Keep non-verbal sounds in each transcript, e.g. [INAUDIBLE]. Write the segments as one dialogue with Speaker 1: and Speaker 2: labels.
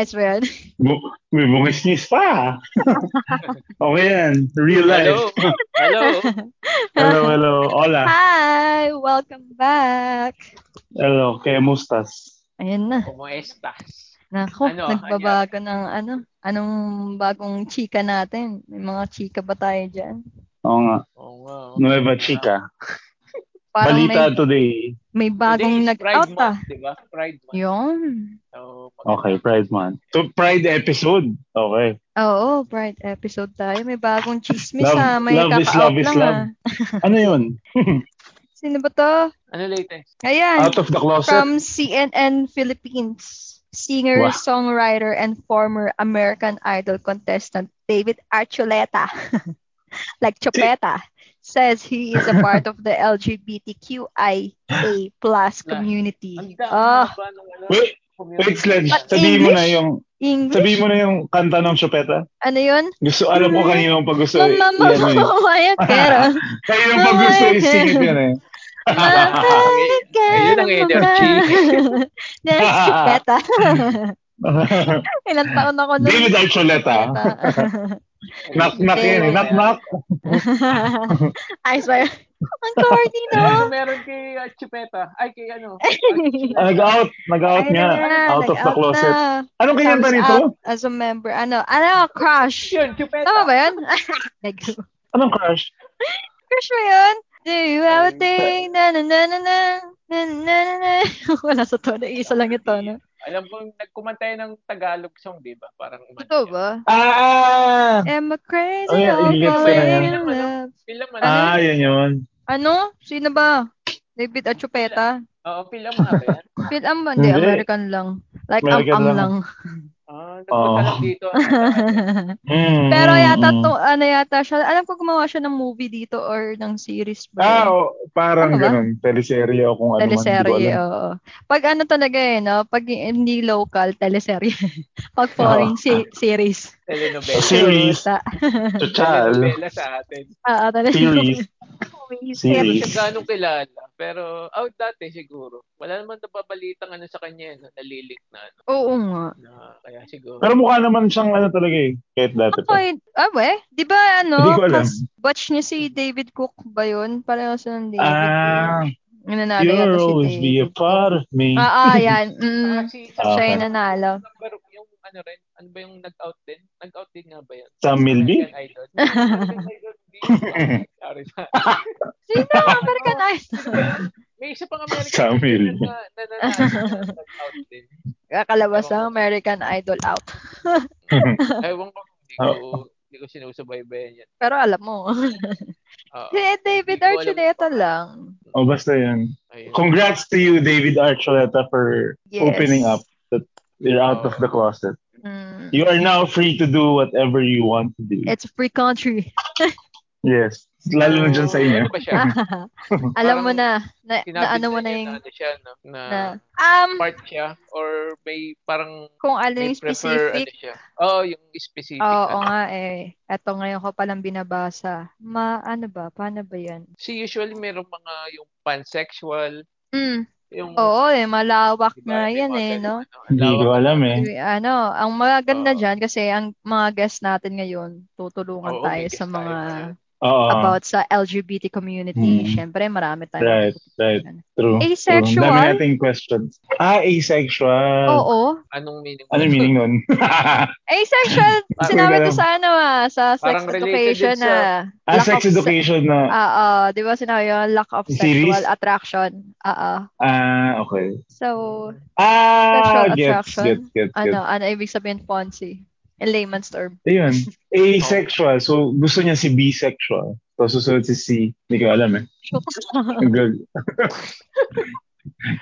Speaker 1: Ayos ba yun? [LAUGHS]
Speaker 2: Bu- may bungis pa. [LAUGHS] okay yan. Real life.
Speaker 3: Hello. Hello. [LAUGHS]
Speaker 2: hello, hello. Hola.
Speaker 1: Hi! Welcome back!
Speaker 2: Hello. Kemustas?
Speaker 1: Ayun na.
Speaker 3: Como estas?
Speaker 1: Nako,
Speaker 3: Ano,
Speaker 1: nagbabago ng ano. Anong bagong chika natin? May mga chika ba tayo dyan?
Speaker 2: Oo nga.
Speaker 3: Oo nga.
Speaker 2: Nueva Chica.
Speaker 1: Parang
Speaker 2: Balita
Speaker 1: may,
Speaker 2: today.
Speaker 1: may bagong
Speaker 3: Today is Pride
Speaker 1: nag-out ah.
Speaker 3: Month, di ba? Pride Month.
Speaker 1: Yun.
Speaker 3: So,
Speaker 2: Okay, Pride Month. So, Pride episode. Okay.
Speaker 1: Oo, Pride episode tayo. May bagong chismis
Speaker 2: Love-
Speaker 1: ah. May
Speaker 2: love is love is
Speaker 1: lang
Speaker 2: love.
Speaker 1: ah.
Speaker 2: Ano yun? [LAUGHS]
Speaker 1: Sino ba to?
Speaker 3: Ano latest?
Speaker 1: Ayan.
Speaker 2: Out of the closet?
Speaker 1: From CNN Philippines. Singer,
Speaker 2: Wow.
Speaker 1: songwriter, and former American Idol contestant David Archuleta, [LAUGHS] like Chopeta, says he is a part [LAUGHS] of the LGBTQIA plus community.
Speaker 3: Ang
Speaker 1: Oh?
Speaker 2: Wait, wait, Sledge.
Speaker 1: But
Speaker 2: Sabihin mo na yung,
Speaker 1: English?
Speaker 2: sabihin mo na yung kanta ng Chupeta.
Speaker 1: Ano yun?
Speaker 2: Gusto, alam ko kanina pag gusto.
Speaker 1: Mama, mama,
Speaker 2: yan eh.
Speaker 1: mama, pero.
Speaker 2: Kanina pag gusto isingit yun eh.
Speaker 3: Ayun ang energy.
Speaker 1: That's Chopeta. Ilang taon ako nun.
Speaker 2: David Archuleta. Knock knock yan eh. Knock knock.
Speaker 1: Ayos ba yun? Ang corny, no?
Speaker 3: Meron kay uh, Chupeta? Ay, kay ano?
Speaker 2: Ah, Nag-out. Nag-out niya.
Speaker 1: na,
Speaker 2: Out of the closet.
Speaker 1: na.
Speaker 2: Anong kanyanta
Speaker 1: Comes
Speaker 2: nito?
Speaker 1: as a member. Ano? Ano? Crush.
Speaker 3: Yun, Chupeta.
Speaker 1: Tama ba yun? [LAUGHS]
Speaker 2: Anong crush?
Speaker 1: Crush ba yun? Do you have a thing? Na na na na na. Na na na na. [LAUGHS] Wala sa tono. Isa lang yung tono.
Speaker 3: Alam ko, nagkumantay ng Tagalog song, di ba? Parang siya.
Speaker 1: ba?
Speaker 2: Ah!
Speaker 1: Am I crazy
Speaker 2: Oh, yeah,
Speaker 1: in love?
Speaker 3: Film ano?
Speaker 2: Ah, yan yun.
Speaker 1: Ano? Sino ba? David Achupeta?
Speaker 3: Oo, film nga ba yan?
Speaker 1: Phil Am ba? Hindi,
Speaker 2: Hindi.
Speaker 1: American lang. Like
Speaker 2: American
Speaker 1: am-am
Speaker 2: lang.
Speaker 1: lang. [LAUGHS]
Speaker 3: Ah, nagpunta lang dito. [LAUGHS]
Speaker 2: Mm,
Speaker 1: Pero yata
Speaker 2: mm.
Speaker 1: to, ano yata siya, alam ko gumawa siya ng movie dito or ng series ba?
Speaker 2: Ah,
Speaker 1: yun?
Speaker 2: oh, parang
Speaker 1: ba?
Speaker 2: ganun. Teleserye o kung ano man.
Speaker 1: Teleserye, oo. Pag ano talaga eh, no? Pag hindi local, teleserye. [LAUGHS] Pag foreign se- series.
Speaker 3: Telenovela.
Speaker 2: Series. Total. [LAUGHS]
Speaker 3: Telenovela sa atin.
Speaker 1: Oo, talaga.
Speaker 2: Series.
Speaker 3: Hindi
Speaker 2: Series.
Speaker 3: siya ganong kilala. Pero out dati siguro. Wala naman napapalitang ano sa kanya, no? nalilink na, ano,
Speaker 1: Oo nga.
Speaker 3: na kaya siguro.
Speaker 2: Pero mukha naman siyang ano talaga eh. Kahit dati pa.
Speaker 1: Okay, ah, we? Di ba ano,
Speaker 2: Hindi ko alam.
Speaker 1: kas- batch niya si David Cook ba yun? Pareho sa ng David
Speaker 2: Ah,
Speaker 1: Cook. Nanalo
Speaker 2: you'll
Speaker 1: yata si
Speaker 2: always be a part of me.
Speaker 1: Ah, ah, yan. Mm,
Speaker 3: Ah, si,
Speaker 2: Ah,
Speaker 1: siya
Speaker 2: okay.
Speaker 1: yung nanalo.
Speaker 3: Yung ano rin, ano ba yung nag-out din? Nag-out din nga ba yan?
Speaker 2: Sam Milby?
Speaker 3: American Idol. [LAUGHS] Sorry.
Speaker 1: Sino? American Idol.
Speaker 3: May isa pang American
Speaker 2: Sam
Speaker 3: Idol
Speaker 2: Milby.
Speaker 3: na na nanalo na nag-out din.
Speaker 1: Kakalabas ang American Idol out. [LAUGHS]
Speaker 3: Ewan ko, hindi ko, hindi ko sinusubaybayan yan.
Speaker 1: Pero alam mo.
Speaker 3: Oo.
Speaker 1: si David Archuleta lang.
Speaker 2: oh, basta yun.
Speaker 3: Ayun.
Speaker 2: Congrats to you, David Archuleta, for
Speaker 1: Yes.
Speaker 2: opening up that you're out of the closet.
Speaker 1: Mm.
Speaker 2: You are now free to do whatever you want to do.
Speaker 1: It's a free country. [LAUGHS]
Speaker 2: Yes. Lalo na dyan sa inyo.
Speaker 3: Ano ba siya? [LAUGHS]
Speaker 1: alam mo na. Na, na ano mo na yung...
Speaker 3: na, ano siya, no? na,
Speaker 1: Na, um,
Speaker 3: part siya or may parang
Speaker 1: kung ano yung
Speaker 3: prefer ano
Speaker 1: specific.
Speaker 3: siya. Oo, yung specific.
Speaker 1: Oo
Speaker 3: ano.
Speaker 1: nga eh. Eto ngayon ko palang binabasa. Ma, ano ba? Paano ba yan?
Speaker 3: Si usually merong mga yung pansexual,
Speaker 1: Mm.
Speaker 3: Yung
Speaker 1: Oo eh, malawak
Speaker 3: Diba?
Speaker 1: nga
Speaker 3: May
Speaker 1: yan eh,
Speaker 3: ganun,
Speaker 1: no?
Speaker 3: ano,
Speaker 2: Hindi ko alam eh.
Speaker 1: Ano, ang maganda
Speaker 3: Oo.
Speaker 1: dyan kasi ang mga guests natin ngayon, tutulungan
Speaker 3: Oo,
Speaker 1: tayo sa mga
Speaker 3: tayo.
Speaker 2: Oo.
Speaker 1: about sa LGBT community.
Speaker 2: Hmm.
Speaker 1: Siyempre, marami tayong
Speaker 2: Right, right. True.
Speaker 1: Asexual?
Speaker 2: True. Dami nating questions. Ah, asexual.
Speaker 1: Oo.
Speaker 3: Anong meaning?
Speaker 2: Ano yung meaning nun? [LAUGHS]
Speaker 1: Asexual, sinabi to sa ano ah, sa sex
Speaker 3: Parang related
Speaker 1: education
Speaker 3: sa-
Speaker 1: na
Speaker 2: ah,
Speaker 1: lack
Speaker 2: sex education na.
Speaker 1: Ah, ah, di ba sinabi yun? Lack of
Speaker 2: Series?
Speaker 1: sexual attraction. Ah, ah.
Speaker 2: Ah, okay.
Speaker 1: So,
Speaker 2: Ah,
Speaker 1: Sexual
Speaker 2: gets,
Speaker 1: attraction?
Speaker 2: gets, gets,
Speaker 1: ano,
Speaker 2: gets.
Speaker 1: ano ibig sabihin Ponzi? In layman's term.
Speaker 2: Ayun. [LAUGHS] Asexual. So, gusto niya si bisexual. So, susunod si C. Hindi ko alam eh. [LAUGHS]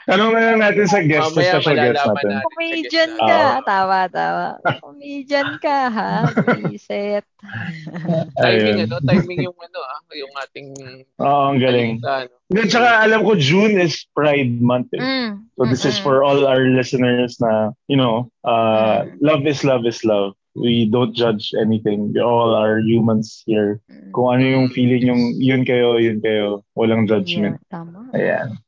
Speaker 2: Tanong na lang natin sa guest, sa special guest natin.
Speaker 3: natin.
Speaker 1: Comedian ka.
Speaker 2: Oo.
Speaker 1: Tawa, tawa. Comedian ka, ha? Visit. [LAUGHS]
Speaker 3: Timing ano, timing yung ano ah, yung ating
Speaker 2: Oo, ang galing.
Speaker 3: ano.
Speaker 2: Then, tsaka alam ko June is Pride Month eh.
Speaker 1: Mm.
Speaker 2: So this is
Speaker 1: Mm-mm.
Speaker 2: for all our listeners na, you know, uh,
Speaker 1: Mm.
Speaker 2: love is love is love. We don't judge anything. We all are humans here.
Speaker 1: Mm.
Speaker 2: Kung ano yung feeling yung yun kayo, yun kayo. Walang
Speaker 1: Yeah,
Speaker 2: judgment.
Speaker 1: tama.
Speaker 2: Ayan.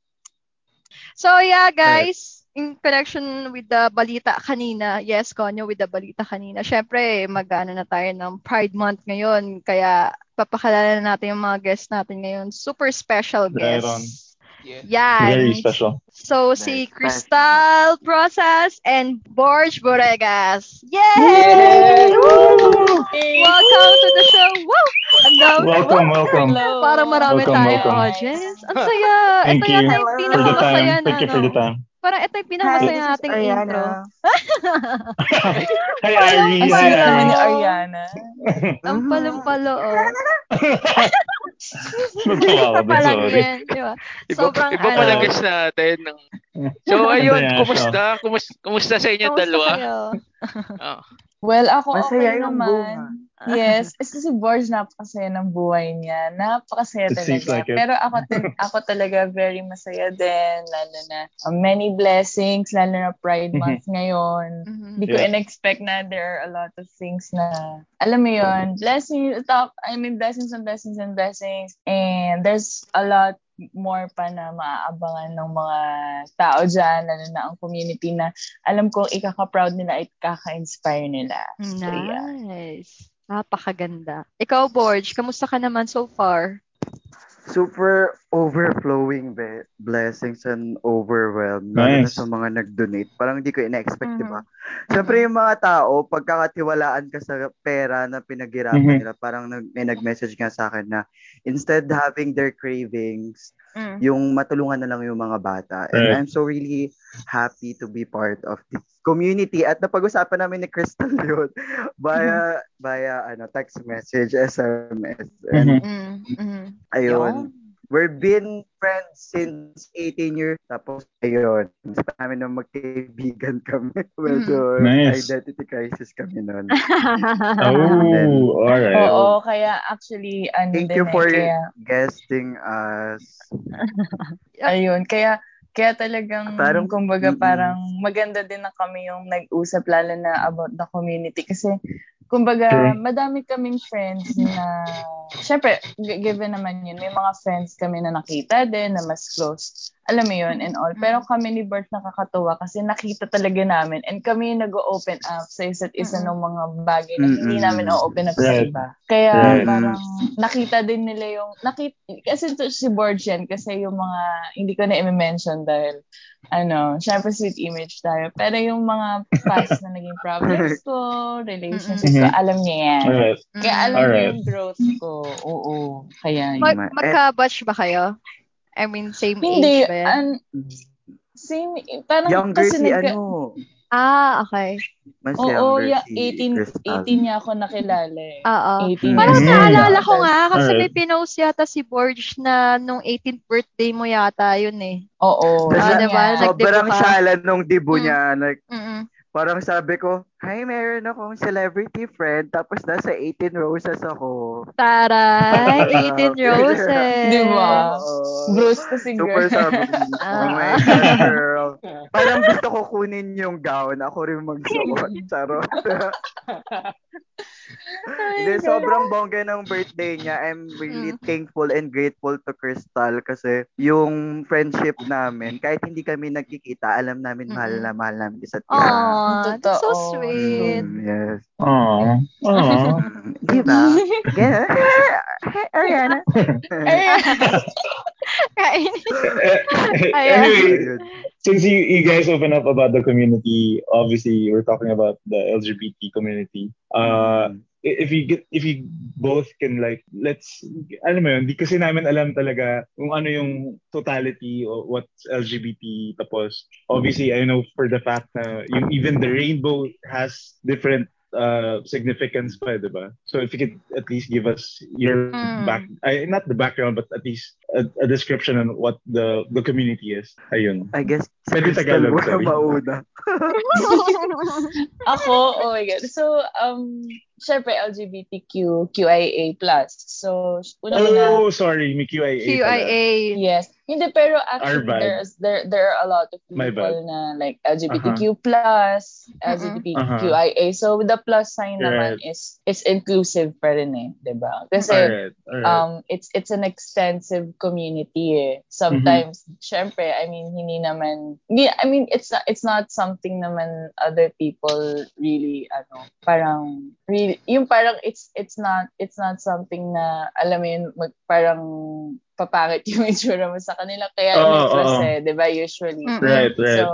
Speaker 1: So yeah, guys, in connection with the balita kanina, yes, Konyo, with the balita kanina, syempre, mag-ano na tayo ng Pride Month ngayon, kaya papakilala na natin yung mga guests natin ngayon. Super special
Speaker 2: Right
Speaker 1: guests.
Speaker 3: Yeah.
Speaker 1: Yan.
Speaker 2: Very special.
Speaker 1: So,
Speaker 4: Very
Speaker 1: si
Speaker 4: special.
Speaker 1: Crystal Brosas and Borge Boregas. Yay!
Speaker 3: Yay!
Speaker 1: Woo! Welcome to the show. Woo! Ang dami.
Speaker 2: Welcome,
Speaker 1: Woo!
Speaker 2: welcome.
Speaker 5: Hello.
Speaker 1: Parang marami
Speaker 2: Welcome,
Speaker 1: tayong
Speaker 2: welcome.
Speaker 1: audience. Ang [LAUGHS] saya.
Speaker 2: Thank
Speaker 1: ito
Speaker 2: you
Speaker 1: yata yung
Speaker 4: Hello.
Speaker 2: For the
Speaker 1: pinakamasaya
Speaker 2: time.
Speaker 1: na,
Speaker 2: Thank you for the
Speaker 1: ano.
Speaker 2: time.
Speaker 1: Parang ito yung
Speaker 4: Hi,
Speaker 1: pinakamasaya
Speaker 4: this is
Speaker 1: nating
Speaker 4: Ariana.
Speaker 1: intro. [LAUGHS]
Speaker 2: Hi,
Speaker 1: Walang
Speaker 2: Ari.
Speaker 5: Ang
Speaker 2: Hi,
Speaker 5: sweet naman ni
Speaker 1: Hello.
Speaker 2: Ari.
Speaker 5: Ariana.
Speaker 1: Ang palumpalo, oh. [LAUGHS] [LAUGHS]
Speaker 2: Din,
Speaker 1: lang
Speaker 2: sorry.
Speaker 1: yan, di ba?
Speaker 3: Iba,
Speaker 1: Sobrang
Speaker 3: iba pala
Speaker 1: ano.
Speaker 3: guest natin. Ng... So, [LAUGHS] ayun,
Speaker 2: Kaya
Speaker 3: kumusta? Kumusta, kumusta sa inyo
Speaker 1: Kamusta
Speaker 3: dalawa?
Speaker 1: kayo?
Speaker 3: Oh.
Speaker 5: Well, ako
Speaker 4: Masaya
Speaker 5: okay
Speaker 4: yung
Speaker 5: naman.
Speaker 4: buhay.
Speaker 5: Yes. [LAUGHS] Kasi si Borge, napakasaya ng buhay niya. Napakasaya
Speaker 2: It
Speaker 5: talaga.
Speaker 2: like it.
Speaker 5: Pero ako, [LAUGHS] ako talaga very masaya din. Lalo na uh, many blessings. Lalo na Pride
Speaker 2: Mhm.
Speaker 5: Month ngayon.
Speaker 1: Mhm.
Speaker 5: Hindi ko
Speaker 2: Yeah.
Speaker 5: in-expect na there are a lot of things na, alam mo yun, blessings, top, I mean, blessings and blessings and blessings. And there's a lot more pa na maaabangan ng mga tao dyan, lalo na ang community na alam kong ikaka-proud nila at ikaka-inspire nila. So, yeah.
Speaker 1: Nice. Napakaganda. Ikaw, Borge, kamusta ka naman so far?
Speaker 4: Super overflowing be- blessings and overwhelmed. Lalo na
Speaker 2: Nice.
Speaker 4: sa mga nag-donate. Parang hindi ko ina-expect,
Speaker 1: Mhm.
Speaker 4: di ba? Siyempre yung mga tao, pagkakatiwalaan ka sa pera na pinaghirapan
Speaker 2: Mhm.
Speaker 4: nila, parang nag- may nag-message nga sa akin na instead having their cravings,
Speaker 1: Mm.
Speaker 4: yung matulungan na lang yung mga bata. And
Speaker 2: Right.
Speaker 4: I'm so really happy to be part of this community. At napag-usapan namin ni Crystal [LAUGHS] yun via, via ano, text message, SMS. And
Speaker 2: Mhm.
Speaker 1: Mm. Mhm.
Speaker 4: ayun,
Speaker 1: Yun.
Speaker 4: we've been friends since 18 years. Tapos, ayun, sa namin na magkaibigan kami. [LAUGHS] Medyo
Speaker 2: Nice.
Speaker 4: identity crisis kami nun. [LAUGHS]
Speaker 2: Oh, alright.
Speaker 5: Oo, kaya actually, ano
Speaker 4: Thank
Speaker 5: din
Speaker 4: you
Speaker 5: eh,
Speaker 4: for
Speaker 5: kaya,
Speaker 4: guesting us.
Speaker 5: ayun, kaya, kaya talagang,
Speaker 4: Parang-
Speaker 5: kumbaga,
Speaker 4: Mm-mm.
Speaker 5: parang maganda din na kami yung nag-usap lalo na about the community. Kasi, kumbaga,
Speaker 2: True.
Speaker 5: madami kaming friends na, syempre, given naman yun, may mga friends kami na nakita din, na mas close. Alam mo yun, and all. Pero kami ni Bert nakakatuwa kasi nakita talaga namin and kami nag-open up sa isa't isa
Speaker 1: Mm-mm.
Speaker 5: ng mga bagay na hindi namin na-open up sa
Speaker 2: Right.
Speaker 5: iba. Kaya
Speaker 2: Right.
Speaker 5: parang nakita din nila yung, nakita, kasi to, si Borg yan, kasi yung mga, hindi ko na i-mention dahil, ano, syempre sweet image tayo. Pero yung mga past na naging problems [LAUGHS] ko, relationship ko, alam niya yan.
Speaker 2: Alright.
Speaker 5: Kaya alam niya
Speaker 2: Alright.
Speaker 5: yung growth ko. Oo. Kaya yun.
Speaker 1: Mag-
Speaker 4: Ma-
Speaker 1: magka-batch ba kayo? I mean, same
Speaker 5: Hindi,
Speaker 1: age ba yan?
Speaker 5: an, same, parang
Speaker 4: Younger
Speaker 5: kasi
Speaker 4: si
Speaker 5: nagka,
Speaker 4: ano,
Speaker 1: ah, okay.
Speaker 4: mas
Speaker 5: Oo, ya,
Speaker 4: si
Speaker 5: 18,
Speaker 4: Crystal.
Speaker 5: 18 niya ako nakilala eh.
Speaker 1: Oo.
Speaker 5: 18
Speaker 1: Parang
Speaker 2: Mhm.
Speaker 5: old
Speaker 1: naalala ko nga kasi
Speaker 2: Alright.
Speaker 1: may pinost yata si Borge na nung 18th birthday mo yata yun eh.
Speaker 5: Oo.
Speaker 4: Tas
Speaker 1: Ah,
Speaker 5: yun
Speaker 1: diba?
Speaker 4: Sobrang shala nung dibo
Speaker 1: Mm.
Speaker 4: niya. Like,
Speaker 1: Mm-mm.
Speaker 4: parang sabi ko, Hi, meron akong celebrity friend. Tapos nasa 18 roses ako.
Speaker 1: Taray, [LAUGHS] 18
Speaker 4: Grabe.
Speaker 1: roses.
Speaker 5: Diba?
Speaker 4: Oo.
Speaker 5: Bruce kasi
Speaker 4: Super
Speaker 5: girl.
Speaker 4: sabi,
Speaker 1: Ah.
Speaker 4: oh my God, girl. [LAUGHS] Parang gusto ko kunin yung gown. Ako rin magsuot. [LAUGHS] Charot. Hindi, sobrang bongga ng birthday niya. I'm really
Speaker 1: Mm.
Speaker 4: thankful and grateful to Crystal kasi yung friendship namin, kahit hindi kami nagkikita, alam namin mahal na mahal namin isa't isa.
Speaker 1: Aw, that's so
Speaker 5: Totoo.
Speaker 1: sweet.
Speaker 4: Mm, yes.
Speaker 2: Aw. Aw.
Speaker 4: Mm, Di ba? Yeah. Ariana. [LAUGHS]
Speaker 1: Kainis.
Speaker 2: Eh,
Speaker 1: Ayan.
Speaker 2: anyway,
Speaker 4: Ayun.
Speaker 2: since you, you guys open up about the community, obviously we're talking about the LGBT community. Uh, i- if you get if you both can like let's alam mo yun, di kasi namin alam talaga kung ano yung totality of what's LGBT tapos. Obviously I know for the fact na yung even the rainbow has different uh significance pa, di ba? So if you could at least give us your
Speaker 1: Mm.
Speaker 2: back I, not the background but at least a, a description on what the the community is. Ayun.
Speaker 4: I guess
Speaker 2: Pwede Tagalog, sorry.
Speaker 4: mauna. [LAUGHS]
Speaker 5: Ako, oh my God. So, um, syempre LGBTQ, QIA+. So, una-una,
Speaker 2: Oh, sorry, may QIA. pala.
Speaker 1: QIA.
Speaker 5: yes. Hindi, pero actually, there's, there, there are a lot of people na like LGBTQ+, plus,
Speaker 2: Uh-huh.
Speaker 5: LGBTQIA. So, the plus sign naman
Speaker 2: Right.
Speaker 5: is is inclusive pa rin eh, di ba? Kasi,
Speaker 2: Alright, alright.
Speaker 5: um it's it's an extensive community eh. Sometimes syempre I mean hindi naman hindi, I mean it's not, it's not something naman other people really ano parang really yung parang it's it's not it's not something na alam mo yun mag, parang papangit yung [LAUGHS] itsura mo sa kanila kaya may plus
Speaker 2: oo.
Speaker 5: eh, 'di ba usually.
Speaker 1: Mm.
Speaker 2: right, right.
Speaker 5: So,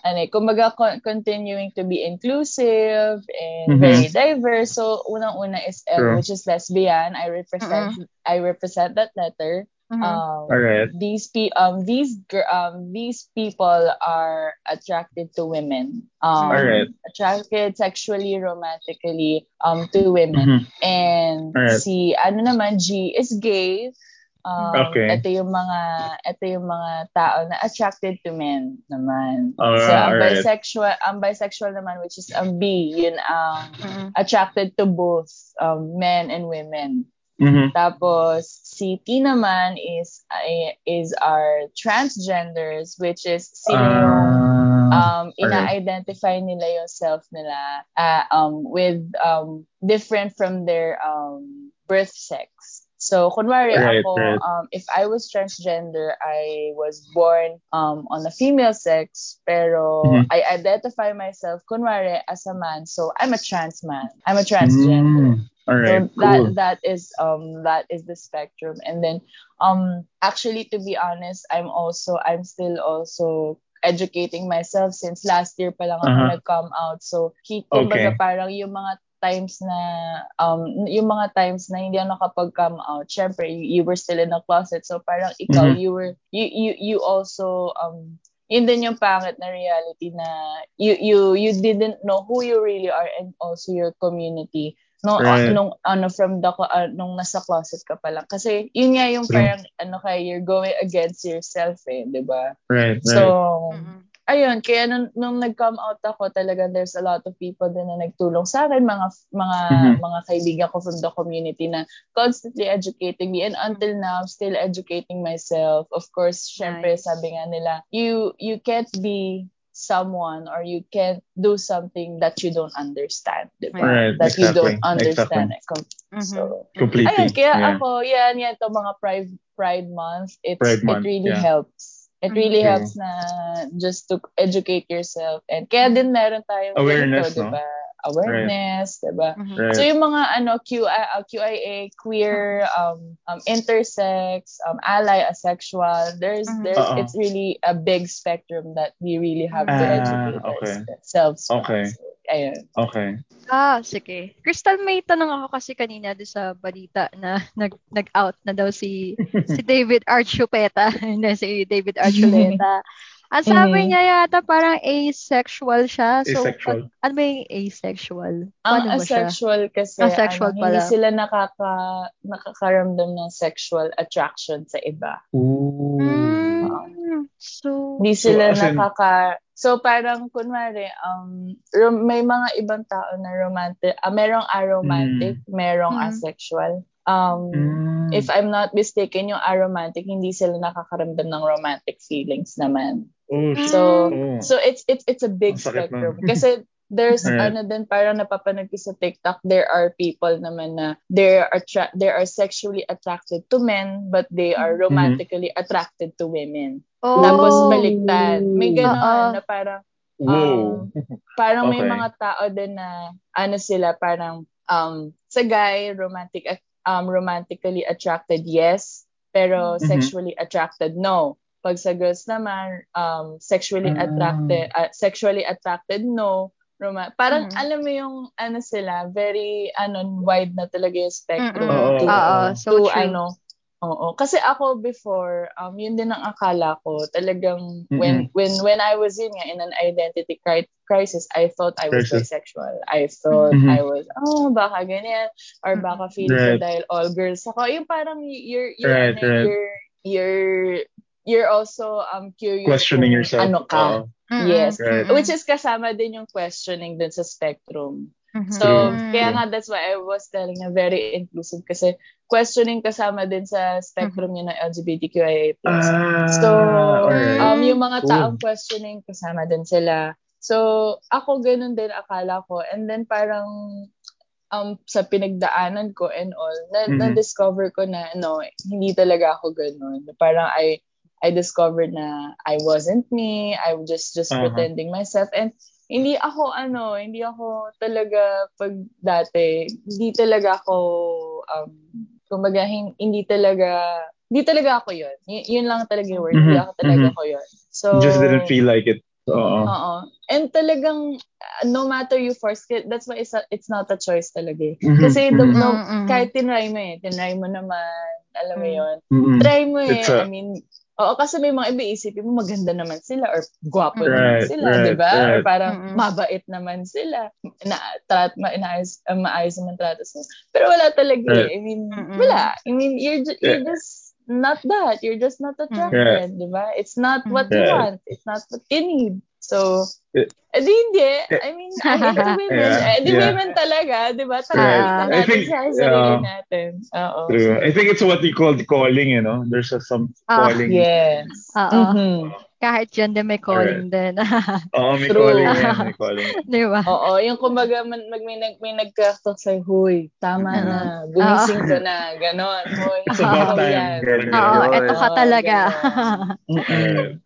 Speaker 5: ano eh, kumbaga con- continuing to be inclusive and
Speaker 2: Mhm.
Speaker 5: very diverse. So, unang-una is L,
Speaker 2: True.
Speaker 5: which is lesbian. I represent I represent that letter.
Speaker 1: Mhm.
Speaker 5: Um,
Speaker 2: Alright.
Speaker 5: These pe- um these um these people are attracted to women. Um,
Speaker 2: Alright.
Speaker 5: attracted sexually, romantically um to women.
Speaker 2: Mhm.
Speaker 5: And
Speaker 2: Alright.
Speaker 5: si ano naman G is gay. Um,
Speaker 2: Okay.
Speaker 5: Ito yung mga ito yung mga tao na attracted to men naman.
Speaker 2: Alright,
Speaker 5: so ang
Speaker 2: alright.
Speaker 5: bisexual, ang bisexual naman which is ang B, yun ang
Speaker 1: Mhm.
Speaker 5: attracted to both um, men and women.
Speaker 2: Mhm.
Speaker 5: Tapos si T naman is is our transgenders which is yung
Speaker 2: Ah,
Speaker 5: um, ina-identify nila yung self nila uh, um, with um, different from their um, birth sex. So, kunwari
Speaker 2: Right,
Speaker 5: ako,
Speaker 2: right.
Speaker 5: um, if I was transgender, I was born um, on a female sex, pero
Speaker 2: Mhm.
Speaker 5: I identify myself, kunwari, as a man. So, I'm a trans man. I'm a transgender.
Speaker 2: Mm.
Speaker 5: So that
Speaker 2: cool.
Speaker 5: that is um that is the spectrum. And then um actually to be honest, I'm also I'm still also educating myself since last year pa lang ako
Speaker 2: Uh-huh.
Speaker 5: nag-come out. So kumbaga
Speaker 2: Okay.
Speaker 5: parang yung mga times na um yung mga times na hindi ako nakapag-come out syempre you, you were still in the closet so parang ikaw
Speaker 2: Mhm.
Speaker 5: you were you you you also um yun din yung pangit na reality na you you you didn't know who you really are and also your community no
Speaker 2: Right.
Speaker 5: nung ano from the uh, nung nasa closet ka pa lang kasi yun nga yung
Speaker 2: True.
Speaker 5: parang ano kaya you're going against yourself eh 'di ba
Speaker 2: Right, right.
Speaker 5: so
Speaker 1: Mhm.
Speaker 5: Ayun kaya nung, nung nag-come out ako talaga there's a lot of people din na nagtulong sa akin mga mga
Speaker 2: Mhm.
Speaker 5: mga kaibigan ko from the community na constantly educating me and until now I'm still educating myself of course syempre
Speaker 1: Nice.
Speaker 5: sabi nga nila you you can't be someone or you can't do something that you don't understand diba?
Speaker 2: Right,
Speaker 5: that you don't
Speaker 2: exactly,
Speaker 5: understand
Speaker 1: Mhm.
Speaker 5: so
Speaker 2: Completely.
Speaker 5: Ayun, kaya
Speaker 2: yeah.
Speaker 5: ako, yan, yan, to mga Pride, Pride Month, it's,
Speaker 2: Pride
Speaker 5: it
Speaker 2: Month,
Speaker 5: really
Speaker 2: yeah.
Speaker 5: helps. It really helps na just to educate yourself. And kaya din meron tayong
Speaker 2: Awareness,
Speaker 5: ganito,
Speaker 2: no?
Speaker 5: diba? Awareness, diba?
Speaker 1: Mhm.
Speaker 2: Right.
Speaker 5: So yung mga ano QI, uh, QIA, queer, um, um intersex, um ally, asexual, there's
Speaker 1: Mhm.
Speaker 5: there's
Speaker 2: Uh-oh.
Speaker 5: it's really a big spectrum that we really have to
Speaker 2: Ah,
Speaker 5: educate
Speaker 2: okay.
Speaker 5: ourselves.
Speaker 2: Okay.
Speaker 5: So, ayun.
Speaker 2: Okay.
Speaker 1: Ah, sige. Crystal, may tanong ako kasi kanina doon sa balita na [LAUGHS] nag, nag-out na daw si si [LAUGHS] David Archuleta. [LAUGHS] Hindi, si David Archuleta. Ang sabi
Speaker 5: Mhm.
Speaker 1: niya yata parang asexual siya. So,
Speaker 2: Asexual.
Speaker 1: pag- ano ba yung asexual?
Speaker 5: Ang
Speaker 1: Paano ba siya?
Speaker 5: asexual kasi
Speaker 1: Asexual
Speaker 5: ano, hindi
Speaker 1: pala.
Speaker 5: sila nakaka nakakaramdam ng sexual attraction sa iba.
Speaker 2: Ooh.
Speaker 1: Mm, so,
Speaker 5: Hindi
Speaker 2: So,
Speaker 5: sila
Speaker 2: as in-
Speaker 5: nakaka So parang kunwari um rom- may mga ibang tao na romantic, ah, merong aromantic, merong
Speaker 1: Mm.
Speaker 5: asexual. Um
Speaker 2: Mm.
Speaker 5: if I'm not mistaken, yung aromantic hindi sila nakakaramdam ng romantic feelings naman.
Speaker 2: Oh.
Speaker 5: So
Speaker 2: Oh.
Speaker 5: So it's it's it's a big spectrum.
Speaker 2: nun.
Speaker 5: Kasi there's
Speaker 2: Right.
Speaker 5: ano din parang napapanood ko sa TikTok there are people naman na they are attra- they are sexually attracted to men but they are
Speaker 2: Mm-hmm.
Speaker 5: romantically attracted to women.
Speaker 1: oh,
Speaker 5: Tapos baliktad. May
Speaker 1: Oo.
Speaker 5: ganon na parang
Speaker 2: Whoa. [LAUGHS]
Speaker 5: parang may
Speaker 2: Okay.
Speaker 5: mga tao din na ano sila parang um sa guy romantic um romantically attracted yes pero
Speaker 2: Mhm.
Speaker 5: sexually attracted no pag sa girls naman um sexually
Speaker 2: Ah.
Speaker 5: attracted uh, sexually attracted no Roma- parang
Speaker 1: Mhm.
Speaker 5: alam mo yung ano sila very ano wide na talaga yung spectrum
Speaker 1: Mm-mm.
Speaker 2: Oo,
Speaker 5: to,
Speaker 1: Oo, so
Speaker 5: to
Speaker 1: true.
Speaker 5: ano Oo. Kasi ako before, um, yun din ang akala ko. Talagang when
Speaker 2: Mm-mm.
Speaker 5: when when I was in nga in an identity cri- crisis, I thought I was
Speaker 2: Crisis.
Speaker 5: bisexual. I thought
Speaker 2: Mhm.
Speaker 5: I was, oh, baka ganyan. Or baka feel ko
Speaker 2: Right.
Speaker 5: dahil all girls ako. Yung parang you're, you're,
Speaker 2: Right,
Speaker 5: ano,
Speaker 2: right.
Speaker 5: you're, you're, you're also um curious
Speaker 2: Questioning yourself.
Speaker 5: ano ka.
Speaker 1: Mm-mm.
Speaker 5: Yes.
Speaker 2: Right.
Speaker 5: Which is kasama din yung questioning dun sa spectrum.
Speaker 1: Mhm.
Speaker 5: So,
Speaker 2: True.
Speaker 5: kaya nga that's why I was telling na very inclusive kasi questioning kasama din sa spectrum niya ng LGBTQIA+.
Speaker 2: Ah,
Speaker 5: So,
Speaker 2: alright.
Speaker 5: um, yung mga
Speaker 2: Cool.
Speaker 5: taong questioning, kasama din sila. So, ako ganun din akala ko. And then parang um, sa pinagdaanan ko and all, na,
Speaker 2: Mhm.
Speaker 5: na-discover ko na, no, hindi talaga ako ganun. Parang I, I discovered na I wasn't me. I was just, just
Speaker 2: Uh-huh.
Speaker 5: pretending myself. And hindi ako, ano, hindi ako talaga, pag dati, hindi talaga ako, um, kumbaga, hin- hindi talaga, hindi talaga ako yun. Y- yun lang talaga yung word. Hindi
Speaker 2: Mhm,
Speaker 5: ako talaga
Speaker 2: mhm.
Speaker 5: ako yun. So,
Speaker 2: Just didn't feel like it. Oo.
Speaker 5: Oo. And talagang, uh, no matter you force it, that's why it's, a, it's not a choice talaga. eh.
Speaker 2: Mhm,
Speaker 5: Kasi, the,
Speaker 2: mhm.
Speaker 5: no,
Speaker 1: Mhm.
Speaker 5: kahit tinry mo eh, tinry mo naman, alam mo
Speaker 1: Mm.
Speaker 5: yun.
Speaker 2: Mm-mm.
Speaker 5: Try mo eh.
Speaker 2: It's a-
Speaker 5: I mean, oo, kasi may mga iba isipin mo, maganda naman sila, or gwapo
Speaker 1: Right,
Speaker 5: naman sila,
Speaker 2: right,
Speaker 5: di ba? Or
Speaker 2: right.
Speaker 5: parang
Speaker 1: Mm-mm.
Speaker 5: mabait naman sila. Na, trat, ma, inaayos, uh, maayos naman trato sila. Pero wala talaga
Speaker 2: Right.
Speaker 5: eh. I mean,
Speaker 1: Mm-mm.
Speaker 5: wala. I mean, you're, ju- you're
Speaker 2: Yeah.
Speaker 5: just not that. You're just not attracted, di ba? It's not what you
Speaker 2: Right.
Speaker 5: want. It's not what you need. So,
Speaker 2: Yeah.
Speaker 5: eh, di hindi. I mean, I'm into women.
Speaker 2: Yeah,
Speaker 5: Eh, di
Speaker 2: yeah.
Speaker 5: women talaga, di ba?
Speaker 2: Right.
Speaker 5: Tanggapin
Speaker 2: I
Speaker 5: natin
Speaker 2: think,
Speaker 5: sa sarili
Speaker 2: uh,
Speaker 5: natin. Oo.
Speaker 2: True. I think it's what you call the calling, you know? There's a, some
Speaker 1: Ah,
Speaker 2: calling.
Speaker 5: Yes.
Speaker 1: Oo.
Speaker 5: Mhm.
Speaker 1: Kahit dyan din may calling din. [LAUGHS]
Speaker 2: Oo, may
Speaker 5: True.
Speaker 2: calling yan, may calling. [LAUGHS]
Speaker 1: Di ba?
Speaker 5: Oo, yung kumbaga man, mag, may, nag, may nagkaktok sa'yo, huy, tama na, gumising ka na, ganon. Huy,
Speaker 2: It's about time.
Speaker 1: Oo, eto ka talaga.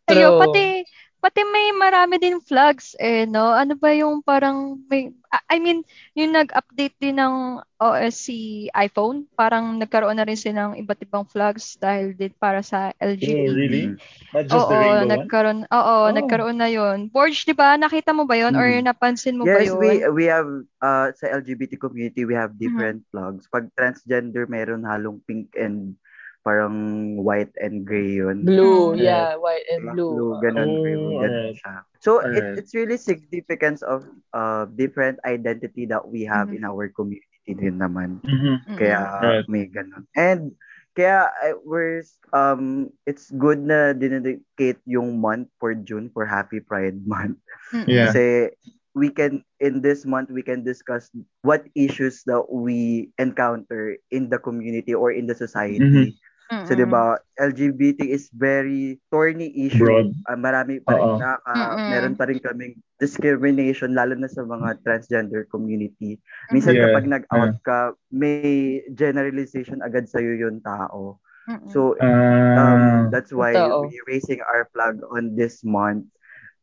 Speaker 5: True.
Speaker 1: pati pati may marami din flags eh, no? Ano ba yung parang may I mean, yung nag-update din ng OS si iPhone, parang nagkaroon na rin silang iba't ibang flags dahil din para sa
Speaker 2: Oh,
Speaker 1: LGBT.
Speaker 2: really? Not just the
Speaker 1: Oo,
Speaker 2: rainbow one?
Speaker 1: nagkaroon, oo,
Speaker 2: Oh.
Speaker 1: nagkaroon na yun. Borge, di ba? Nakita mo ba yun? Or
Speaker 4: Mhm.
Speaker 1: napansin mo ba
Speaker 4: Yes,
Speaker 1: yun?
Speaker 4: we we have uh sa LGBT community we have different flags. Pag transgender meron halong pink and parang white and gray yun.
Speaker 5: Blue,
Speaker 1: Mm.
Speaker 5: yeah, white and
Speaker 4: Black,
Speaker 5: blue.
Speaker 4: ganun,
Speaker 2: Oh,
Speaker 4: blue, ganun
Speaker 2: alright.
Speaker 4: siya. So it,
Speaker 2: Alright.
Speaker 4: it's really significance of uh different identity that we have
Speaker 1: Mhm.
Speaker 4: in our community din naman.
Speaker 2: Mhm.
Speaker 1: Mm-mm.
Speaker 4: Kaya
Speaker 2: Right.
Speaker 4: may ganun. And kaya uh, we're um it's good na dinedicate yung month for June for Happy Pride Month.
Speaker 2: Yeah.
Speaker 4: Kasi we can in this month we can discuss what issues that we encounter in the community or in the society.
Speaker 2: Mhm.
Speaker 4: So 'di ba LGBT is very thorny issue.
Speaker 2: Broad.
Speaker 4: Ah, marami pa rin
Speaker 2: Oo.
Speaker 4: nakaka,
Speaker 1: Mm-mm.
Speaker 4: meron pa rin kaming discrimination lalo na sa mga transgender community. Minsan
Speaker 2: Yeah,
Speaker 4: kapag nag-out ka, may generalization agad sa yung tao.
Speaker 1: Mm-mm.
Speaker 4: So
Speaker 2: Ah,
Speaker 4: um that's why
Speaker 5: Totoo.
Speaker 4: we raising our flag on this month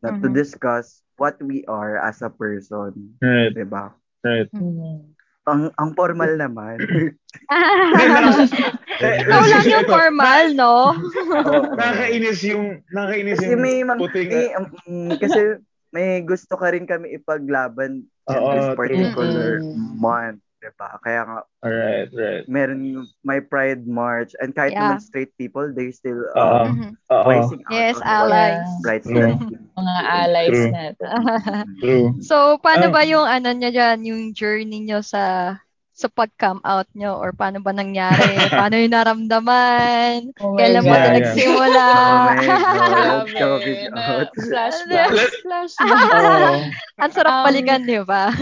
Speaker 4: na to
Speaker 1: Mhm.
Speaker 4: discuss what we are as a person,
Speaker 2: right,
Speaker 4: 'di ba?
Speaker 2: right.
Speaker 5: Mhm.
Speaker 4: Ang ang formal naman. [LAUGHS] [LAUGHS]
Speaker 1: Ikaw lang yung formal, no?
Speaker 4: Oo. [LAUGHS]
Speaker 2: Nakakainis yung, nakakainis
Speaker 4: kasi
Speaker 2: yung
Speaker 4: may, ma-
Speaker 2: puting,
Speaker 4: may um, kasi may gusto ka rin kami ipaglaban in
Speaker 2: Oo,
Speaker 4: this
Speaker 2: true.
Speaker 4: particular
Speaker 5: Mm-mm.
Speaker 4: month, 'di ba? Kaya nga
Speaker 2: alright, right.
Speaker 4: meron yung my pride march and kahit
Speaker 1: Yeah.
Speaker 4: naman straight people they still
Speaker 2: Oo.
Speaker 4: um,
Speaker 1: Mhm.
Speaker 2: Oo,
Speaker 4: voicing out
Speaker 1: Yes,
Speaker 4: on
Speaker 1: allies.
Speaker 4: rights
Speaker 2: True.
Speaker 4: that
Speaker 5: Mga allies
Speaker 2: True.
Speaker 5: natin.
Speaker 2: true.
Speaker 1: so, paano
Speaker 2: Ah.
Speaker 1: ba yung ano niya dyan, yung journey niyo sa sa pag-come out nyo or paano ba nangyari? paano yung naramdaman? [LAUGHS]
Speaker 5: Oh
Speaker 1: Kailan ba ito
Speaker 2: yeah.
Speaker 1: nagsimula? [LAUGHS]
Speaker 4: Oh [LAUGHS]
Speaker 5: flashback.
Speaker 2: Oo.
Speaker 1: Ang sarap
Speaker 5: Um,
Speaker 1: balikan, di ba?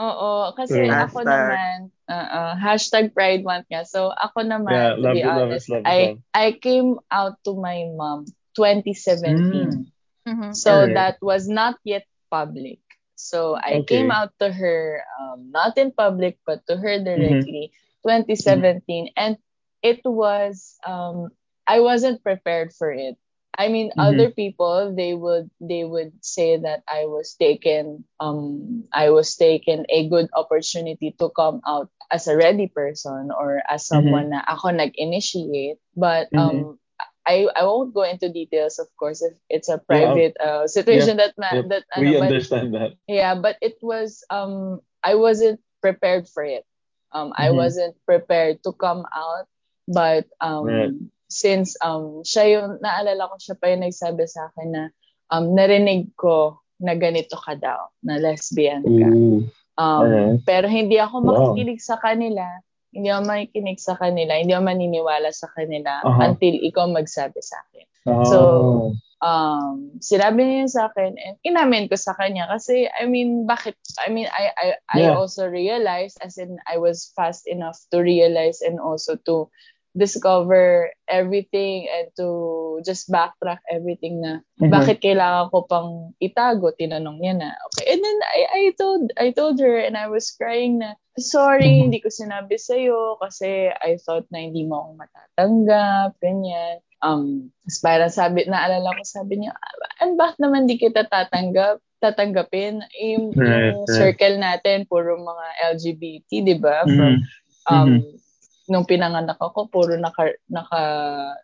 Speaker 5: Oo, kasi
Speaker 2: True.
Speaker 5: ako
Speaker 4: Hashtag.
Speaker 5: naman, uh, hashtag Pride Month nga. So, ako naman,
Speaker 2: Yeah,
Speaker 5: to be
Speaker 2: it, love it,
Speaker 5: honest,
Speaker 2: love it,
Speaker 5: I,
Speaker 2: love.
Speaker 5: I came out to my mom 2017.
Speaker 1: Mhm.
Speaker 5: So,
Speaker 2: Alright.
Speaker 5: that was not yet public. So, I
Speaker 2: Okay.
Speaker 5: came out to her, um, not in public, but to her
Speaker 2: Mm-hmm.
Speaker 5: directly, 2017. And it was, um, I wasn't prepared for it. I mean,
Speaker 2: Mhm.
Speaker 5: other people, they would, they would say that I was taken, um, I was taken a good opportunity to come out as a ready person or as someone na ako nag-initiate. But, um, I, I won't go into details, of course, if it's a private uh, situation that, ma-
Speaker 2: Yep.
Speaker 5: that,
Speaker 2: We
Speaker 5: ano, but
Speaker 2: understand that.
Speaker 5: yeah, but it was um I wasn't prepared for it. Um I
Speaker 2: Mhm.
Speaker 5: wasn't prepared to come out but um
Speaker 2: Right.
Speaker 5: since um siya yung naalala ko siya pa yung nagsabi sa akin na um narinig ko na ganito ka daw, na lesbian ka.
Speaker 2: Ooh.
Speaker 5: Um
Speaker 2: Alright.
Speaker 5: pero hindi ako
Speaker 2: Wow.
Speaker 5: makikinig sa kanila. Hindi ako makikinig sa kanila, hindi ako maniniwala sa kanila
Speaker 2: Aha.
Speaker 5: until ikaw magsabi sa akin.
Speaker 2: Oh.
Speaker 5: So, um, sinabi niya yun sa akin and inamin ko sa kanya kasi I mean bakit I mean I I,
Speaker 2: Yeah.
Speaker 5: I also realized as in I was fast enough to realize and also to discover everything and to just backtrack everything na
Speaker 2: Mhm.
Speaker 5: bakit kailangan ko pang itago tinanong niya na okay and then I I told I told her and I was crying na sorry
Speaker 2: Mhm.
Speaker 5: hindi ko sinabi sa kasi I thought na hindi mo ako matatanggap ganyan um parang sabi naalala ko sabi niya and bakit naman di kita tatanggap tatanggapin yung,
Speaker 2: Right,
Speaker 5: yung
Speaker 2: right.
Speaker 5: circle natin puro mga LGBT di ba from
Speaker 2: Mhm.
Speaker 5: um
Speaker 2: Mhm.
Speaker 5: Nung pinanganak ako puro naka naka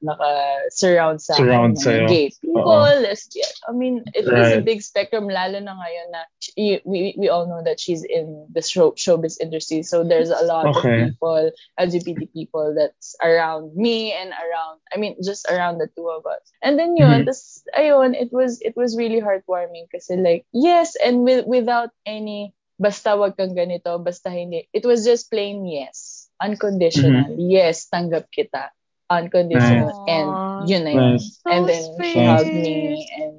Speaker 5: naka surround sa
Speaker 2: Surround
Speaker 5: akin, mga gay people lesbian. I mean it is a
Speaker 2: Right.
Speaker 5: big spectrum lalo na ngayon na we we all know that she's in the show, showbiz industry. So there's a lot of
Speaker 2: Okay.
Speaker 5: people LGBT people that's around me and around I mean just around the two of us. And then yun
Speaker 2: Mhm.
Speaker 5: tas ayun it was it was really heartwarming kasi like yes and with, without any basta wag kang ganito basta hindi. It was just plain yes unconditional yes tanggap kita unconditional
Speaker 1: Nice.
Speaker 5: and yun na yun
Speaker 2: Nice.
Speaker 5: and
Speaker 1: So
Speaker 5: then she
Speaker 1: sweet.
Speaker 5: hugged me and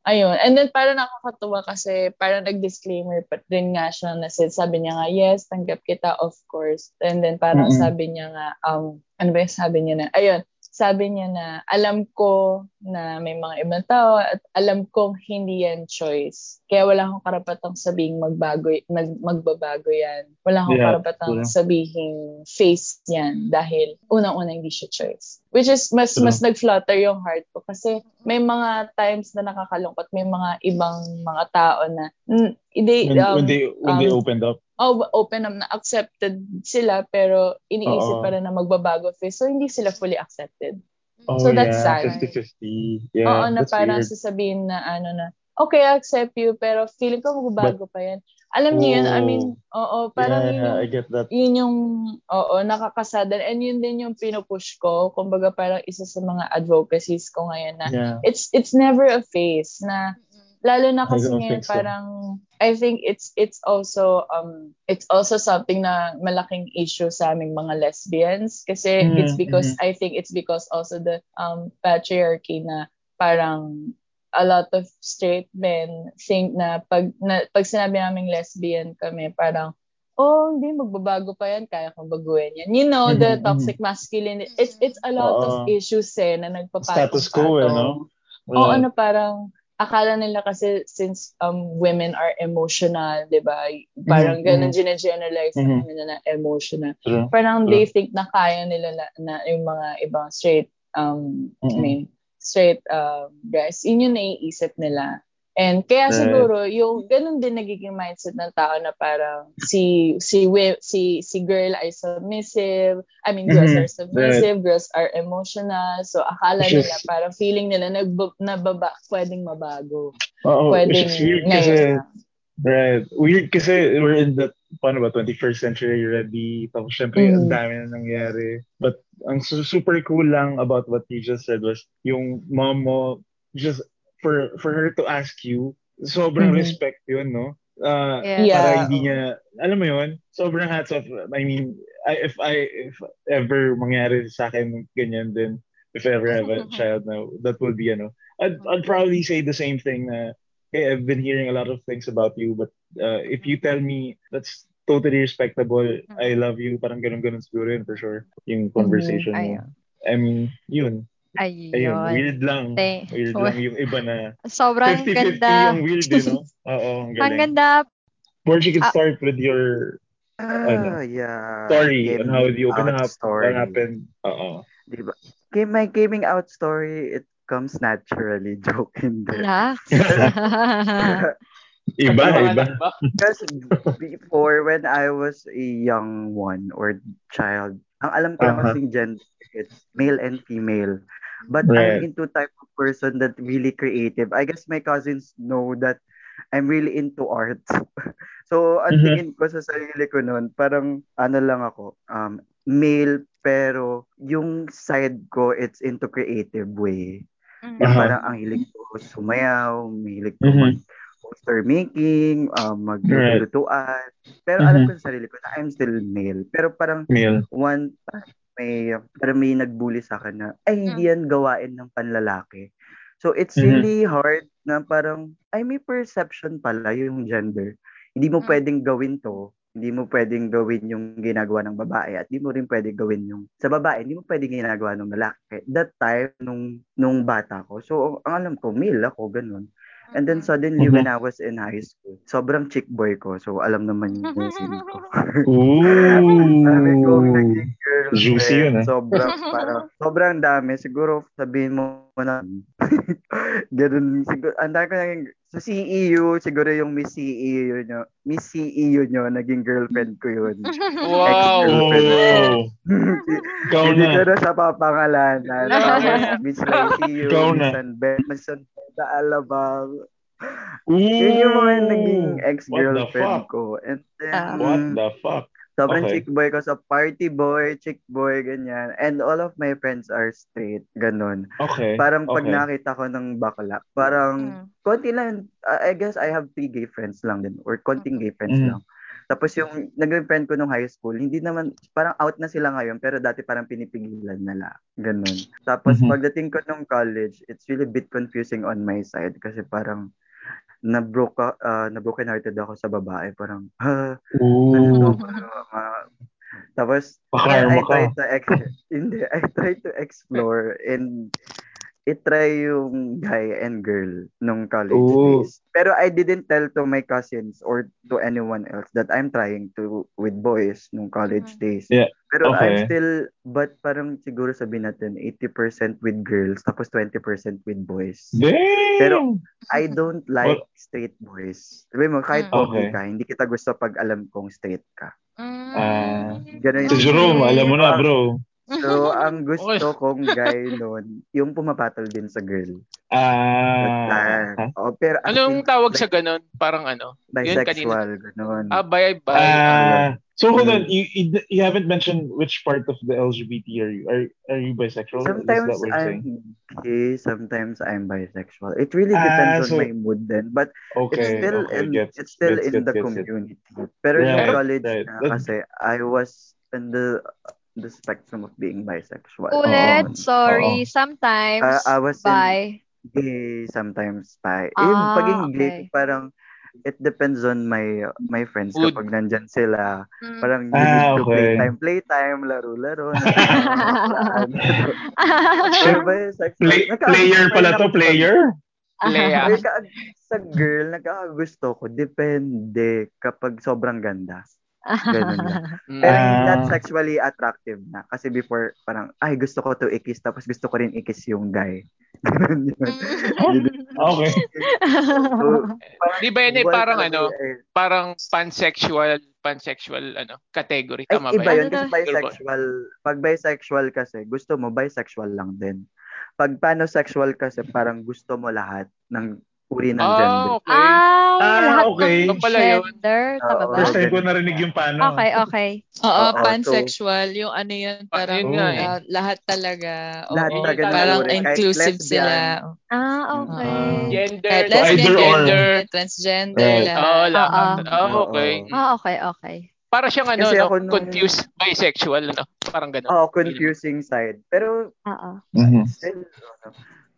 Speaker 5: ayun and then parang nakakatuwa kasi parang nag-disclaimer pa rin nga siya na sabi niya nga yes tanggap kita of course and then parang
Speaker 2: Mm-mm.
Speaker 5: sabi niya nga um ano ba yung sabi niya na ayun sabi niya na alam ko na may mga ibang tao at alam kong hindi yan choice. Kaya wala akong karapatang sabing magbago, mag, magbabago yan. Wala akong
Speaker 2: Yeah,
Speaker 5: karapatang
Speaker 2: true.
Speaker 5: sabihing face yan dahil unang-una hindi siya choice. Which is mas
Speaker 2: True.
Speaker 5: mas nag-flutter yung heart ko kasi may mga times na nakakalungkot, may mga ibang mga tao na mm, they,
Speaker 2: When,
Speaker 5: um,
Speaker 2: when they when they
Speaker 5: um,
Speaker 2: opened up.
Speaker 5: oh, open up na accepted sila pero iniisip
Speaker 2: Oo.
Speaker 5: pa rin na magbabago face. So, hindi sila fully accepted.
Speaker 2: Oh
Speaker 5: So, that's
Speaker 2: yeah,
Speaker 5: sad.
Speaker 2: 50-50. Yeah,
Speaker 5: Oo, na parang
Speaker 2: weird.
Speaker 5: sasabihin na ano na, okay, I accept you, pero feeling ko magbabago pa yan. Alam niyo yun, I mean, oo, parang
Speaker 2: yeah,
Speaker 5: yun yung,
Speaker 2: I get that.
Speaker 5: yun yung, oo, nakakasadan. And yun din yung pinupush ko. Kumbaga parang isa sa mga advocacies ko ngayon na
Speaker 2: Yeah.
Speaker 5: it's it's never a phase na lalo na kasi ngayon
Speaker 2: so.
Speaker 5: parang I think it's it's also um it's also something na malaking issue sa aming mga lesbians kasi
Speaker 2: Mhm,
Speaker 5: it's because
Speaker 2: mhm.
Speaker 5: I think it's because also the um patriarchy na parang a lot of straight men think na pag na, pag sinabi naming lesbian kami parang oh hindi magbabago pa yan kaya kong baguhin yan you know the
Speaker 2: Mhm,
Speaker 5: toxic masculinity it's it's a lot of
Speaker 2: Oo.
Speaker 5: issues eh na nagpapatong
Speaker 2: Status quo eh, no?
Speaker 5: Oo,
Speaker 2: Right.
Speaker 5: ano parang akala nila kasi since um women are emotional, 'di ba? Parang
Speaker 2: Mhm,
Speaker 5: ganun gine-generalize
Speaker 2: Mhm.
Speaker 5: mm nila na emotional.
Speaker 2: True.
Speaker 5: Parang
Speaker 2: True.
Speaker 5: they think na kaya nila na, na yung mga ibang straight um I
Speaker 2: Mhm.
Speaker 5: mean straight um guys, yun yung naiisip nila. And kaya
Speaker 2: Right.
Speaker 5: siguro yung ganun din nagiging mindset ng tao na parang si si si si girl ay submissive. I mean girls
Speaker 2: Mhm.
Speaker 5: are submissive, girls are emotional. So akala
Speaker 2: is-
Speaker 5: nila parang feeling nila nag nababa pwedeng mabago.
Speaker 2: Oo,
Speaker 5: Pwedeng
Speaker 2: weird kasi, right, weird kasi we're in the, paano ba, 21st century already. Tapos syempre,
Speaker 5: Mhm.
Speaker 2: ang dami na nangyari. But ang su- super cool lang about what you just said was yung mom mo, just for for her to ask you, sobrang
Speaker 5: Mhm.
Speaker 2: respect yun, no? Uh.
Speaker 5: Yeah.
Speaker 2: para hindi niya, alam mo yun, sobrang hats off. I mean, I, if I, if ever mangyari sa akin ganyan din, if I ever have a [LAUGHS] child now, that would be, ano, I'd, I'd probably say the same thing na, hey, I've been hearing a lot of things about you, but uh, if you tell me that's totally respectable, I love you, parang ganun-ganun siguro yun for sure, yung conversation mo.
Speaker 1: Ayun.
Speaker 2: I mean, yun. Ayun,
Speaker 1: Ayun.
Speaker 2: weird lang.
Speaker 1: Thank-
Speaker 2: Weird lang yung iba na [LAUGHS]
Speaker 1: Sobrang
Speaker 2: 50-50
Speaker 1: ganda.
Speaker 2: yung weird, eh, no? [LAUGHS] Oo, ang
Speaker 1: Ang
Speaker 2: galing.
Speaker 1: ganda.
Speaker 2: George, you can
Speaker 1: Ah.
Speaker 2: start with your Ano?
Speaker 4: Ah, yeah.
Speaker 2: story on how you open
Speaker 4: out
Speaker 2: up,
Speaker 4: story.
Speaker 2: what happened. Oo.
Speaker 4: Diba? Game, my gaming out story, it comes naturally. [LAUGHS] Joke hindi.
Speaker 1: Relax.
Speaker 2: Iba, iba.
Speaker 4: Because before, when I was a young one or child, ang alam ko lang
Speaker 2: Uh-huh.
Speaker 4: kasing gender, it's male and female. But
Speaker 2: Right.
Speaker 4: I'm into type of person that really creative. I guess my cousins know that I'm really into art. [LAUGHS] so, ang
Speaker 2: Mhm.
Speaker 4: tingin ko sa sarili ko noon, parang ano lang ako, um, male, pero yung side ko, it's into creative way. Yung
Speaker 2: Uh-huh.
Speaker 4: parang ang hilig ko sumayaw, mahilig ko
Speaker 2: Mhm.
Speaker 4: mag poster making, um, maglulutuan. Pero
Speaker 2: Mhm.
Speaker 4: alam ko sa sarili ko na I'm still male. Pero parang
Speaker 2: Male.
Speaker 4: one time, may, parang may nagbully sa akin na, ay, hindi yan gawain ng panlalaki. So it's
Speaker 2: Mhm.
Speaker 4: really hard na parang, ay may perception pala yung gender. Hindi mo
Speaker 1: Mm.
Speaker 4: pwedeng gawin to. Hindi mo pwedeng gawin yung ginagawa ng babae at hindi mo rin pwedeng gawin yung sa babae, hindi mo pwedeng ginagawa ng lalaki. That time, nung, nung bata ko, so ang alam ko, male ako, ganun. And then suddenly,
Speaker 2: Mhm.
Speaker 4: when I was in high school, sobrang chick boy ko. So alam naman yung boyfriend ko. Dami kong
Speaker 2: Ooh.
Speaker 4: naging girlfriend.
Speaker 2: Juicy yun, ah.
Speaker 4: Sobrang, [LAUGHS] parang, sobrang dami. Siguro, sabihin mo na, [LAUGHS] ganun, siguro, ang dami ko naging, sa CEU, siguro yung Miss CEU nyo, Miss CEU nyo, naging girlfriend ko yun. [LAUGHS]
Speaker 3: Wow!
Speaker 2: Ikaw
Speaker 4: Hindi ko
Speaker 2: na.
Speaker 4: na siya papangalanan. Miss
Speaker 2: Ikaw
Speaker 4: Miss
Speaker 2: na.
Speaker 4: Sanbet, Miss Sanbeta Alabang.
Speaker 2: Ooh.
Speaker 4: Yun yung mga naging
Speaker 2: What the
Speaker 4: ex-girlfriend
Speaker 2: fuck?
Speaker 4: ko. And then,
Speaker 1: Ah.
Speaker 2: What the fuck?
Speaker 4: Sobrang
Speaker 2: Okay.
Speaker 4: chick boy ko sa party boy, chick boy, ganyan. And all of my friends are straight, ganun.
Speaker 2: Okay.
Speaker 4: Parang pag
Speaker 2: okay.
Speaker 4: nakita ko ng bakla, parang konti lang, uh, I guess I have three gay friends lang din, or konting gay friends
Speaker 2: Mhm.
Speaker 4: lang. Tapos yung naging friend ko nung high school, hindi naman, parang out na sila ngayon, pero dati parang pinipigilan nila. Ganun. Tapos
Speaker 2: Mhm.
Speaker 4: pagdating ko nung college, it's really a bit confusing on my side kasi parang na-broke, uh, na-broken hearted ako sa babae. Parang, ha,
Speaker 2: Ooh.
Speaker 4: uh, tapos,
Speaker 2: Pakarma
Speaker 4: I
Speaker 2: ka.
Speaker 4: tried to ex- [LAUGHS] hindi, I tried to explore and itry yung guy and girl nung college
Speaker 2: Ooh.
Speaker 4: days. Pero I didn't tell to my cousins or to anyone else that I'm trying to with boys nung college
Speaker 1: Mhm.
Speaker 4: days.
Speaker 2: Yeah,
Speaker 4: Pero I'm
Speaker 2: okay.
Speaker 4: still, but parang siguro sabihin natin 80% with girls tapos 20% with boys.
Speaker 2: Damn!
Speaker 4: Pero- I don't like straight boys. Sabi mo, kahit
Speaker 1: Mm.
Speaker 4: pogi
Speaker 2: Okay.
Speaker 4: ka, hindi kita gusto pag alam kong straight ka.
Speaker 2: Ah.
Speaker 4: Ganun
Speaker 2: Si
Speaker 4: yung-
Speaker 2: Jerome, alam mo na, bro.
Speaker 4: So, [LAUGHS] ang gusto kong guy nun, yung pumapatol din sa girl.
Speaker 2: Ah.
Speaker 4: time. Oh, pero
Speaker 3: Anong
Speaker 4: in,
Speaker 3: tawag sa
Speaker 4: like,
Speaker 3: ganun? Parang ano? Yun
Speaker 4: bisexual, ganun.
Speaker 3: Ah, bye bye.
Speaker 2: Ah. So hold on,
Speaker 4: Mm.
Speaker 2: you, you you haven't mentioned which part of the LGBT are you? Are are you bisexual? Is that
Speaker 4: sometimes
Speaker 2: what you're saying?
Speaker 4: I'm gay, sometimes I'm bisexual. It really
Speaker 2: Ah,
Speaker 4: depends
Speaker 2: so-
Speaker 4: on my mood then. But
Speaker 2: Okay,
Speaker 4: it's still
Speaker 2: okay,
Speaker 4: in
Speaker 2: gets,
Speaker 4: it's still
Speaker 2: gets,
Speaker 4: in
Speaker 2: gets,
Speaker 4: the community. Pero
Speaker 2: Right,
Speaker 4: yung college
Speaker 2: right.
Speaker 4: na kasi I was in the the spectrum of being bisexual.
Speaker 1: Ulit,
Speaker 2: Oo.
Speaker 1: sorry.
Speaker 2: Oo.
Speaker 1: Sometimes,
Speaker 4: Ah, I was in-
Speaker 1: bye.
Speaker 4: gay sometimes bi.
Speaker 1: Ah,
Speaker 4: yung pagiging gay
Speaker 1: okay.
Speaker 4: parang it depends on my my friends
Speaker 3: Mood.
Speaker 4: kapag nandyan sila.
Speaker 1: Mm.
Speaker 4: Parang you
Speaker 2: Ah,
Speaker 4: need to
Speaker 2: okay.
Speaker 4: playtime, playtime, laro-laro. [LAUGHS]
Speaker 2: Play, player
Speaker 4: pa
Speaker 2: pala to, player?
Speaker 4: Nagka- sa girl, nagkakagusto ko. Depende kapag sobrang ganda. Ganun lang. [LAUGHS]
Speaker 3: Mm.
Speaker 4: Pero not sexually attractive na. Kasi before, parang, ay, gusto ko to ikis, tapos gusto ko rin ikis yung guy. [LAUGHS] Ganun yun. [LAUGHS]
Speaker 2: Okay.
Speaker 4: So, parang,
Speaker 3: Di ba yun eh, parang
Speaker 4: talaga
Speaker 3: ano,
Speaker 4: eh.
Speaker 3: parang pansexual, pansexual ano, category.
Speaker 4: Ay,
Speaker 3: Tama
Speaker 4: iba
Speaker 3: ba
Speaker 4: yun
Speaker 3: yun?
Speaker 4: kasi
Speaker 1: Ano
Speaker 4: bisexual. Pag bisexual kasi, gusto mo bisexual lang din. Pag panosexual kasi, parang gusto mo lahat ng uri ng gender.
Speaker 3: Ah, okay.
Speaker 1: Ay,
Speaker 2: Ah,
Speaker 1: lahat
Speaker 2: okay.
Speaker 1: ng
Speaker 3: Ano pala yun?
Speaker 1: gender. Tama
Speaker 4: Oo.
Speaker 1: ba?
Speaker 2: First time ko narinig yung paano.
Speaker 1: Okay, okay. [LAUGHS]
Speaker 5: Oo,
Speaker 4: Oo, so-
Speaker 5: pansexual. yung ano yun,
Speaker 3: Ah,
Speaker 5: parang
Speaker 3: yun eh.
Speaker 5: ah, lahat talaga. Oo,
Speaker 4: Lahat
Speaker 3: Oo,
Speaker 4: talaga ng
Speaker 5: parang
Speaker 4: uri. Kahit
Speaker 5: inclusive
Speaker 4: lesbian,
Speaker 5: sila.
Speaker 1: Ah, okay.
Speaker 2: Ah.
Speaker 3: Gender,
Speaker 5: Kahit
Speaker 2: So,
Speaker 5: lesbian,
Speaker 2: either or.
Speaker 5: gender, transgender,
Speaker 2: Right.
Speaker 5: lahat.
Speaker 3: Oh, lahat.
Speaker 1: Oo.
Speaker 3: Ah,
Speaker 4: Oo.
Speaker 3: okay.
Speaker 1: Ah, okay, okay.
Speaker 3: Para siyang ano, no,
Speaker 4: nung-
Speaker 3: confused bisexual, no? Parang gano'n.
Speaker 4: Oh, confusing side. Pero
Speaker 1: Oo.
Speaker 2: Mhm.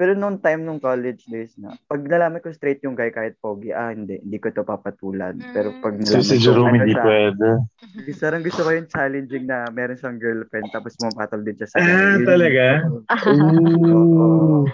Speaker 4: Pero nung time nung college days na, pag nalaman ko straight yung guy kahit pogi, ah hindi, hindi ko to papatulan. Pero pag
Speaker 2: So,
Speaker 4: nalaman
Speaker 2: si
Speaker 4: ko,
Speaker 2: Jerome
Speaker 4: ano
Speaker 2: hindi
Speaker 4: siya,
Speaker 2: pwede.
Speaker 4: Sarang gusto ko yung challenging na meron siyang girlfriend tapos pumapatol din siya sa
Speaker 2: Ah.
Speaker 4: Yun-
Speaker 2: talaga?
Speaker 4: Oo.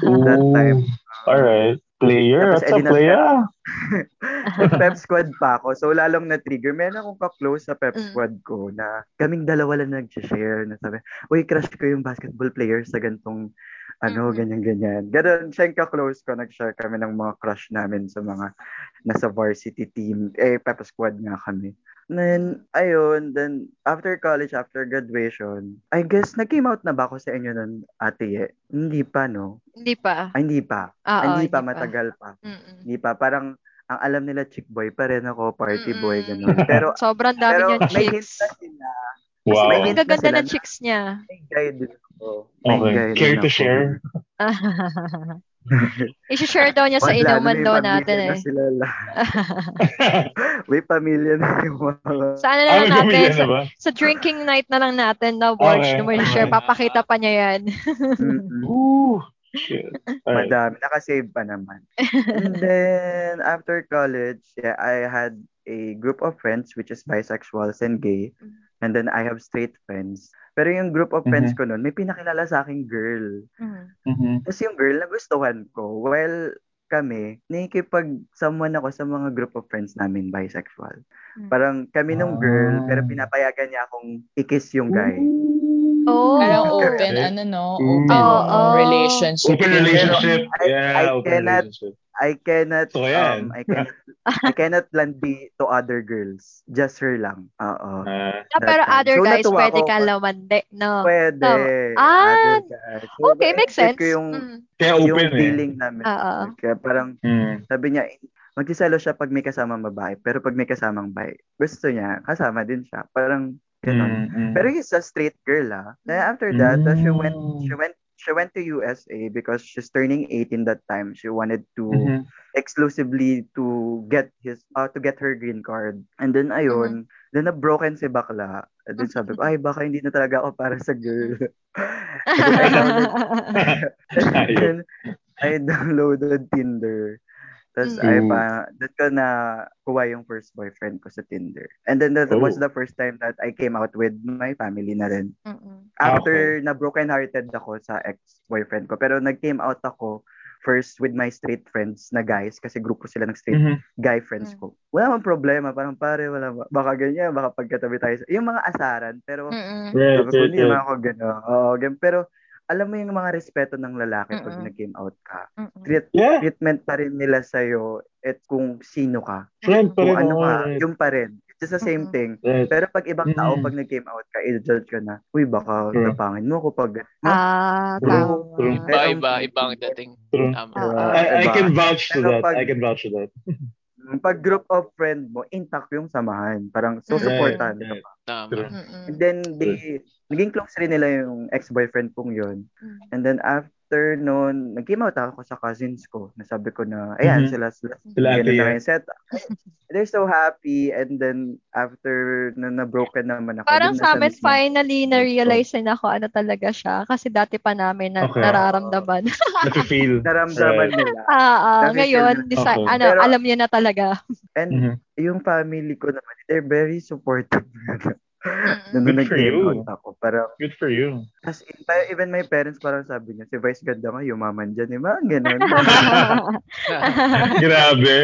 Speaker 2: Ooh.
Speaker 4: That time.
Speaker 2: Alright. Player.
Speaker 4: Tapos,
Speaker 2: What's
Speaker 4: na-
Speaker 2: player? [LAUGHS]
Speaker 4: Nag-pep squad pa ako. So, lalong na-trigger. Meron akong ka-close sa pep
Speaker 1: Mm.
Speaker 4: squad ko na kaming dalawa lang nag-share na sabi, uy, crush ko yung basketball player sa gantong ano, ganyan-ganyan. Ganon, siya yung ka-close ko. Nag-share kami ng mga crush namin sa mga nasa varsity team. Eh, pep squad nga kami. Then, ayun, then, after college, after graduation, I guess, nag-came out na ba ako sa inyo nun, ate? Ye? Hindi pa, no?
Speaker 1: Hindi pa.
Speaker 4: Ay, hindi pa.
Speaker 1: Oo,
Speaker 4: hindi pa, matagal pa.
Speaker 1: Mm-mm.
Speaker 4: Hindi pa. Parang, ang alam nila, chick boy pa rin ako, party boy,
Speaker 1: Mm-mm.
Speaker 4: gano'n. Pero, [LAUGHS]
Speaker 1: Sobrang dami
Speaker 4: pero
Speaker 1: niyang
Speaker 4: may hint
Speaker 1: chicks.
Speaker 4: na sila.
Speaker 2: Wow.
Speaker 4: May
Speaker 1: Ang
Speaker 4: na
Speaker 1: gaganda ng
Speaker 4: na-
Speaker 1: chicks niya.
Speaker 4: May
Speaker 2: Okay. Care to share? [LAUGHS]
Speaker 1: I-share daw niya sa inuman daw natin
Speaker 4: na
Speaker 1: eh.
Speaker 4: sila. [LAUGHS] May pamilya na yung mga...
Speaker 1: Sana na
Speaker 2: Ah,
Speaker 1: lang natin,
Speaker 2: na
Speaker 1: sa,
Speaker 2: ba?
Speaker 1: sa drinking night na lang natin na watch
Speaker 2: Okay,
Speaker 1: na may share, papakita pa niya yan.
Speaker 4: Mm-mm. [LAUGHS]
Speaker 2: Ooh. Shit. Alright.
Speaker 4: Madami. Nakasave pa naman. And then, after college, yeah, I had a group of friends which is bisexuals and gay. And then I have straight friends. Pero yung group of friends ko nun, may pinakilala sa aking girl.
Speaker 1: Mhm.
Speaker 2: Mhm.
Speaker 4: Tapos yung girl, nagustuhan ko. Well, kami, nakikipag-someone ako sa mga group of friends namin bisexual.
Speaker 1: Mm.
Speaker 4: Parang kami nung girl,
Speaker 2: Ah.
Speaker 4: pero pinapayagan niya akong i-kiss yung guy.
Speaker 1: Oh.
Speaker 5: Parang
Speaker 2: Okay.
Speaker 5: open, ano no? Open
Speaker 1: Oo, oo.
Speaker 5: relationship.
Speaker 2: Open relationship.
Speaker 4: I-
Speaker 2: yeah,
Speaker 4: I
Speaker 2: open
Speaker 4: cannot-
Speaker 2: relationship.
Speaker 4: I cannot,
Speaker 2: So,
Speaker 4: um, I cannot, [LAUGHS] I cannot landi to other girls. Just her lang. Oo.
Speaker 2: Ah,
Speaker 1: Ah, pero
Speaker 4: time.
Speaker 1: other
Speaker 4: So,
Speaker 1: guys, pwede ka lamande. No.
Speaker 4: Pwede.
Speaker 1: Ah,
Speaker 4: Other guys. So,
Speaker 1: Okay, makes sense.
Speaker 4: ko yung,
Speaker 1: Mm.
Speaker 2: kaya
Speaker 4: yung
Speaker 2: open eh.
Speaker 4: feeling namin.
Speaker 1: Oo.
Speaker 4: Kaya parang,
Speaker 2: Mm.
Speaker 4: sabi niya, magsiselo siya pag may kasamang babae. Pero pag may kasamang babae, gusto niya, kasama din siya. Parang, ganun.
Speaker 2: Mm, mm.
Speaker 4: Pero he's a straight girl, ah. Then after that, uh, she went, she went, she went to USA because she's turning 18 that time. She wanted to
Speaker 2: Mhm.
Speaker 4: exclusively to get his, uh, to get her green card. And then ayun, then na broken si bakla. And then sabi ko, ay baka hindi na talaga ako para sa girl. [LAUGHS] And [LAUGHS] then [LAUGHS] I downloaded Tinder. Tapos
Speaker 1: Mm.
Speaker 4: ay pa, doon ko na kuha yung first boyfriend ko sa Tinder. And then that was
Speaker 2: Oh.
Speaker 4: the first time that I came out with my family na rin.
Speaker 1: Mm-mm.
Speaker 4: After na broken hearted ako sa ex-boyfriend ko. Pero nag-came out ako first with my straight friends na guys kasi grupo sila ng straight
Speaker 2: Mhm.
Speaker 4: guy friends
Speaker 1: Mm.
Speaker 4: ko. Wala mang problema, parang pare, wala ba- baka ganyan, baka pagkatabi tayo. sa- Yung mga asaran, pero
Speaker 1: Mm-mm.
Speaker 2: Right,
Speaker 4: sabi ko,
Speaker 2: right,
Speaker 4: hindi naman
Speaker 2: right.
Speaker 4: ako gano'n. Oo, gan- pero alam mo yung mga respeto ng lalaki pag
Speaker 1: Mm-mm.
Speaker 4: nag-came out ka.
Speaker 1: Mm-mm.
Speaker 4: Treat,
Speaker 2: Yeah,
Speaker 4: treatment pa rin nila sa'yo at kung sino ka.
Speaker 2: friend pa
Speaker 4: Kung
Speaker 2: rin
Speaker 4: ano
Speaker 2: ako.
Speaker 4: ka,
Speaker 2: Right.
Speaker 4: yung pa rin. It's the same
Speaker 1: Mm-mm.
Speaker 4: thing.
Speaker 2: Right.
Speaker 4: Pero pag ibang tao, pag nag-came out ka, i-judge ka na, uy, baka
Speaker 2: True.
Speaker 4: tapangin mo ako pag...
Speaker 1: Ah,
Speaker 2: True,
Speaker 1: tama.
Speaker 2: true.
Speaker 3: Iba, iba, iba ang dating.
Speaker 2: True.
Speaker 3: Tama.
Speaker 1: Oo.
Speaker 2: I, I can vouch to that.
Speaker 4: pag-
Speaker 2: I can vouch to that. [LAUGHS]
Speaker 4: Pag group of friend mo, intact yung samahan. Parang susuportahan ka
Speaker 2: Right,
Speaker 4: pa.
Speaker 3: Tama.
Speaker 2: True.
Speaker 1: Mm-mm.
Speaker 4: And then, they, naging close rin nila yung ex-boyfriend kong yun. And then, after noon, nag-came out ako sa cousins ko. Nasabi ko na, ayan,
Speaker 2: Mhm.
Speaker 4: sila, sila,
Speaker 2: Sila
Speaker 4: ganun na yung set. [LAUGHS] They're so happy. And then, after na na-broken naman ako,
Speaker 1: Parang sa amin, finally, na-realize na ako ano talaga siya. Kasi dati pa namin na,
Speaker 2: Okay.
Speaker 1: nararamdaman. [LAUGHS]
Speaker 2: Nafe-feel. [LAUGHS]
Speaker 4: Naramdaman
Speaker 2: Right.
Speaker 4: nila.
Speaker 1: ah, ah,
Speaker 4: Nafe-feel
Speaker 1: ngayon,
Speaker 4: nila.
Speaker 1: desi-
Speaker 2: Okay.
Speaker 1: ano,
Speaker 4: Pero-
Speaker 1: alam niya na talaga.
Speaker 4: And
Speaker 2: Mhm.
Speaker 4: yung family ko naman, they're very supportive. Nung
Speaker 2: Good for you.
Speaker 4: out ako. Parang,
Speaker 2: Good for you.
Speaker 4: As in, even my parents parang sabi niya, si Vice ganda nga, yumaman dyan. [LAUGHS] Eh, mga ganun.
Speaker 2: Grabe.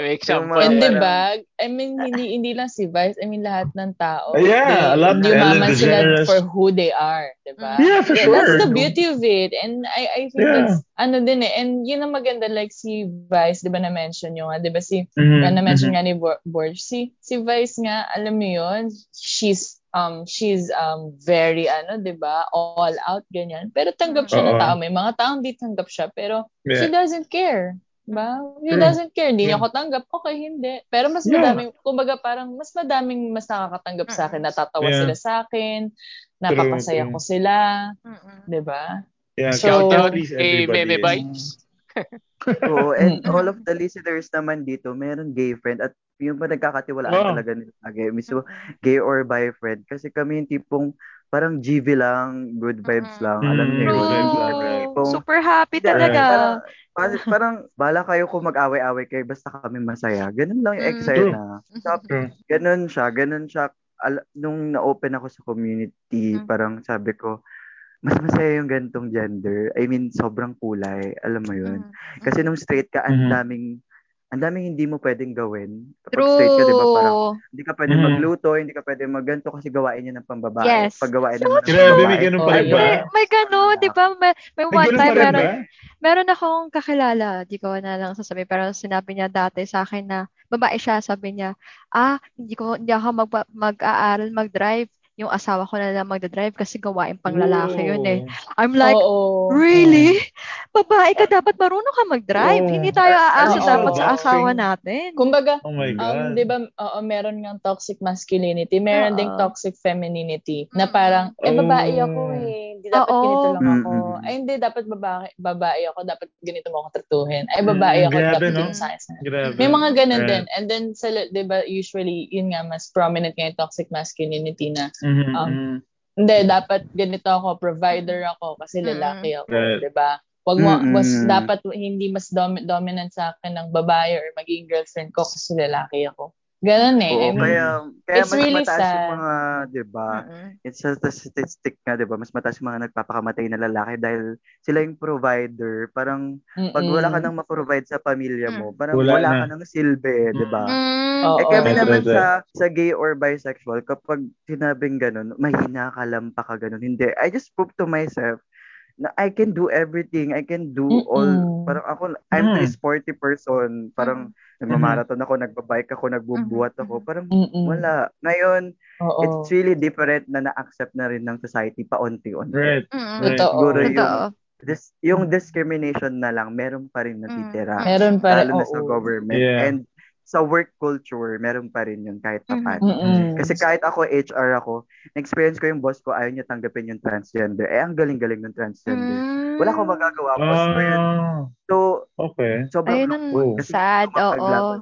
Speaker 3: Example.
Speaker 4: Yung
Speaker 5: And di
Speaker 4: parang-
Speaker 5: ba, I mean, hindi hindi lang si Vice, I mean, lahat ng tao.
Speaker 2: Yeah, a lot
Speaker 5: they,
Speaker 2: Ellen
Speaker 5: umaman sila for who they are, di ba?
Speaker 2: Yeah, for
Speaker 5: Th-
Speaker 2: sure.
Speaker 5: That's the beauty of it. And I I think
Speaker 2: Yeah.
Speaker 5: that's, ano din eh, and yun ang maganda, like si Vice, di ba na-mention yun nga, di ba si,
Speaker 2: Mhm,
Speaker 5: na na-mention
Speaker 2: mhm.
Speaker 5: nga ni Bor- Borge, si, si Vice nga, alam mo yun, she's, um, she's, um, very, ano, di ba, all out, ganyan. Pero tanggap siya ng
Speaker 2: Oo.
Speaker 5: tao. May mga taong di tanggap siya, pero she
Speaker 2: Yeah.
Speaker 5: doesn't care. Ba? He
Speaker 2: True.
Speaker 5: doesn't care. Hindi niya
Speaker 2: Yeah.
Speaker 5: ako tanggap. Okay, hindi. Pero mas
Speaker 2: Yeah.
Speaker 5: madaming, kumbaga parang mas madaming mas nakakatanggap sa akin. Natatawa
Speaker 2: Yeah.
Speaker 5: sila sa akin. Napapasaya
Speaker 2: True,
Speaker 5: ko sila.
Speaker 1: Mm-mm.
Speaker 5: Di ba?
Speaker 2: Yeah,
Speaker 5: So,
Speaker 2: count
Speaker 3: Kay
Speaker 2: everybody.
Speaker 3: Bebe
Speaker 2: is-
Speaker 3: Bites. [LAUGHS]
Speaker 4: Oo, and
Speaker 5: Mm.
Speaker 4: all of the listeners naman dito, meron gay friend at yung pa nagkakatiwalaan
Speaker 2: Wow.
Speaker 4: talaga nila lagi. Mismo, gay or bi friend. Kasi kami yung tipong parang GV lang, good vibes
Speaker 1: Mm.
Speaker 4: lang. Alam niyo
Speaker 2: good
Speaker 4: yun. tipong,
Speaker 1: Super happy talaga.
Speaker 4: Parang, parang, parang, bala kayo kung mag-away-away kayo, basta kami masaya. Ganun lang yung
Speaker 1: Mm.
Speaker 4: excited
Speaker 2: True.
Speaker 4: na. Stop.
Speaker 2: True.
Speaker 4: Ganun siya, ganun siya. Al- nung na-open ako sa community,
Speaker 1: Mm.
Speaker 4: parang sabi ko, mas masaya yung gantong gender. I mean, sobrang kulay. Alam mo yun.
Speaker 1: Mm.
Speaker 4: Kasi nung straight ka, ang daming, ang daming hindi mo pwedeng gawin. Kapag straight ka, di ba, parang,
Speaker 1: True.
Speaker 4: hindi ka pwedeng
Speaker 2: Mhm.
Speaker 4: magluto, hindi ka pwedeng magganto kasi gawain niya ng pambabae.
Speaker 1: Yes.
Speaker 4: Pag gawain naman ng
Speaker 2: Grabe, may ganun pa
Speaker 5: Oh,
Speaker 2: rin ba?
Speaker 1: May, may gano'n, di ba? May, may
Speaker 2: May
Speaker 1: one
Speaker 2: ganun
Speaker 1: time, meron,
Speaker 2: ba?
Speaker 1: meron akong kakilala, di ko na lang sasabihin, pero sinabi niya dati sa akin na babae siya, sabi niya, ah, hindi ko hindi ako mag, mag-aaral mag-drive. Yung asawa ko na lang magdadrive kasi gawain pang lalaki yun eh. I'm like,
Speaker 5: Oo.
Speaker 1: really? Babae ka dapat marunong ka mag-drive.
Speaker 2: Oo.
Speaker 1: Hindi tayo aasa
Speaker 5: Oo.
Speaker 1: dapat sa asawa natin.
Speaker 5: Kumbaga,
Speaker 2: Oh my
Speaker 5: um,
Speaker 2: God.
Speaker 5: di ba, oo, meron ng toxic masculinity, meron
Speaker 1: Oo.
Speaker 5: ding toxic femininity, na
Speaker 1: Mm.
Speaker 5: parang, eh, babae ako eh. Hindi dapat
Speaker 1: Oo.
Speaker 5: ganito lang ako.
Speaker 4: Mm-mm.
Speaker 5: Ay, hindi, dapat babae, babae ako, dapat ganito mo ako tratuhin. Ay, babae
Speaker 2: Mm,
Speaker 5: ako,
Speaker 2: grabe,
Speaker 5: dapat
Speaker 2: no?
Speaker 5: ganito sa akin.
Speaker 2: Grabe.
Speaker 5: May mga ganun
Speaker 2: Right.
Speaker 5: din. And then, sa, di ba, usually, yun nga, mas prominent nga yung toxic masculinity na,
Speaker 2: Mhm,
Speaker 5: Um,
Speaker 2: mhm.
Speaker 5: hindi, dapat ganito ako, provider ako, kasi lalaki ako,
Speaker 2: Right.
Speaker 5: di ba? Wag mo,
Speaker 4: Mm-mm.
Speaker 5: mas dapat hindi mas domi- dominant sa akin ng babae or maging girlfriend ko kasi lalaki ako. Ganun eh. I
Speaker 4: Oo,
Speaker 5: mean,
Speaker 4: kaya, kaya
Speaker 5: it's
Speaker 4: mas
Speaker 5: really
Speaker 4: mataas
Speaker 5: sad.
Speaker 4: yung mga, di ba?
Speaker 1: Mm-mm.
Speaker 4: It's a statistic nga, di ba? Mas mataas yung mga nagpapakamatay na lalaki dahil sila yung provider. Parang, pag wala ka
Speaker 5: Mm-mm.
Speaker 4: nang ma-provide sa pamilya mo, parang
Speaker 2: Wala
Speaker 4: wala,
Speaker 2: na.
Speaker 4: ka nang silbi, di ba?
Speaker 1: Mm.
Speaker 5: Oo.
Speaker 4: Eh kami naman
Speaker 2: right,
Speaker 4: sa sa gay or bisexual, kapag sinabing ganun, mahina ka lang pa ka ganun. Hindi. I just prove to myself na I can do everything. I can do all.
Speaker 5: Mm-mm.
Speaker 4: Parang ako, I'm
Speaker 2: Mm.
Speaker 4: this sporty person. Parang nagmamarathon ako, nagbabike ako, nagbubuhat ako. Parang
Speaker 5: Mm-mm.
Speaker 4: wala. Ngayon,
Speaker 5: Oo.
Speaker 4: it's really different na na-accept na rin ng society paunti-unti.
Speaker 2: Right. Right.
Speaker 5: Totoo.
Speaker 4: Siguro yung, dis, yung discrimination na lang, meron pa rin natitira.
Speaker 1: Mm.
Speaker 5: Meron pa rin.
Speaker 4: Lalo na sa government.
Speaker 2: Yeah.
Speaker 4: And sa work culture, meron pa rin yun kahit
Speaker 1: Mhm.
Speaker 4: paano.
Speaker 5: Mm-mm.
Speaker 4: Kasi kahit ako, HR ako, na-experience ko yung boss ko, ayaw niya tanggapin yung transgender. Eh, ang galing-galing ng transgender.
Speaker 1: Mm.
Speaker 4: Wala akong magagawa. Boss ko yun.
Speaker 2: Ah,
Speaker 4: So,
Speaker 2: okay.
Speaker 4: sobrang
Speaker 1: Ayun ang.
Speaker 4: Kasi
Speaker 1: sad, oo.
Speaker 4: yun?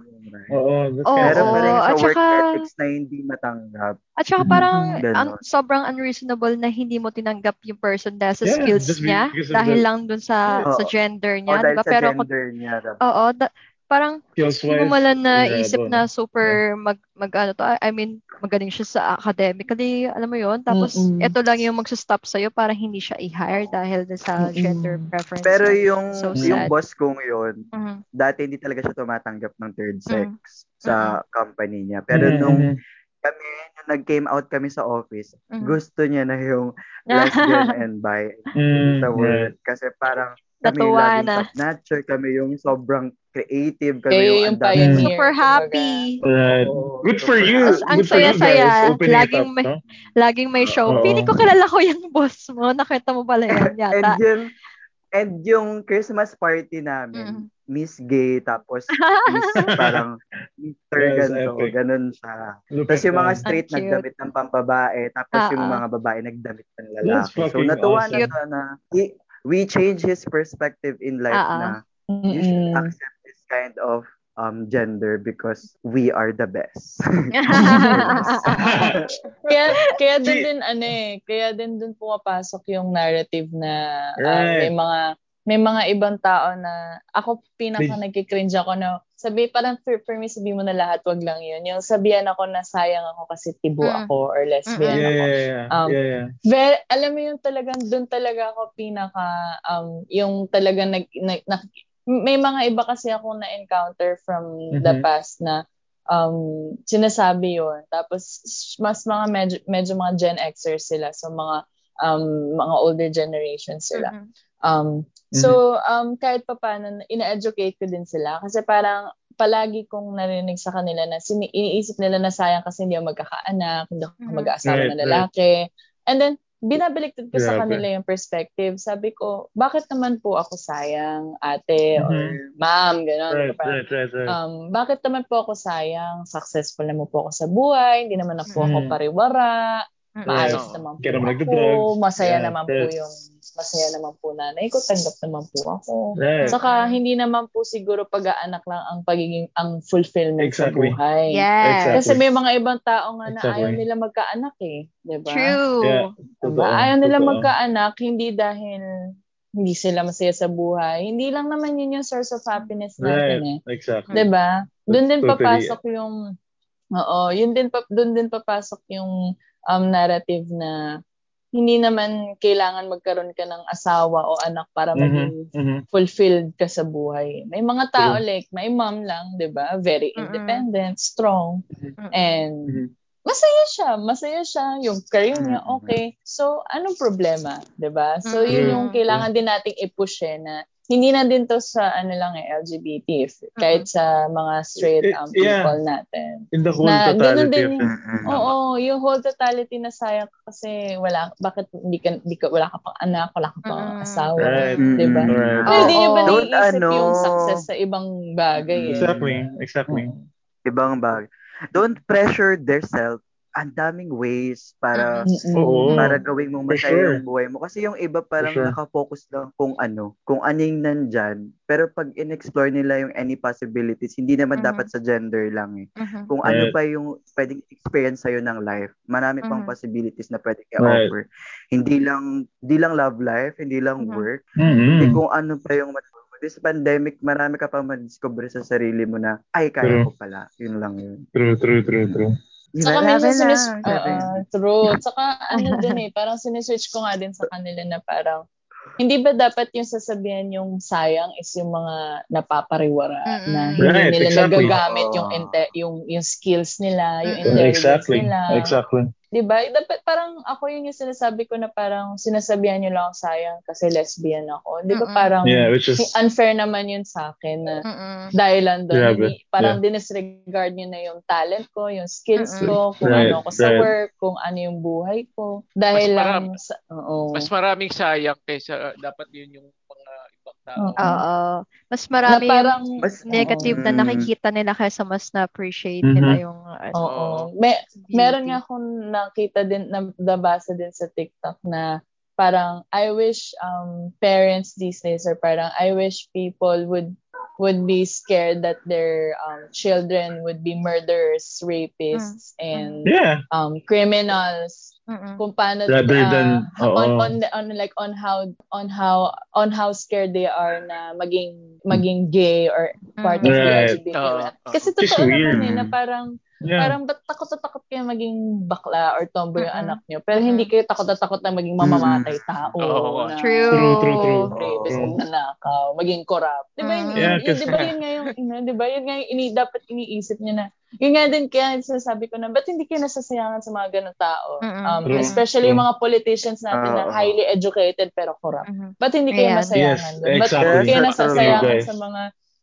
Speaker 2: Oo,
Speaker 1: Oo,
Speaker 4: Meron pa rin sa
Speaker 1: At
Speaker 4: work
Speaker 1: saka-
Speaker 4: ethics na hindi matanggap.
Speaker 1: At saka parang
Speaker 4: Ganon.
Speaker 1: un- sobrang unreasonable na hindi mo tinanggap yung person dahil sa
Speaker 2: Yeah,
Speaker 1: skills niya, dahil lang dun sa
Speaker 4: Yeah.
Speaker 1: sa gender niya, di
Speaker 4: dahil
Speaker 1: ba?
Speaker 4: sa
Speaker 1: Pero kung,
Speaker 4: gender niya. diba?
Speaker 1: oo, da- parang
Speaker 2: Skills
Speaker 1: hindi mo malang naisip
Speaker 2: grabo,
Speaker 1: na super mag, mag ano to, I mean, magaling siya sa academically, alam mo yon Tapos,
Speaker 5: Mm-mm.
Speaker 1: ito lang yung magsa-stop sa'yo para hindi siya i-hire dahil sa
Speaker 5: Mm-mm.
Speaker 1: gender preference
Speaker 4: Pero yung,
Speaker 1: So
Speaker 4: yung boss kong yun,
Speaker 1: Mhm.
Speaker 4: dati hindi talaga siya tumatanggap ng third
Speaker 1: Mm.
Speaker 4: sex sa company niya. Pero
Speaker 2: Mhm,
Speaker 4: nung kami, nung nag-came out kami sa office,
Speaker 1: Mhm.
Speaker 4: gusto niya na yung [LAUGHS] lesbian and bi
Speaker 2: Mm,
Speaker 4: sa word. Kasi parang kami
Speaker 1: Natuwa
Speaker 4: laging
Speaker 1: na.
Speaker 4: top-notcher, kami yung sobrang creative, kami
Speaker 5: Kayo
Speaker 4: yung
Speaker 5: yung pioneer.
Speaker 1: Super happy.
Speaker 2: Right.
Speaker 4: Oo,
Speaker 2: Good for
Speaker 4: super
Speaker 2: you.
Speaker 4: happy.
Speaker 1: Ang
Speaker 2: Good for you
Speaker 1: saya-saya. Laging
Speaker 2: up,
Speaker 1: may-
Speaker 2: no?
Speaker 1: Laging may show. Feeling ko kilala ko yung boss mo. Nakita mo pala yan [LAUGHS]
Speaker 4: and
Speaker 1: yata.
Speaker 4: yung and yung Christmas party
Speaker 1: Mm.
Speaker 4: namin, Miss Gay, tapos Miss [LAUGHS] parang Mr.
Speaker 2: Was
Speaker 4: ganito,
Speaker 2: epic.
Speaker 4: ganun siya.
Speaker 2: Look
Speaker 4: Tapos yung mga
Speaker 2: that.
Speaker 4: straight
Speaker 1: Ang cute.
Speaker 4: nagdamit ng pampabae, tapos yung
Speaker 1: Ah, ah.
Speaker 4: mga babae nagdamit ng
Speaker 2: That's
Speaker 4: lalaki. So natuwa na
Speaker 2: awesome.
Speaker 4: siya na he- we change his perspective in life
Speaker 1: Ah, ah.
Speaker 4: na you should accept kind of um gender because we are the best. [LAUGHS] [LAUGHS] [LAUGHS]
Speaker 5: Kaya, kaya din din ano eh, kaya din dun pumapasok yung narrative na um,
Speaker 2: Right.
Speaker 5: may mga may mga ibang tao na ako pinaka nagki-cringe ako na sabi parang for, for me sabi mo na lahat wag lang yun. Yung sabihan ako na sayang ako kasi tibo
Speaker 1: Mm.
Speaker 5: ako or lesbian
Speaker 2: Yeah,
Speaker 5: ako.
Speaker 2: yeah, yeah.
Speaker 5: Um,
Speaker 2: yeah, yeah.
Speaker 5: Very, alam mo yung talagang doon talaga ako pinaka um yung talagang nag, nag- na- may mga iba kasi ako na encounter from the
Speaker 2: Mhm.
Speaker 5: past na um sinasabi yon tapos mas mga medyo, medyo mga Gen Xers sila so mga um mga older generation sila
Speaker 1: Mhm.
Speaker 5: um so um kahit pa paano ina-educate ko din sila kasi parang palagi kong narinig sa kanila na sini- iniisip nila na sayang kasi hindi ako magkakaanak, hindi ako
Speaker 1: Mhm.
Speaker 5: mag-aasawa
Speaker 2: Right,
Speaker 5: ng
Speaker 2: right.
Speaker 5: lalaki. And then, binabaliktad ko sa
Speaker 2: Grabe.
Speaker 5: kanila yung perspective. Sabi ko, bakit naman po ako sayang, ate, or ma'am, gano'n.
Speaker 2: Right,
Speaker 5: Parang,
Speaker 2: right, right, right.
Speaker 5: Um, bakit naman po ako sayang? Successful naman po ako sa buhay, hindi naman na po ako
Speaker 2: Mm.
Speaker 5: pariwara, maayos
Speaker 3: Right.
Speaker 5: naman po
Speaker 2: Kaya naman
Speaker 5: ako, masaya
Speaker 2: Yeah,
Speaker 5: naman po
Speaker 2: right.
Speaker 5: yung masaya naman po nanay ko, tanggap naman po ako.
Speaker 2: Right.
Speaker 5: Saka hindi naman po siguro pag-aanak lang ang pagiging ang fulfillment
Speaker 2: Exactly.
Speaker 5: sa buhay.
Speaker 1: Yes.
Speaker 5: Kasi may mga ibang tao nga na
Speaker 2: Exactly.
Speaker 5: ayaw nila magkaanak eh, 'di ba?
Speaker 1: True.
Speaker 2: Yeah.
Speaker 5: Diba? Ayaw nila
Speaker 2: totoo.
Speaker 5: magkaanak hindi dahil hindi sila masaya sa buhay. Hindi lang naman yun yung source of happiness natin eh.
Speaker 2: Right, exactly.
Speaker 5: 'Di ba? Doon din
Speaker 2: Totally.
Speaker 5: papasok yung Oo, yun din pa doon din papasok yung um narrative na hindi naman kailangan magkaroon ka ng asawa o anak para maging
Speaker 2: Mhm, mhm.
Speaker 5: fulfilled ka sa buhay. May mga tao
Speaker 2: True.
Speaker 5: like my mom lang, 'di ba? Very independent, strong,
Speaker 1: Mm-mm.
Speaker 5: and masaya siya, masaya siya, yung career niya
Speaker 4: Mm-mm.
Speaker 5: okay. So, anong problema, 'di ba? So, yun yung kailangan din nating i-push eh, na hindi na din to sa ano lang eh LGBT if- kahit sa mga straight
Speaker 2: Eh,
Speaker 5: um,
Speaker 2: yeah.
Speaker 5: people natin.
Speaker 2: In the whole
Speaker 5: Na ganun
Speaker 2: totality
Speaker 5: din
Speaker 2: of it.
Speaker 5: yung-
Speaker 4: Mm-mm.
Speaker 5: Oo, yung whole totality na sayang ka kasi wala bakit hindi ka, hindi ka wala ka pang anak, wala ka pang
Speaker 1: Mm.
Speaker 5: asawa,
Speaker 2: Right.
Speaker 5: 'di ba?
Speaker 2: Right.
Speaker 5: Pero hindi niyo ba
Speaker 1: Oo.
Speaker 4: Don't
Speaker 5: naiisip
Speaker 4: ano.
Speaker 5: yung success sa ibang bagay eh?
Speaker 2: Exactly, exactly.
Speaker 5: Oo.
Speaker 4: Ibang bag. Don't pressure their self ang daming ways para
Speaker 5: Mm-mm.
Speaker 2: Oo.
Speaker 4: para gawing mo
Speaker 2: For
Speaker 4: masaya
Speaker 2: sure.
Speaker 4: yung buhay mo. Kasi yung iba parang
Speaker 2: sure.
Speaker 4: nakafocus lang kung ano, kung ano yung nandyan. Pero pag in-explore nila yung any possibilities, hindi naman
Speaker 1: Mhm.
Speaker 4: dapat sa gender lang eh.
Speaker 1: Mhm.
Speaker 4: Kung ano
Speaker 2: Right.
Speaker 4: pa yung pwedeng experience sa'yo ng life, marami pang
Speaker 1: Mhm.
Speaker 4: possibilities na pwedeng
Speaker 2: Right.
Speaker 4: i-offer. Hindi lang, hindi lang love life, hindi lang
Speaker 1: Mhm.
Speaker 4: work,
Speaker 2: Mm-mm.
Speaker 4: hindi kung ano pa yung mat- This pandemic, marami ka pang madiscover sa sarili mo na, ay, kaya
Speaker 2: True.
Speaker 4: ko pala. Yun lang yun.
Speaker 2: True, true, true, true.
Speaker 5: Saka minsan sinis...
Speaker 4: niya.
Speaker 5: true. Saka ano din eh, parang siniswitch ko nga din sa kanila na parang, hindi ba dapat yung sasabihan yung sayang is yung mga napapariwara
Speaker 1: Mm-mm.
Speaker 5: na hindi
Speaker 2: Right,
Speaker 5: nila
Speaker 2: exactly.
Speaker 5: nagagamit yung, inte- yung yung skills nila, yung intelligence
Speaker 2: Exactly.
Speaker 5: nila.
Speaker 2: Exactly.
Speaker 5: 'Di ba? Dapat parang ako yun yung sinasabi ko na parang sinasabihan niyo lang sayang kasi lesbian ako. 'Di ba
Speaker 1: Mm-mm.
Speaker 5: parang
Speaker 2: Yeah, which is
Speaker 5: unfair naman yun sa akin na
Speaker 1: Mm-mm.
Speaker 5: dahil lang doon,
Speaker 2: Grabe.
Speaker 5: hindi, parang dinisregard nyo na yung talent ko, yung skills
Speaker 1: Mm-mm.
Speaker 5: ko, kung
Speaker 2: Right,
Speaker 5: ano ako sa
Speaker 2: right.
Speaker 5: work, kung ano yung buhay ko. Dahil
Speaker 3: Mas
Speaker 5: lang
Speaker 3: maram-
Speaker 5: sa, oo.
Speaker 3: Mas maraming sayang kaysa dapat yun yung ibang tao.
Speaker 5: Oo.
Speaker 1: Mas
Speaker 5: na
Speaker 1: marami
Speaker 5: parang,
Speaker 1: yung
Speaker 4: Mas-
Speaker 1: negative na
Speaker 4: Mm.
Speaker 1: nakikita nila kaysa mas na-appreciate
Speaker 2: Mhm.
Speaker 1: nila yung ano,
Speaker 5: oo.
Speaker 1: Beauty.
Speaker 5: meron nga akong nakita din, na, nabasa din sa TikTok na parang I wish um parents these days or parang I wish people would would be scared that their um, children would be murderers, rapists, and
Speaker 2: yeah.
Speaker 5: um, criminals
Speaker 1: Mm-mm.
Speaker 5: kung paano
Speaker 2: Rather
Speaker 5: ah,
Speaker 2: than-
Speaker 5: on
Speaker 2: oo.
Speaker 5: on the, on like on how on how on how scared they are na maging maging gay or part of the
Speaker 2: Right.
Speaker 5: LGBT.
Speaker 3: Oo, oo.
Speaker 5: Kasi totoo
Speaker 2: weird.
Speaker 5: naman eh na parang
Speaker 2: Yeah.
Speaker 5: parang ba't takot na takot kayo maging bakla or tomboy yung
Speaker 1: Mm-mm.
Speaker 5: anak nyo pero hindi kayo takot na takot na maging mamamatay tao
Speaker 3: Oo.
Speaker 5: na
Speaker 1: True.
Speaker 2: True, true, true.
Speaker 5: rapist,
Speaker 2: True.
Speaker 5: magnanakaw, maging corrupt. Di ba yun,
Speaker 1: Mm.
Speaker 5: yun,
Speaker 2: Yeah,
Speaker 5: yun, di ba yun nga yung, ina, di ba yun nga yung ini, dapat iniisip niya na, yun nga din kaya sinasabi ko na, ba't hindi kayo nasasayangan sa mga ganun tao?
Speaker 1: Mm-mm.
Speaker 5: Um,
Speaker 2: True,
Speaker 5: especially
Speaker 2: true.
Speaker 5: yung mga politicians natin na
Speaker 4: Oo.
Speaker 5: highly educated pero corrupt.
Speaker 1: Mhm.
Speaker 5: Ba't hindi kayo
Speaker 1: Ayan.
Speaker 5: masayangan
Speaker 2: Yes,
Speaker 5: doon? Ba't
Speaker 2: exactly.
Speaker 5: hindi kayo nasasayangan sa mga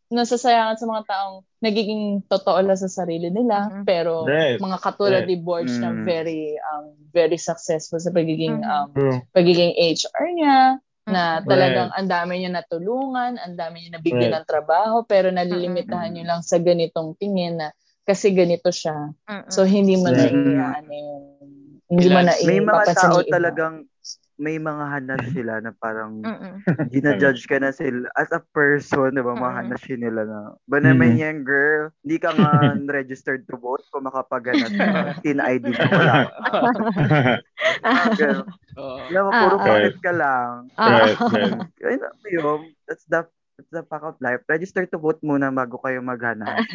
Speaker 5: nasasayangan sa mga taong nagiging totoo lang sa sarili nila
Speaker 1: Mhm.
Speaker 5: pero
Speaker 2: Right.
Speaker 5: mga katulad
Speaker 2: Right.
Speaker 5: ni Borge na
Speaker 4: Mm.
Speaker 5: very um very successful sa pagiging
Speaker 1: Mhm.
Speaker 5: um
Speaker 2: True.
Speaker 5: pagiging HR niya na
Speaker 1: Mhm.
Speaker 5: talagang ang dami niya natulungan, ang dami niya nabigyan
Speaker 2: Right.
Speaker 5: ng trabaho pero nalilimitahan
Speaker 4: Mhm.
Speaker 5: niyo lang sa ganitong tingin na kasi ganito siya.
Speaker 1: Mm-mm.
Speaker 5: So hindi mo na
Speaker 2: Right.
Speaker 5: yung hindi mo na
Speaker 4: May mga tao talagang may mga hanas sila na parang
Speaker 1: Mm-mm.
Speaker 4: ginajudge ka na sila as a person, di ba?
Speaker 1: Mm.
Speaker 4: Mahanasin nila na, ba naman
Speaker 2: Mhm.
Speaker 4: yan, girl? Hindi ka nga [LAUGHS] registered to vote kung makapaganas ka. Tin ID mo, wala ka. [LAUGHS] Alam mo, puro
Speaker 1: Ah, ah.
Speaker 4: ka lang.
Speaker 1: Ah.
Speaker 2: right, right.
Speaker 4: Ay, na, yun, that's the fact of life. Register to vote muna bago kayo maghanap. [LAUGHS]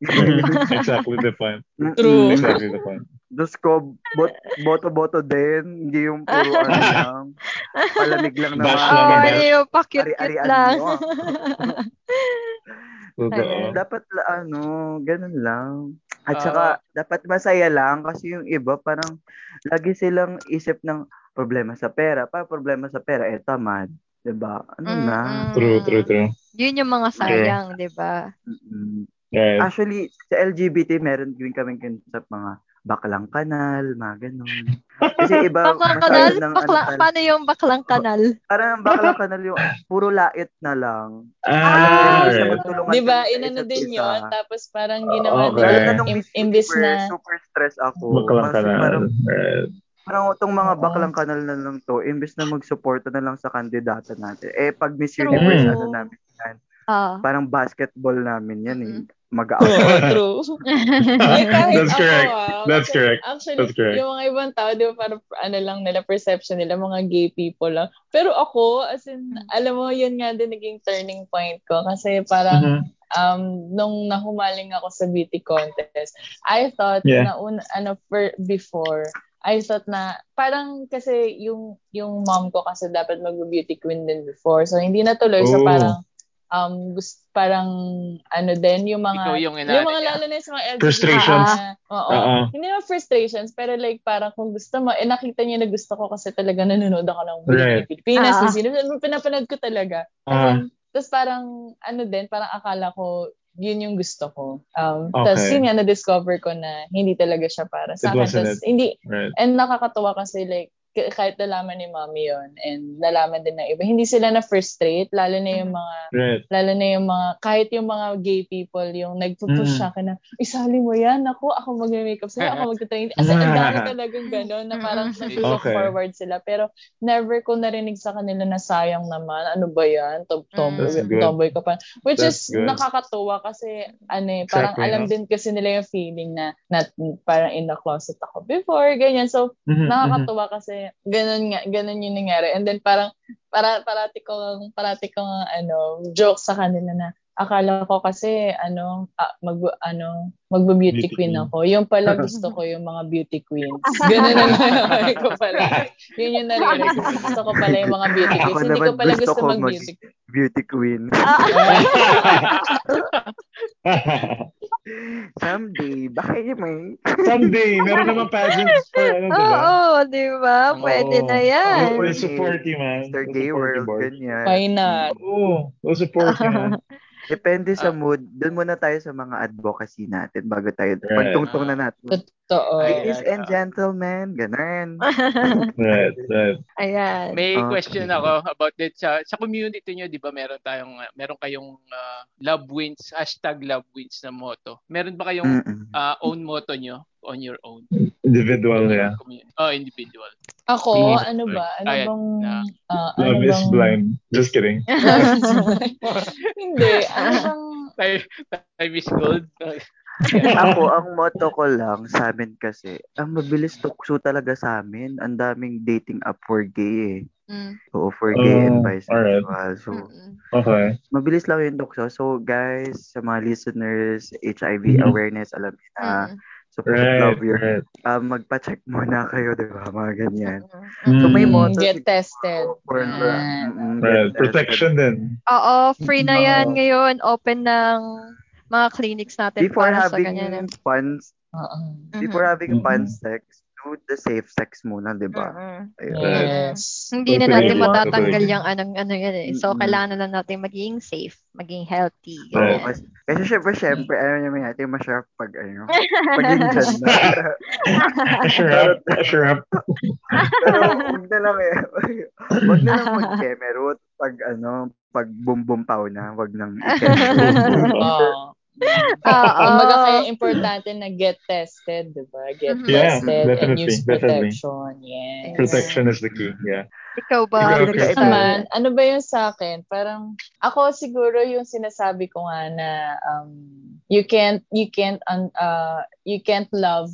Speaker 4: [LAUGHS]
Speaker 2: exactly the point.
Speaker 5: True.
Speaker 2: Exactly the point.
Speaker 4: Diyos ko, bot, boto-boto din. Hindi yung puro ano [LAUGHS] lang. Palamig lang na
Speaker 2: Bash lang,
Speaker 1: oh, ano yung pa-cute-cute
Speaker 4: Ari-arian
Speaker 1: lang.
Speaker 4: ah.
Speaker 2: Totoo.
Speaker 4: Dapat la- ano, ganun lang. At saka, dapat masaya lang kasi yung iba parang lagi silang isip ng problema sa pera. Pa problema sa pera, eh tamad. 'Di ba? Ano na?
Speaker 1: Mm-mm.
Speaker 2: True, true, true.
Speaker 1: Yun yung mga sayang, di ba?
Speaker 4: Mm-mm.
Speaker 2: Right.
Speaker 4: Actually, sa LGBT, meron din kami concept mga baklang kanal, mga ganun. Kasi [LAUGHS] iba,
Speaker 1: Baklang kanal?
Speaker 4: ng
Speaker 1: Bakla,
Speaker 4: ano,
Speaker 1: paano yung baklang kanal?
Speaker 4: parang baklang kanal yung puro lait na lang.
Speaker 2: Ah,
Speaker 4: na
Speaker 2: right.
Speaker 4: magtulungan
Speaker 5: Di ba?
Speaker 4: kami sa
Speaker 5: Inano din yun. Tapos parang ginawa
Speaker 2: Okay.
Speaker 4: na Miss
Speaker 5: imbis na,
Speaker 4: super stress ako.
Speaker 2: Baklang
Speaker 4: Kasi
Speaker 2: ka na.
Speaker 4: parang,
Speaker 2: Right.
Speaker 4: Parang itong mga
Speaker 5: Oo.
Speaker 4: baklang kanal na lang to, imbis na magsuporta na lang sa kandidata natin. Eh, pag Miss
Speaker 1: True.
Speaker 4: Universe,
Speaker 2: Mm.
Speaker 4: ano namin yan,
Speaker 1: Ah.
Speaker 4: parang basketball namin yan eh. [LAUGHS]
Speaker 5: oo,
Speaker 4: Mag-out.
Speaker 5: true. [LAUGHS] Like, kahit
Speaker 2: That's
Speaker 5: ako,
Speaker 2: correct.
Speaker 5: ah,
Speaker 2: That's
Speaker 5: kasi
Speaker 2: correct.
Speaker 5: Actually,
Speaker 2: That's correct.
Speaker 5: yung mga ibang tao, di ba, parang ano lang nila, perception nila, mga gay people lang. Pero ako, as in, alam mo, yun nga din naging turning point ko. Kasi parang,
Speaker 2: Mhm.
Speaker 5: um, nung nahumaling ako sa beauty contest, I thought
Speaker 2: Yeah.
Speaker 5: na un, ano, per, before, I thought na, parang kasi yung, yung mom ko kasi dapat mag-beauty queen din before. So, hindi natuloy. So,
Speaker 2: Oh.
Speaker 5: parang, um, gusto, parang, ano din, yung mga,
Speaker 3: Ikaw yung
Speaker 5: yung mga
Speaker 3: niya.
Speaker 5: lalo na sa mga LGBT.
Speaker 2: Frustrations.
Speaker 5: na- oo.
Speaker 2: Oo.
Speaker 5: Hindi naman frustrations, pero like, parang kung gusto mo, eh, nakita niya na gusto ko kasi talaga nanonood ako ng
Speaker 2: Right.
Speaker 5: Beauty Pilipinas.
Speaker 1: Ah.
Speaker 5: Miss Universe, pinapanood ko talaga.
Speaker 2: Ah.
Speaker 5: Tapos parang, ano din, parang akala ko, yun yung gusto ko. Um,
Speaker 2: Okay.
Speaker 5: Tapos yun nga, na-discover ko na hindi talaga siya para sa akin.
Speaker 2: it.
Speaker 5: hindi,
Speaker 2: Right.
Speaker 5: and nakakatawa kasi like, kahit nalaman ni mommy yon and nalaman din ng iba, hindi sila na frustrate, lalo na yung mga,
Speaker 2: Right.
Speaker 5: lalo na yung mga, kahit yung mga gay people, yung nagpupush
Speaker 2: Mm.
Speaker 5: sa akin na, isali mo yan, ako, ako mag-makeup sa'yo, ako magta-train. As in, ang dami [LAUGHS] talagang gano'n na parang
Speaker 1: Mm-mm.
Speaker 5: nag-look
Speaker 2: Okay.
Speaker 5: forward sila. Pero never ko narinig sa kanila na sayang naman, ano ba yan, Tom, tom,
Speaker 1: Mm.
Speaker 5: Tomboy ka pa. Which
Speaker 2: That's
Speaker 5: is
Speaker 2: good.
Speaker 5: nakakatuwa kasi, ano eh, parang
Speaker 2: Exactly,
Speaker 5: alam
Speaker 2: no?
Speaker 5: din kasi nila yung feeling na, na parang in the closet ako before, ganyan. So,
Speaker 2: Mhm, mhm.
Speaker 5: nakakatuwa kasi ganun nga, ganun yung nangyari. And then parang para parati ko parati ko ano joke sa kanila na akala ko kasi ano ah, mag ano magbe-beauty
Speaker 2: Beauty
Speaker 5: queen ako. Yung pala [LAUGHS] gusto ko yung mga beauty queens. Ganun na nangyari ko pala. Yun yung narinig ko. Gusto ko pala yung mga beauty queens.
Speaker 4: Ako
Speaker 5: Hindi ko pala
Speaker 4: gusto
Speaker 5: gusto
Speaker 4: mag- Beauty queen. [LAUGHS] [LAUGHS] Someday, baka yun may... [LAUGHS]
Speaker 2: Someday, meron naman pageants for ano, di ba?
Speaker 1: Oo, di ba? Pwede
Speaker 2: Oo.
Speaker 1: na yan.
Speaker 2: We'll, support you, man.
Speaker 4: Mr. Gay World, ganyan.
Speaker 5: Why not?
Speaker 2: Oo, we'll support you, man. [LAUGHS]
Speaker 4: Depende sa
Speaker 3: Ah.
Speaker 4: mood. Doon muna tayo sa mga advocacy natin bago tayo
Speaker 2: Right.
Speaker 4: pagtungtong na natin.
Speaker 5: Totoo.
Speaker 4: Ladies and gentlemen, ganun. [LAUGHS]
Speaker 2: Right, right.
Speaker 1: Ayan.
Speaker 3: May
Speaker 4: Okay.
Speaker 3: question ako about it sa sa community niyo, 'di ba? Meron tayong uh, meron kayong uh, love wins hashtag love wins na motto. Meron ba kayong
Speaker 4: Mm-mm.
Speaker 3: uh, own motto niyo on your own?
Speaker 2: Individual, yeah.
Speaker 3: Community. Oh, individual.
Speaker 5: Ako,
Speaker 2: Mm.
Speaker 5: ano ba? Ano
Speaker 3: Ayan,
Speaker 5: bang...
Speaker 3: na-
Speaker 5: ah, ano
Speaker 2: Love is
Speaker 5: bang...
Speaker 2: blind. Just kidding. [LAUGHS]
Speaker 5: Hindi. Ano bang...
Speaker 3: Time, time is gold.
Speaker 4: Ako, ang motto ko lang sa amin kasi, ang mabilis tukso talaga sa amin. Ang daming dating app for gay eh.
Speaker 1: Mm,
Speaker 4: Oo, for gay and
Speaker 2: Oh,
Speaker 4: bisexual. So,
Speaker 1: mm-mm.
Speaker 2: Okay.
Speaker 4: mabilis lang yung tukso. So, guys, sa mga listeners, HIV
Speaker 2: Mhm.
Speaker 4: awareness, alam niyo na.
Speaker 1: Mm-mm.
Speaker 4: So, put
Speaker 2: Right,
Speaker 4: love your,
Speaker 2: right.
Speaker 4: ah, magpa-check muna kayo, di ba? Mga ganyan.
Speaker 1: Mm-mm.
Speaker 4: So, may
Speaker 2: Mm.
Speaker 4: motto.
Speaker 5: Get
Speaker 4: siguro
Speaker 5: tested.
Speaker 4: For,
Speaker 5: Yan.
Speaker 4: mm, get
Speaker 2: Right.
Speaker 4: tested.
Speaker 2: Protection din.
Speaker 1: Oo, free na yan
Speaker 2: Oo.
Speaker 1: ngayon. Open ng mga clinics natin
Speaker 4: Before
Speaker 1: para sa
Speaker 4: having
Speaker 1: ganyan. eh.
Speaker 4: fun,
Speaker 5: Oo.
Speaker 4: before having
Speaker 2: Mhm.
Speaker 4: fun sex, do the safe sex muna, di ba?
Speaker 5: Yes.
Speaker 1: Hindi na natin matatanggal yung anong ano yan eh. So, kailangan na natin maging safe, maging healthy.
Speaker 2: Right.
Speaker 4: kasi, syempre, syempre, ano naman natin, masarap pag, ano, paging [LAUGHS] dyan na.
Speaker 2: Sure up. Sure up.
Speaker 4: Pero, wag na lang eh. Wag na lang mag-kemerut [LAUGHS] pag, ano, pag bum-bum pao na, wag nang [LAUGHS] i-kemerut.
Speaker 5: Oo. Kumbaga kaya importante na get tested, di ba? Get
Speaker 1: Mhm.
Speaker 2: Yeah,
Speaker 5: tested and
Speaker 2: definitely,
Speaker 5: use
Speaker 2: definitely.
Speaker 5: protection. Yes.
Speaker 2: Protection is the key. Yeah.
Speaker 1: Ikaw ba,
Speaker 2: Ikaw, Crystal.
Speaker 5: naman, ano ba yung sa akin? Parang, ako siguro yung sinasabi ko nga na um, you can't, you can't, un, uh, you can't love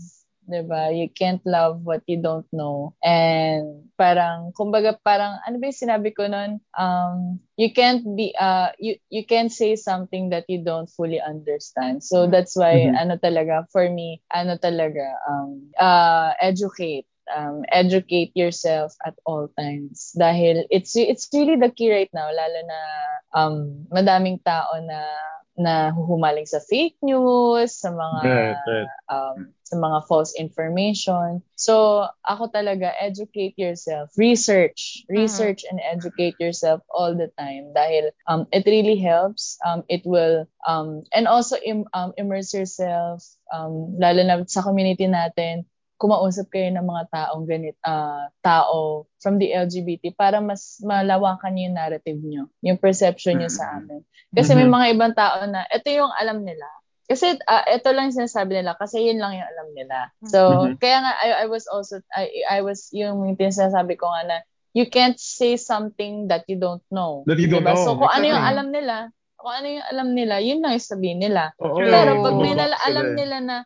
Speaker 5: 'di ba? You can't love what you don't know. And parang kumbaga parang ano ba yung sinabi ko noon? Um you can't be uh you you can't say something that you don't fully understand. So that's why
Speaker 2: Mhm.
Speaker 5: ano talaga for me, ano talaga um uh educate um, educate yourself at all times dahil it's it's really the key right now lalo na um madaming tao na na huhumaling sa fake news sa mga
Speaker 2: Right, right.
Speaker 5: um, sa mga false information. So, ako talaga, educate yourself. Research. Research and educate yourself all the time. Dahil um, it really helps. Um, it will, um, and also im- um, immerse yourself, um, lalo na sa community natin, kumausap kayo ng mga taong ganit, ah, tao from the LGBT para mas malawakan yung narrative nyo, yung perception nyo sa amin. Kasi may
Speaker 2: Mhm.
Speaker 5: mga ibang tao na, ito yung alam nila. Kasi ah, ito lang yung sinasabi nila kasi yun lang yung alam nila. So,
Speaker 2: Mhm.
Speaker 5: kaya nga I, I was also I I was yung sinasabi ko nga na you can't say something that you don't know.
Speaker 2: That you don't
Speaker 5: Diba?
Speaker 2: know.
Speaker 5: So, kung ano yung alam nila, kung ano yung alam nila, yun lang yung sabihin nila.
Speaker 2: Oo,
Speaker 5: Pero pag may nala- alam
Speaker 2: eh.
Speaker 5: nila na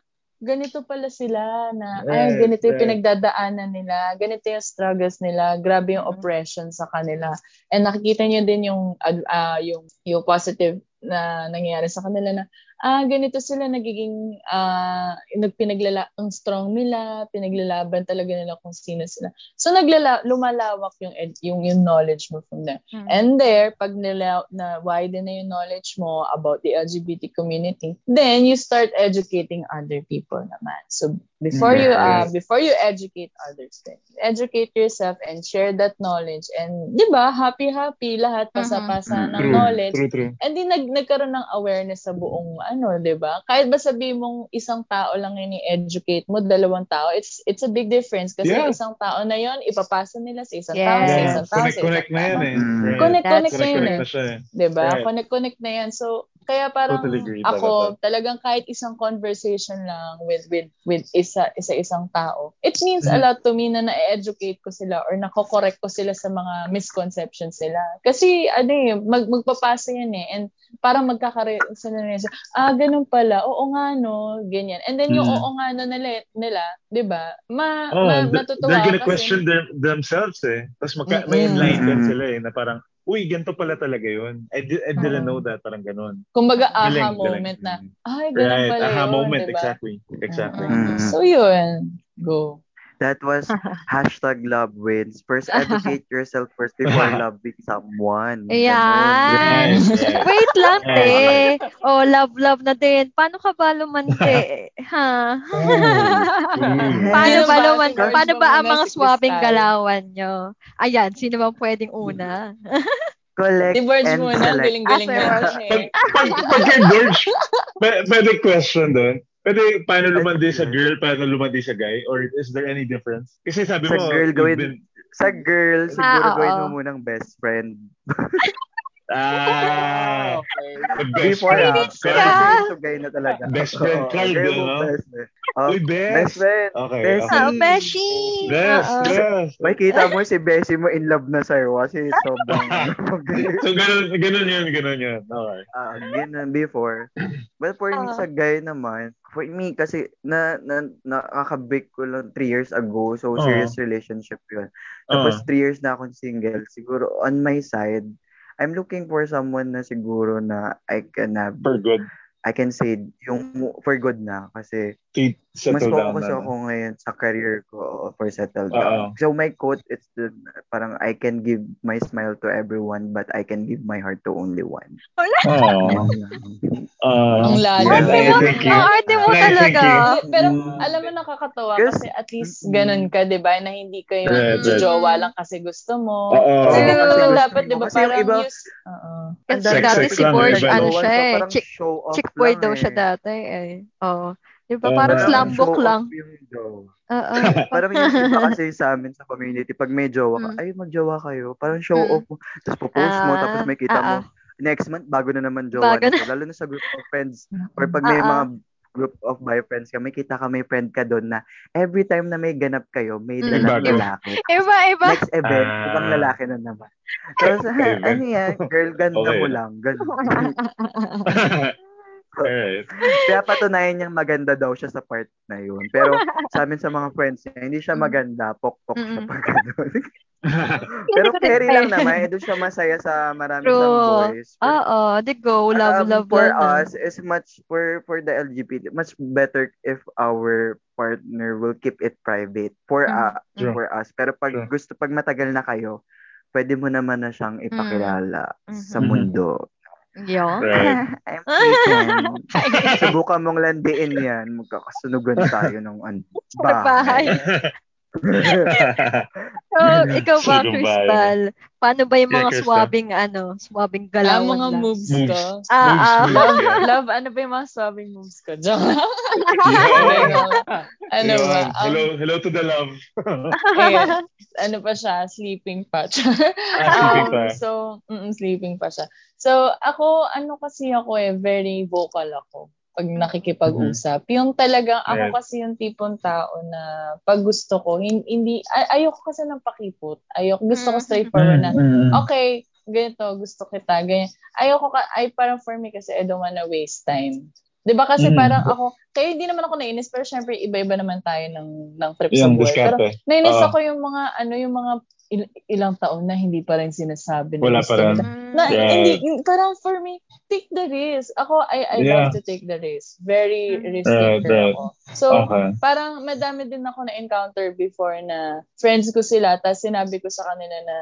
Speaker 5: ganito pala sila na ay ganito yung pinagdadaanan nila, ganito yung struggles nila, grabe yung
Speaker 1: Mhm.
Speaker 5: oppression sa kanila. And nakikita niyo din yung ah, yung yung positive na nangyayari sa kanila na ah ganito sila nagiging ah nagpinaglala ang strong nila, pinaglalaban talaga nila kung sino sila. So naglala lumalawak yung ed- yung yung knowledge mo from them.
Speaker 1: Mm.
Speaker 5: And there, pag nila, na widen na yung knowledge mo about the LGBT community, then you start educating other people naman. So before you uh,
Speaker 2: Yes.
Speaker 5: before you educate others, then educate yourself and share that knowledge. And 'di ba, happy happy lahat pasa-pasa
Speaker 1: Mhm.
Speaker 5: ng
Speaker 2: True,
Speaker 5: knowledge.
Speaker 2: true, true.
Speaker 5: And di nag nagkaroon ng awareness sa buong ano, 'di ba? Kahit ba sabi mong isang tao lang ini-educate mo, dalawang tao, it's it's a big difference kasi
Speaker 2: Yeah.
Speaker 5: isang tao na 'yon, ipapasa nila sa isang
Speaker 1: Yes.
Speaker 5: tao, sa
Speaker 2: Yeah.
Speaker 5: isang tao,
Speaker 2: Connect,
Speaker 5: sa
Speaker 2: connect
Speaker 5: isang
Speaker 2: na yan
Speaker 5: tao.
Speaker 2: eh.
Speaker 4: Mm.
Speaker 2: Right.
Speaker 5: Connect, connect na
Speaker 2: Connect,
Speaker 5: yun
Speaker 2: connect
Speaker 5: eh.
Speaker 2: na siya eh.
Speaker 5: 'Di ba?
Speaker 2: Right.
Speaker 5: Connect connect na 'yan. So kaya parang
Speaker 2: Totally agree
Speaker 5: ako
Speaker 2: talaga.
Speaker 5: talagang kahit isang conversation lang with with with isa isa isang tao it means a
Speaker 2: Mhm.
Speaker 5: lot to me na na-educate ko sila or nako-correct ko sila sa mga misconceptions nila kasi ano eh mag, magpapasa yan eh and parang magkakaroon sila na yun, ah ganun pala oo nga no ganyan and then yung
Speaker 2: Mhm.
Speaker 5: oo nga no nila, nila 'di ba ma,
Speaker 2: Oh,
Speaker 5: ma matutuwa
Speaker 2: they're gonna
Speaker 5: kasi
Speaker 2: question their, themselves eh. Tapos magka, may
Speaker 5: Mm-mm.
Speaker 2: enlightened
Speaker 4: Mm-mm.
Speaker 2: sila eh, na parang, uy, ganito pala talaga yun. I, di- I didn't know that, parang ganun.
Speaker 5: kumbaga aha
Speaker 2: Galing, galing.
Speaker 5: moment na ay ganun
Speaker 2: Right,
Speaker 5: pala
Speaker 2: aha
Speaker 5: yun
Speaker 2: moment,
Speaker 5: 'di ba
Speaker 2: exactly. Exactly.
Speaker 4: Mm.
Speaker 5: so yun go
Speaker 4: That was [LAUGHS] hashtag love wins. First, educate [LAUGHS] yourself first before loving someone.
Speaker 1: Ayan.
Speaker 2: Right, right.
Speaker 1: Wait lang,
Speaker 2: Right.
Speaker 1: te. Oh, love, love na din. Paano ka ba lumandi? [LAUGHS] ha? Paano ba
Speaker 5: ba?
Speaker 1: luman?
Speaker 5: Si George
Speaker 1: Paano
Speaker 5: ba
Speaker 1: ang mga swabbing galawan nyo? Ayan, sino bang pwedeng una?
Speaker 4: Collect
Speaker 5: Si Verge
Speaker 4: and
Speaker 5: muna,
Speaker 4: select.
Speaker 5: galing-galing
Speaker 1: Ah, si
Speaker 5: naman
Speaker 1: Verge.
Speaker 5: siya eh.
Speaker 2: Pag, pag kay George, p- pwede question doon. Pwede, paano lumandi sa girl, paano lumandi sa guy? Or is there any difference? Kasi sabi
Speaker 4: Sa
Speaker 2: mo,
Speaker 4: girl, gawin-
Speaker 2: been,
Speaker 4: Sa girl, siguro
Speaker 1: Ah,
Speaker 4: gawin mo munang best friend. [LAUGHS]
Speaker 2: ah,
Speaker 5: okay.
Speaker 2: best
Speaker 4: Before
Speaker 2: friend.
Speaker 4: kasi into guy na talaga.
Speaker 2: Best friend
Speaker 4: Oo,
Speaker 2: card,
Speaker 4: mo
Speaker 2: ano?
Speaker 4: best friend. Oh,
Speaker 2: Uy, best.
Speaker 4: best friend.
Speaker 2: Okay,
Speaker 4: Bessie.
Speaker 2: okay.
Speaker 1: Ah, Beshi.
Speaker 2: Best,
Speaker 1: Oo.
Speaker 2: best.
Speaker 4: May kita mo si Bessie mo in love na sa'yo kasi sobrang [LAUGHS]
Speaker 2: so, ganun, ganun yun, ganun yun. Okay.
Speaker 4: Ah, ganun before. But for me,
Speaker 1: Ah.
Speaker 4: sa guy naman, for me, kasi na, na, nakaka-break ko lang 3 years ago. So,
Speaker 2: Oo.
Speaker 4: serious relationship yun. Tapos,
Speaker 2: Uh,
Speaker 4: 3 years na akong single. Siguro, on my side, I'm looking for someone na siguro na I can have,
Speaker 2: for good.
Speaker 4: I can say, yung for good na. Kasi,
Speaker 2: To
Speaker 4: mas
Speaker 2: settle down
Speaker 4: focus
Speaker 2: na.
Speaker 4: ako ngayon sa career ko for settle down. So, my quote, it's the, parang, I can give my smile to everyone, but I can give my heart to only one.
Speaker 2: Oh. [LAUGHS]
Speaker 5: Ang
Speaker 2: yeah,
Speaker 1: Arte mo,
Speaker 2: thank you.
Speaker 1: ang arte mo talaga.
Speaker 5: Pero
Speaker 4: Mm.
Speaker 5: alam mo nakakatawa
Speaker 4: Yes.
Speaker 5: kasi at least ganun ka, 'di ba? Na hindi kayo
Speaker 2: Right, right.
Speaker 5: jowa lang kasi gusto mo.
Speaker 2: Oo.
Speaker 5: Kasi
Speaker 4: gusto
Speaker 5: dapat. 'di ba?
Speaker 4: Kasi yung
Speaker 5: Parang
Speaker 4: iba-
Speaker 5: use Oo.
Speaker 1: Kasi dati si
Speaker 2: iba,
Speaker 1: ano
Speaker 2: no?
Speaker 1: siya eh, chick, boy daw
Speaker 4: eh.
Speaker 1: siya dati eh. Oo. Di ba?
Speaker 2: Oo
Speaker 1: Parang
Speaker 2: nga.
Speaker 1: slambok
Speaker 4: show
Speaker 1: lang.
Speaker 4: off yung jowa.
Speaker 1: Oo. [LAUGHS]
Speaker 4: Parang yung iba [LAUGHS] kasi sa amin sa community, pag may jowa ka,
Speaker 1: Mm.
Speaker 4: ay magjowa kayo. Parang show
Speaker 1: Mm.
Speaker 4: off mo. Tapos popost mo,
Speaker 1: Ah,
Speaker 4: tapos may kita
Speaker 1: ah,
Speaker 4: mo.
Speaker 1: ah.
Speaker 4: Next month, bago na naman jowa
Speaker 1: Bago
Speaker 4: na. Lalo na sa group of friends. Or pag may
Speaker 1: Ah, ah.
Speaker 4: mga group of boyfriends ka, may kita ka, may friend ka doon na every time na may ganap kayo, may
Speaker 1: Mm.
Speaker 4: dalang lalaki.
Speaker 1: Iba, iba.
Speaker 4: Next event,
Speaker 2: Ah.
Speaker 4: ibang lalaki na naman. Tapos, [LAUGHS]
Speaker 2: Event.
Speaker 4: ano yan, girl, ganda
Speaker 2: Okay.
Speaker 4: mo lang. Ganun.
Speaker 2: Alright.
Speaker 4: Kaya patunayan niyang maganda daw siya sa part na yun. Pero sa amin sa mga friends niya, hindi siya maganda. Pok-pok siya
Speaker 1: Mm.
Speaker 4: pag. [LAUGHS] Pero
Speaker 1: eh.
Speaker 4: lang naman. Eh, doon siya masaya sa marami
Speaker 1: True.
Speaker 4: sang boys.
Speaker 1: Oo, the go. Love,
Speaker 4: um,
Speaker 1: love,
Speaker 4: for
Speaker 1: love.
Speaker 4: us, is much, for, for the LGBT, much better if our partner will keep it private for
Speaker 1: Mm.
Speaker 4: uh,
Speaker 2: True.
Speaker 4: for us. Pero pag
Speaker 2: True.
Speaker 4: gusto, pag matagal na kayo, pwede mo naman na siyang ipakilala sa
Speaker 1: Mhm.
Speaker 4: mundo.
Speaker 1: Yun.
Speaker 2: Right. [LAUGHS] [LAUGHS]
Speaker 4: Subukan mong landiin [LAUGHS] yan. Magkakasunugan tayo ng ano,
Speaker 1: Bahay. [LAUGHS] So, ikaw ba,
Speaker 2: bahay.
Speaker 1: Crystal? Paano ba yung
Speaker 2: Yeah,
Speaker 1: mga
Speaker 2: Crystal.
Speaker 1: swabbing, ano, swabbing
Speaker 5: Ah,
Speaker 1: galawan
Speaker 5: mga
Speaker 1: lang?
Speaker 5: moves
Speaker 2: Moves.
Speaker 5: ko.
Speaker 1: Ah, ah.
Speaker 2: Moves, moves,
Speaker 5: Love, [LAUGHS]
Speaker 2: yeah.
Speaker 5: love, ano ba yung mga swabbing moves ko? Joke ano
Speaker 2: Yun.
Speaker 5: ba? Um,
Speaker 2: hello, hello to the love.
Speaker 5: eh, ano pa siya, sleeping pa.
Speaker 2: Ah, sleeping pa.
Speaker 5: Um, so, mm, sleeping pa siya. So, ako, ano kasi ako eh, very vocal ako pag nakikipag-usap. Yung talagang, ako
Speaker 2: Right.
Speaker 5: kasi yung tipong tao na pag gusto ko, hin- hindi, ay- ayoko kasi ng pakipot. Ayoko, gusto ko straightforward na,
Speaker 2: Mm.
Speaker 5: okay, ganito, gusto kita, ganyan. Ayoko ka, ay parang for me kasi I don't wanna waste time. 'Di ba kasi
Speaker 2: Mm.
Speaker 5: parang ako, kaya hindi naman ako nainis, pero syempre iba-iba naman tayo ng, ng trip sa
Speaker 2: Yung
Speaker 5: buhay. Pero
Speaker 2: diskarte.
Speaker 5: nainis
Speaker 2: Oo.
Speaker 5: ako yung mga, ano, yung mga il- ilang taon na hindi pa rin sinasabi na
Speaker 2: Wala
Speaker 5: gusto
Speaker 2: pa rin.
Speaker 5: nila.
Speaker 1: Mm.
Speaker 5: Na,
Speaker 2: Right.
Speaker 5: hindi, parang for me, take the risk. Ako, I, I
Speaker 2: Yeah.
Speaker 5: love to take the risk. Very
Speaker 1: Mhm.
Speaker 5: risk taker
Speaker 2: right.
Speaker 5: ako. So,
Speaker 2: Okay.
Speaker 5: parang madami din ako na-encounter before na friends ko sila, tapos sinabi ko sa kanila na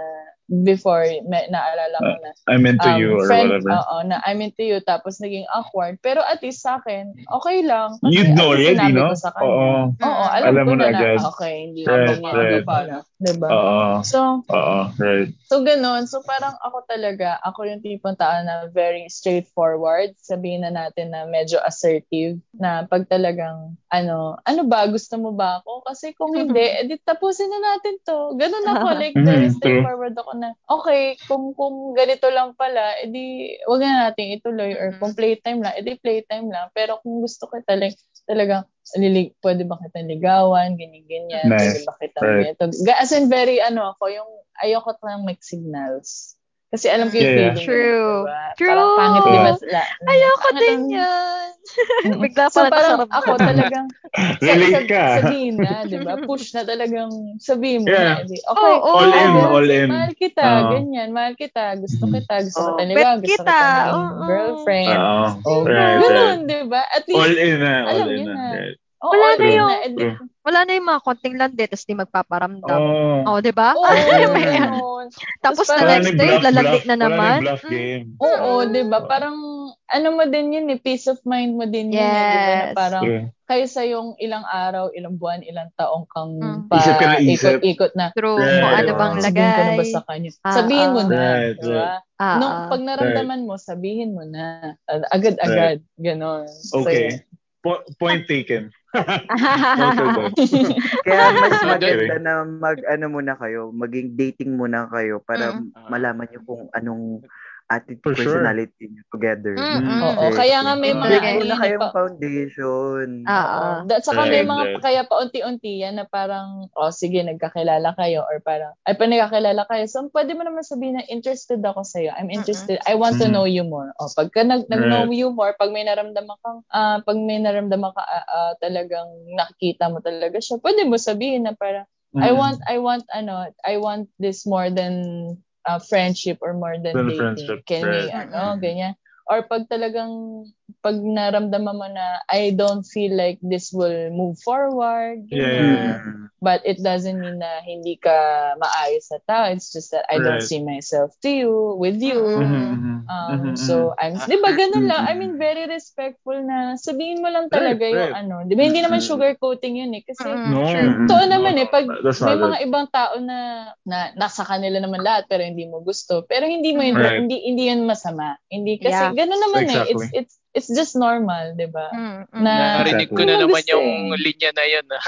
Speaker 5: before, may, naalala ko na,
Speaker 2: I'm into
Speaker 5: um,
Speaker 2: you or
Speaker 5: friend,
Speaker 2: whatever.
Speaker 5: oo, na I'm into you, tapos naging awkward. Pero at least sa akin, okay lang. Kasi
Speaker 2: You'd know already,
Speaker 5: sinabi
Speaker 2: no?
Speaker 5: ko sa kanya.
Speaker 2: Oo.
Speaker 5: Oo, alam,
Speaker 2: Alam
Speaker 5: ko
Speaker 2: mo
Speaker 5: na,
Speaker 2: na agad.
Speaker 5: okay, hindi
Speaker 2: Right, right.
Speaker 5: right. pala. Diba?
Speaker 2: Oo.
Speaker 5: So,
Speaker 2: Oo, right.
Speaker 5: So, ganun. So, parang ako talaga, ako yung tipong tao na very straightforward. Sabihin na natin na medyo assertive na pag talagang, ano, ano ba, gusto mo ba ako? Kasi kung hindi, [LAUGHS] edi tapusin na natin to. Ganun ako, [LAUGHS] like, very
Speaker 2: true.
Speaker 5: straightforward ako na, okay, kung, kung ganito lang pala, edi, wag na natin ituloy. Or kung playtime lang, edi playtime lang. Pero kung gusto ko talagang, talagang, lilig, pwede ba kita ligawan, ganyan-ganyan, pwede
Speaker 2: Nice.
Speaker 5: ba kita
Speaker 2: Right.
Speaker 5: ganito. Ga- As in, very, ano ako, yung, ayoko lang mixed signals. Kasi alam ko yung
Speaker 2: Yeah, yeah.
Speaker 5: feeling.
Speaker 1: True.
Speaker 5: Diba?
Speaker 1: True.
Speaker 5: Parang pangit, di ba? La,
Speaker 1: Ayoko
Speaker 5: pangit
Speaker 1: din yan. [LAUGHS] Bigla
Speaker 5: so
Speaker 1: pala
Speaker 5: parang
Speaker 1: nakaramdam.
Speaker 5: ako talagang [LAUGHS]
Speaker 2: Relate
Speaker 5: sa-
Speaker 2: ka. [LAUGHS]
Speaker 5: sabihin na, di ba? Push na talagang sabihin mo
Speaker 2: Yeah.
Speaker 5: na. Okay,
Speaker 1: Oo,
Speaker 2: All in, all in.
Speaker 5: Mahal kita,
Speaker 2: Oo.
Speaker 5: ganyan. Mahal kita, gusto kita, gusto
Speaker 1: Oh,
Speaker 5: kita ligaw, gusto
Speaker 1: kita.
Speaker 5: kita
Speaker 1: Oo.
Speaker 5: girlfriend.
Speaker 2: Oo.
Speaker 5: Oh,
Speaker 2: Right,
Speaker 5: ganun,
Speaker 2: right.
Speaker 5: di ba? At least,
Speaker 2: All in na, all
Speaker 5: alam
Speaker 2: in na.
Speaker 5: na.
Speaker 2: Right.
Speaker 5: Oh,
Speaker 1: Wala na yung-
Speaker 5: na.
Speaker 2: True.
Speaker 1: Wala na yung mga konting landi, tapos di magpaparamdam.
Speaker 2: Oh.
Speaker 1: Oh, di ba?
Speaker 5: oo, [LAUGHS]
Speaker 1: May-
Speaker 5: ganun.
Speaker 1: Tapos
Speaker 2: Wala
Speaker 1: next day,
Speaker 2: bluff,
Speaker 1: lalandi
Speaker 2: bluff.
Speaker 1: na naman. Mm.
Speaker 5: Oo, 'di ba? Parang ano mo din 'yun eh, peace of mind mo din 'yun eh, 'di ba? Na
Speaker 1: Yes.
Speaker 5: parang
Speaker 2: True.
Speaker 5: kaysa yung ilang araw, ilang buwan, ilang taong kang
Speaker 1: Mm.
Speaker 5: pa
Speaker 2: Isip ka na isip.
Speaker 5: ikot-ikot na.
Speaker 1: True.
Speaker 2: Right.
Speaker 1: Kung ano
Speaker 2: Oo.
Speaker 1: bang
Speaker 5: Sabihin ko na ba
Speaker 1: lagay.
Speaker 5: sa kanya?
Speaker 1: Ah,
Speaker 5: sabihin mo
Speaker 1: ah.
Speaker 5: na,
Speaker 2: Right,
Speaker 5: 'di ba?
Speaker 1: Ah,
Speaker 5: no,
Speaker 1: ah.
Speaker 5: pag naramdaman mo, sabihin mo na. Agad-agad, ganon. So,
Speaker 2: Okay. Po- point taken. [LAUGHS]
Speaker 4: Kaya mas maganda na mag ano muna kayo, maging dating muna kayo para
Speaker 1: Mm.
Speaker 4: malaman niyo kung anong attitude,
Speaker 2: For sure.
Speaker 4: personality niyo together.
Speaker 1: Mm-mm.
Speaker 5: Oo,
Speaker 4: Kasi
Speaker 5: kaya nga may
Speaker 1: Mm.
Speaker 5: mga
Speaker 4: build muna kayong
Speaker 5: pa-
Speaker 4: foundation.
Speaker 1: Ah,
Speaker 5: Oo.
Speaker 1: ah.
Speaker 5: Da- saka may mga, kaya paunti-unti yan na parang, oh sige, nagkakilala kayo or parang, ay pa nagkakilala kayo. So, pwede mo naman sabihin na interested ako sa'yo. I'm interested. I want to
Speaker 2: Mm.
Speaker 5: know you more. O, pagka nag, nag-know
Speaker 2: Right.
Speaker 5: you more, pag may naramdaman kang, ah, pag may naramdaman ka, ah, ah, talagang nakikita mo talaga siya, pwede mo sabihin na parang, I
Speaker 2: Mm.
Speaker 5: want, I want, ano, I want this more than uh, friendship or more than
Speaker 2: Than
Speaker 5: dating.
Speaker 2: friendship,
Speaker 5: Can we,
Speaker 2: right.
Speaker 5: ano, ganyan. Or pag talagang, pag naramdaman mo na, I don't feel like this will move forward,
Speaker 2: Yeah,
Speaker 5: ganyan.
Speaker 2: yeah, yeah.
Speaker 4: Mm.
Speaker 5: But it doesn't mean na hindi ka maayos na tao. It's just that I don't
Speaker 2: Right.
Speaker 5: see myself to you, with you.
Speaker 1: Mm-mm.
Speaker 2: Mhm, mhm,
Speaker 5: Um,
Speaker 2: mhm,
Speaker 5: so,
Speaker 2: mhm.
Speaker 5: I'm, di ba, ganun lang. I mean, very respectful na sabihin mo lang
Speaker 2: Right,
Speaker 5: talaga yung
Speaker 2: right.
Speaker 5: ano. Di ba, hindi naman sugarcoating yun eh. Kasi,
Speaker 2: No.
Speaker 5: Totoo naman
Speaker 2: no,
Speaker 5: eh, pag
Speaker 2: that's
Speaker 5: may
Speaker 2: not
Speaker 5: mga
Speaker 2: it.
Speaker 5: ibang tao na, na nasa kanila naman lahat pero hindi mo gusto. Pero hindi mo yun,
Speaker 2: Right.
Speaker 5: hindi hindi yun masama. Hindi kasi
Speaker 1: Yeah.
Speaker 5: gano'n naman eh.
Speaker 2: Exactly.
Speaker 5: It's it's it's just normal, 'di ba?
Speaker 1: Mm, mm.
Speaker 5: Na
Speaker 3: Narinig ko na naman
Speaker 5: gusto
Speaker 3: yung
Speaker 5: eh.
Speaker 3: linya na yun. Ah.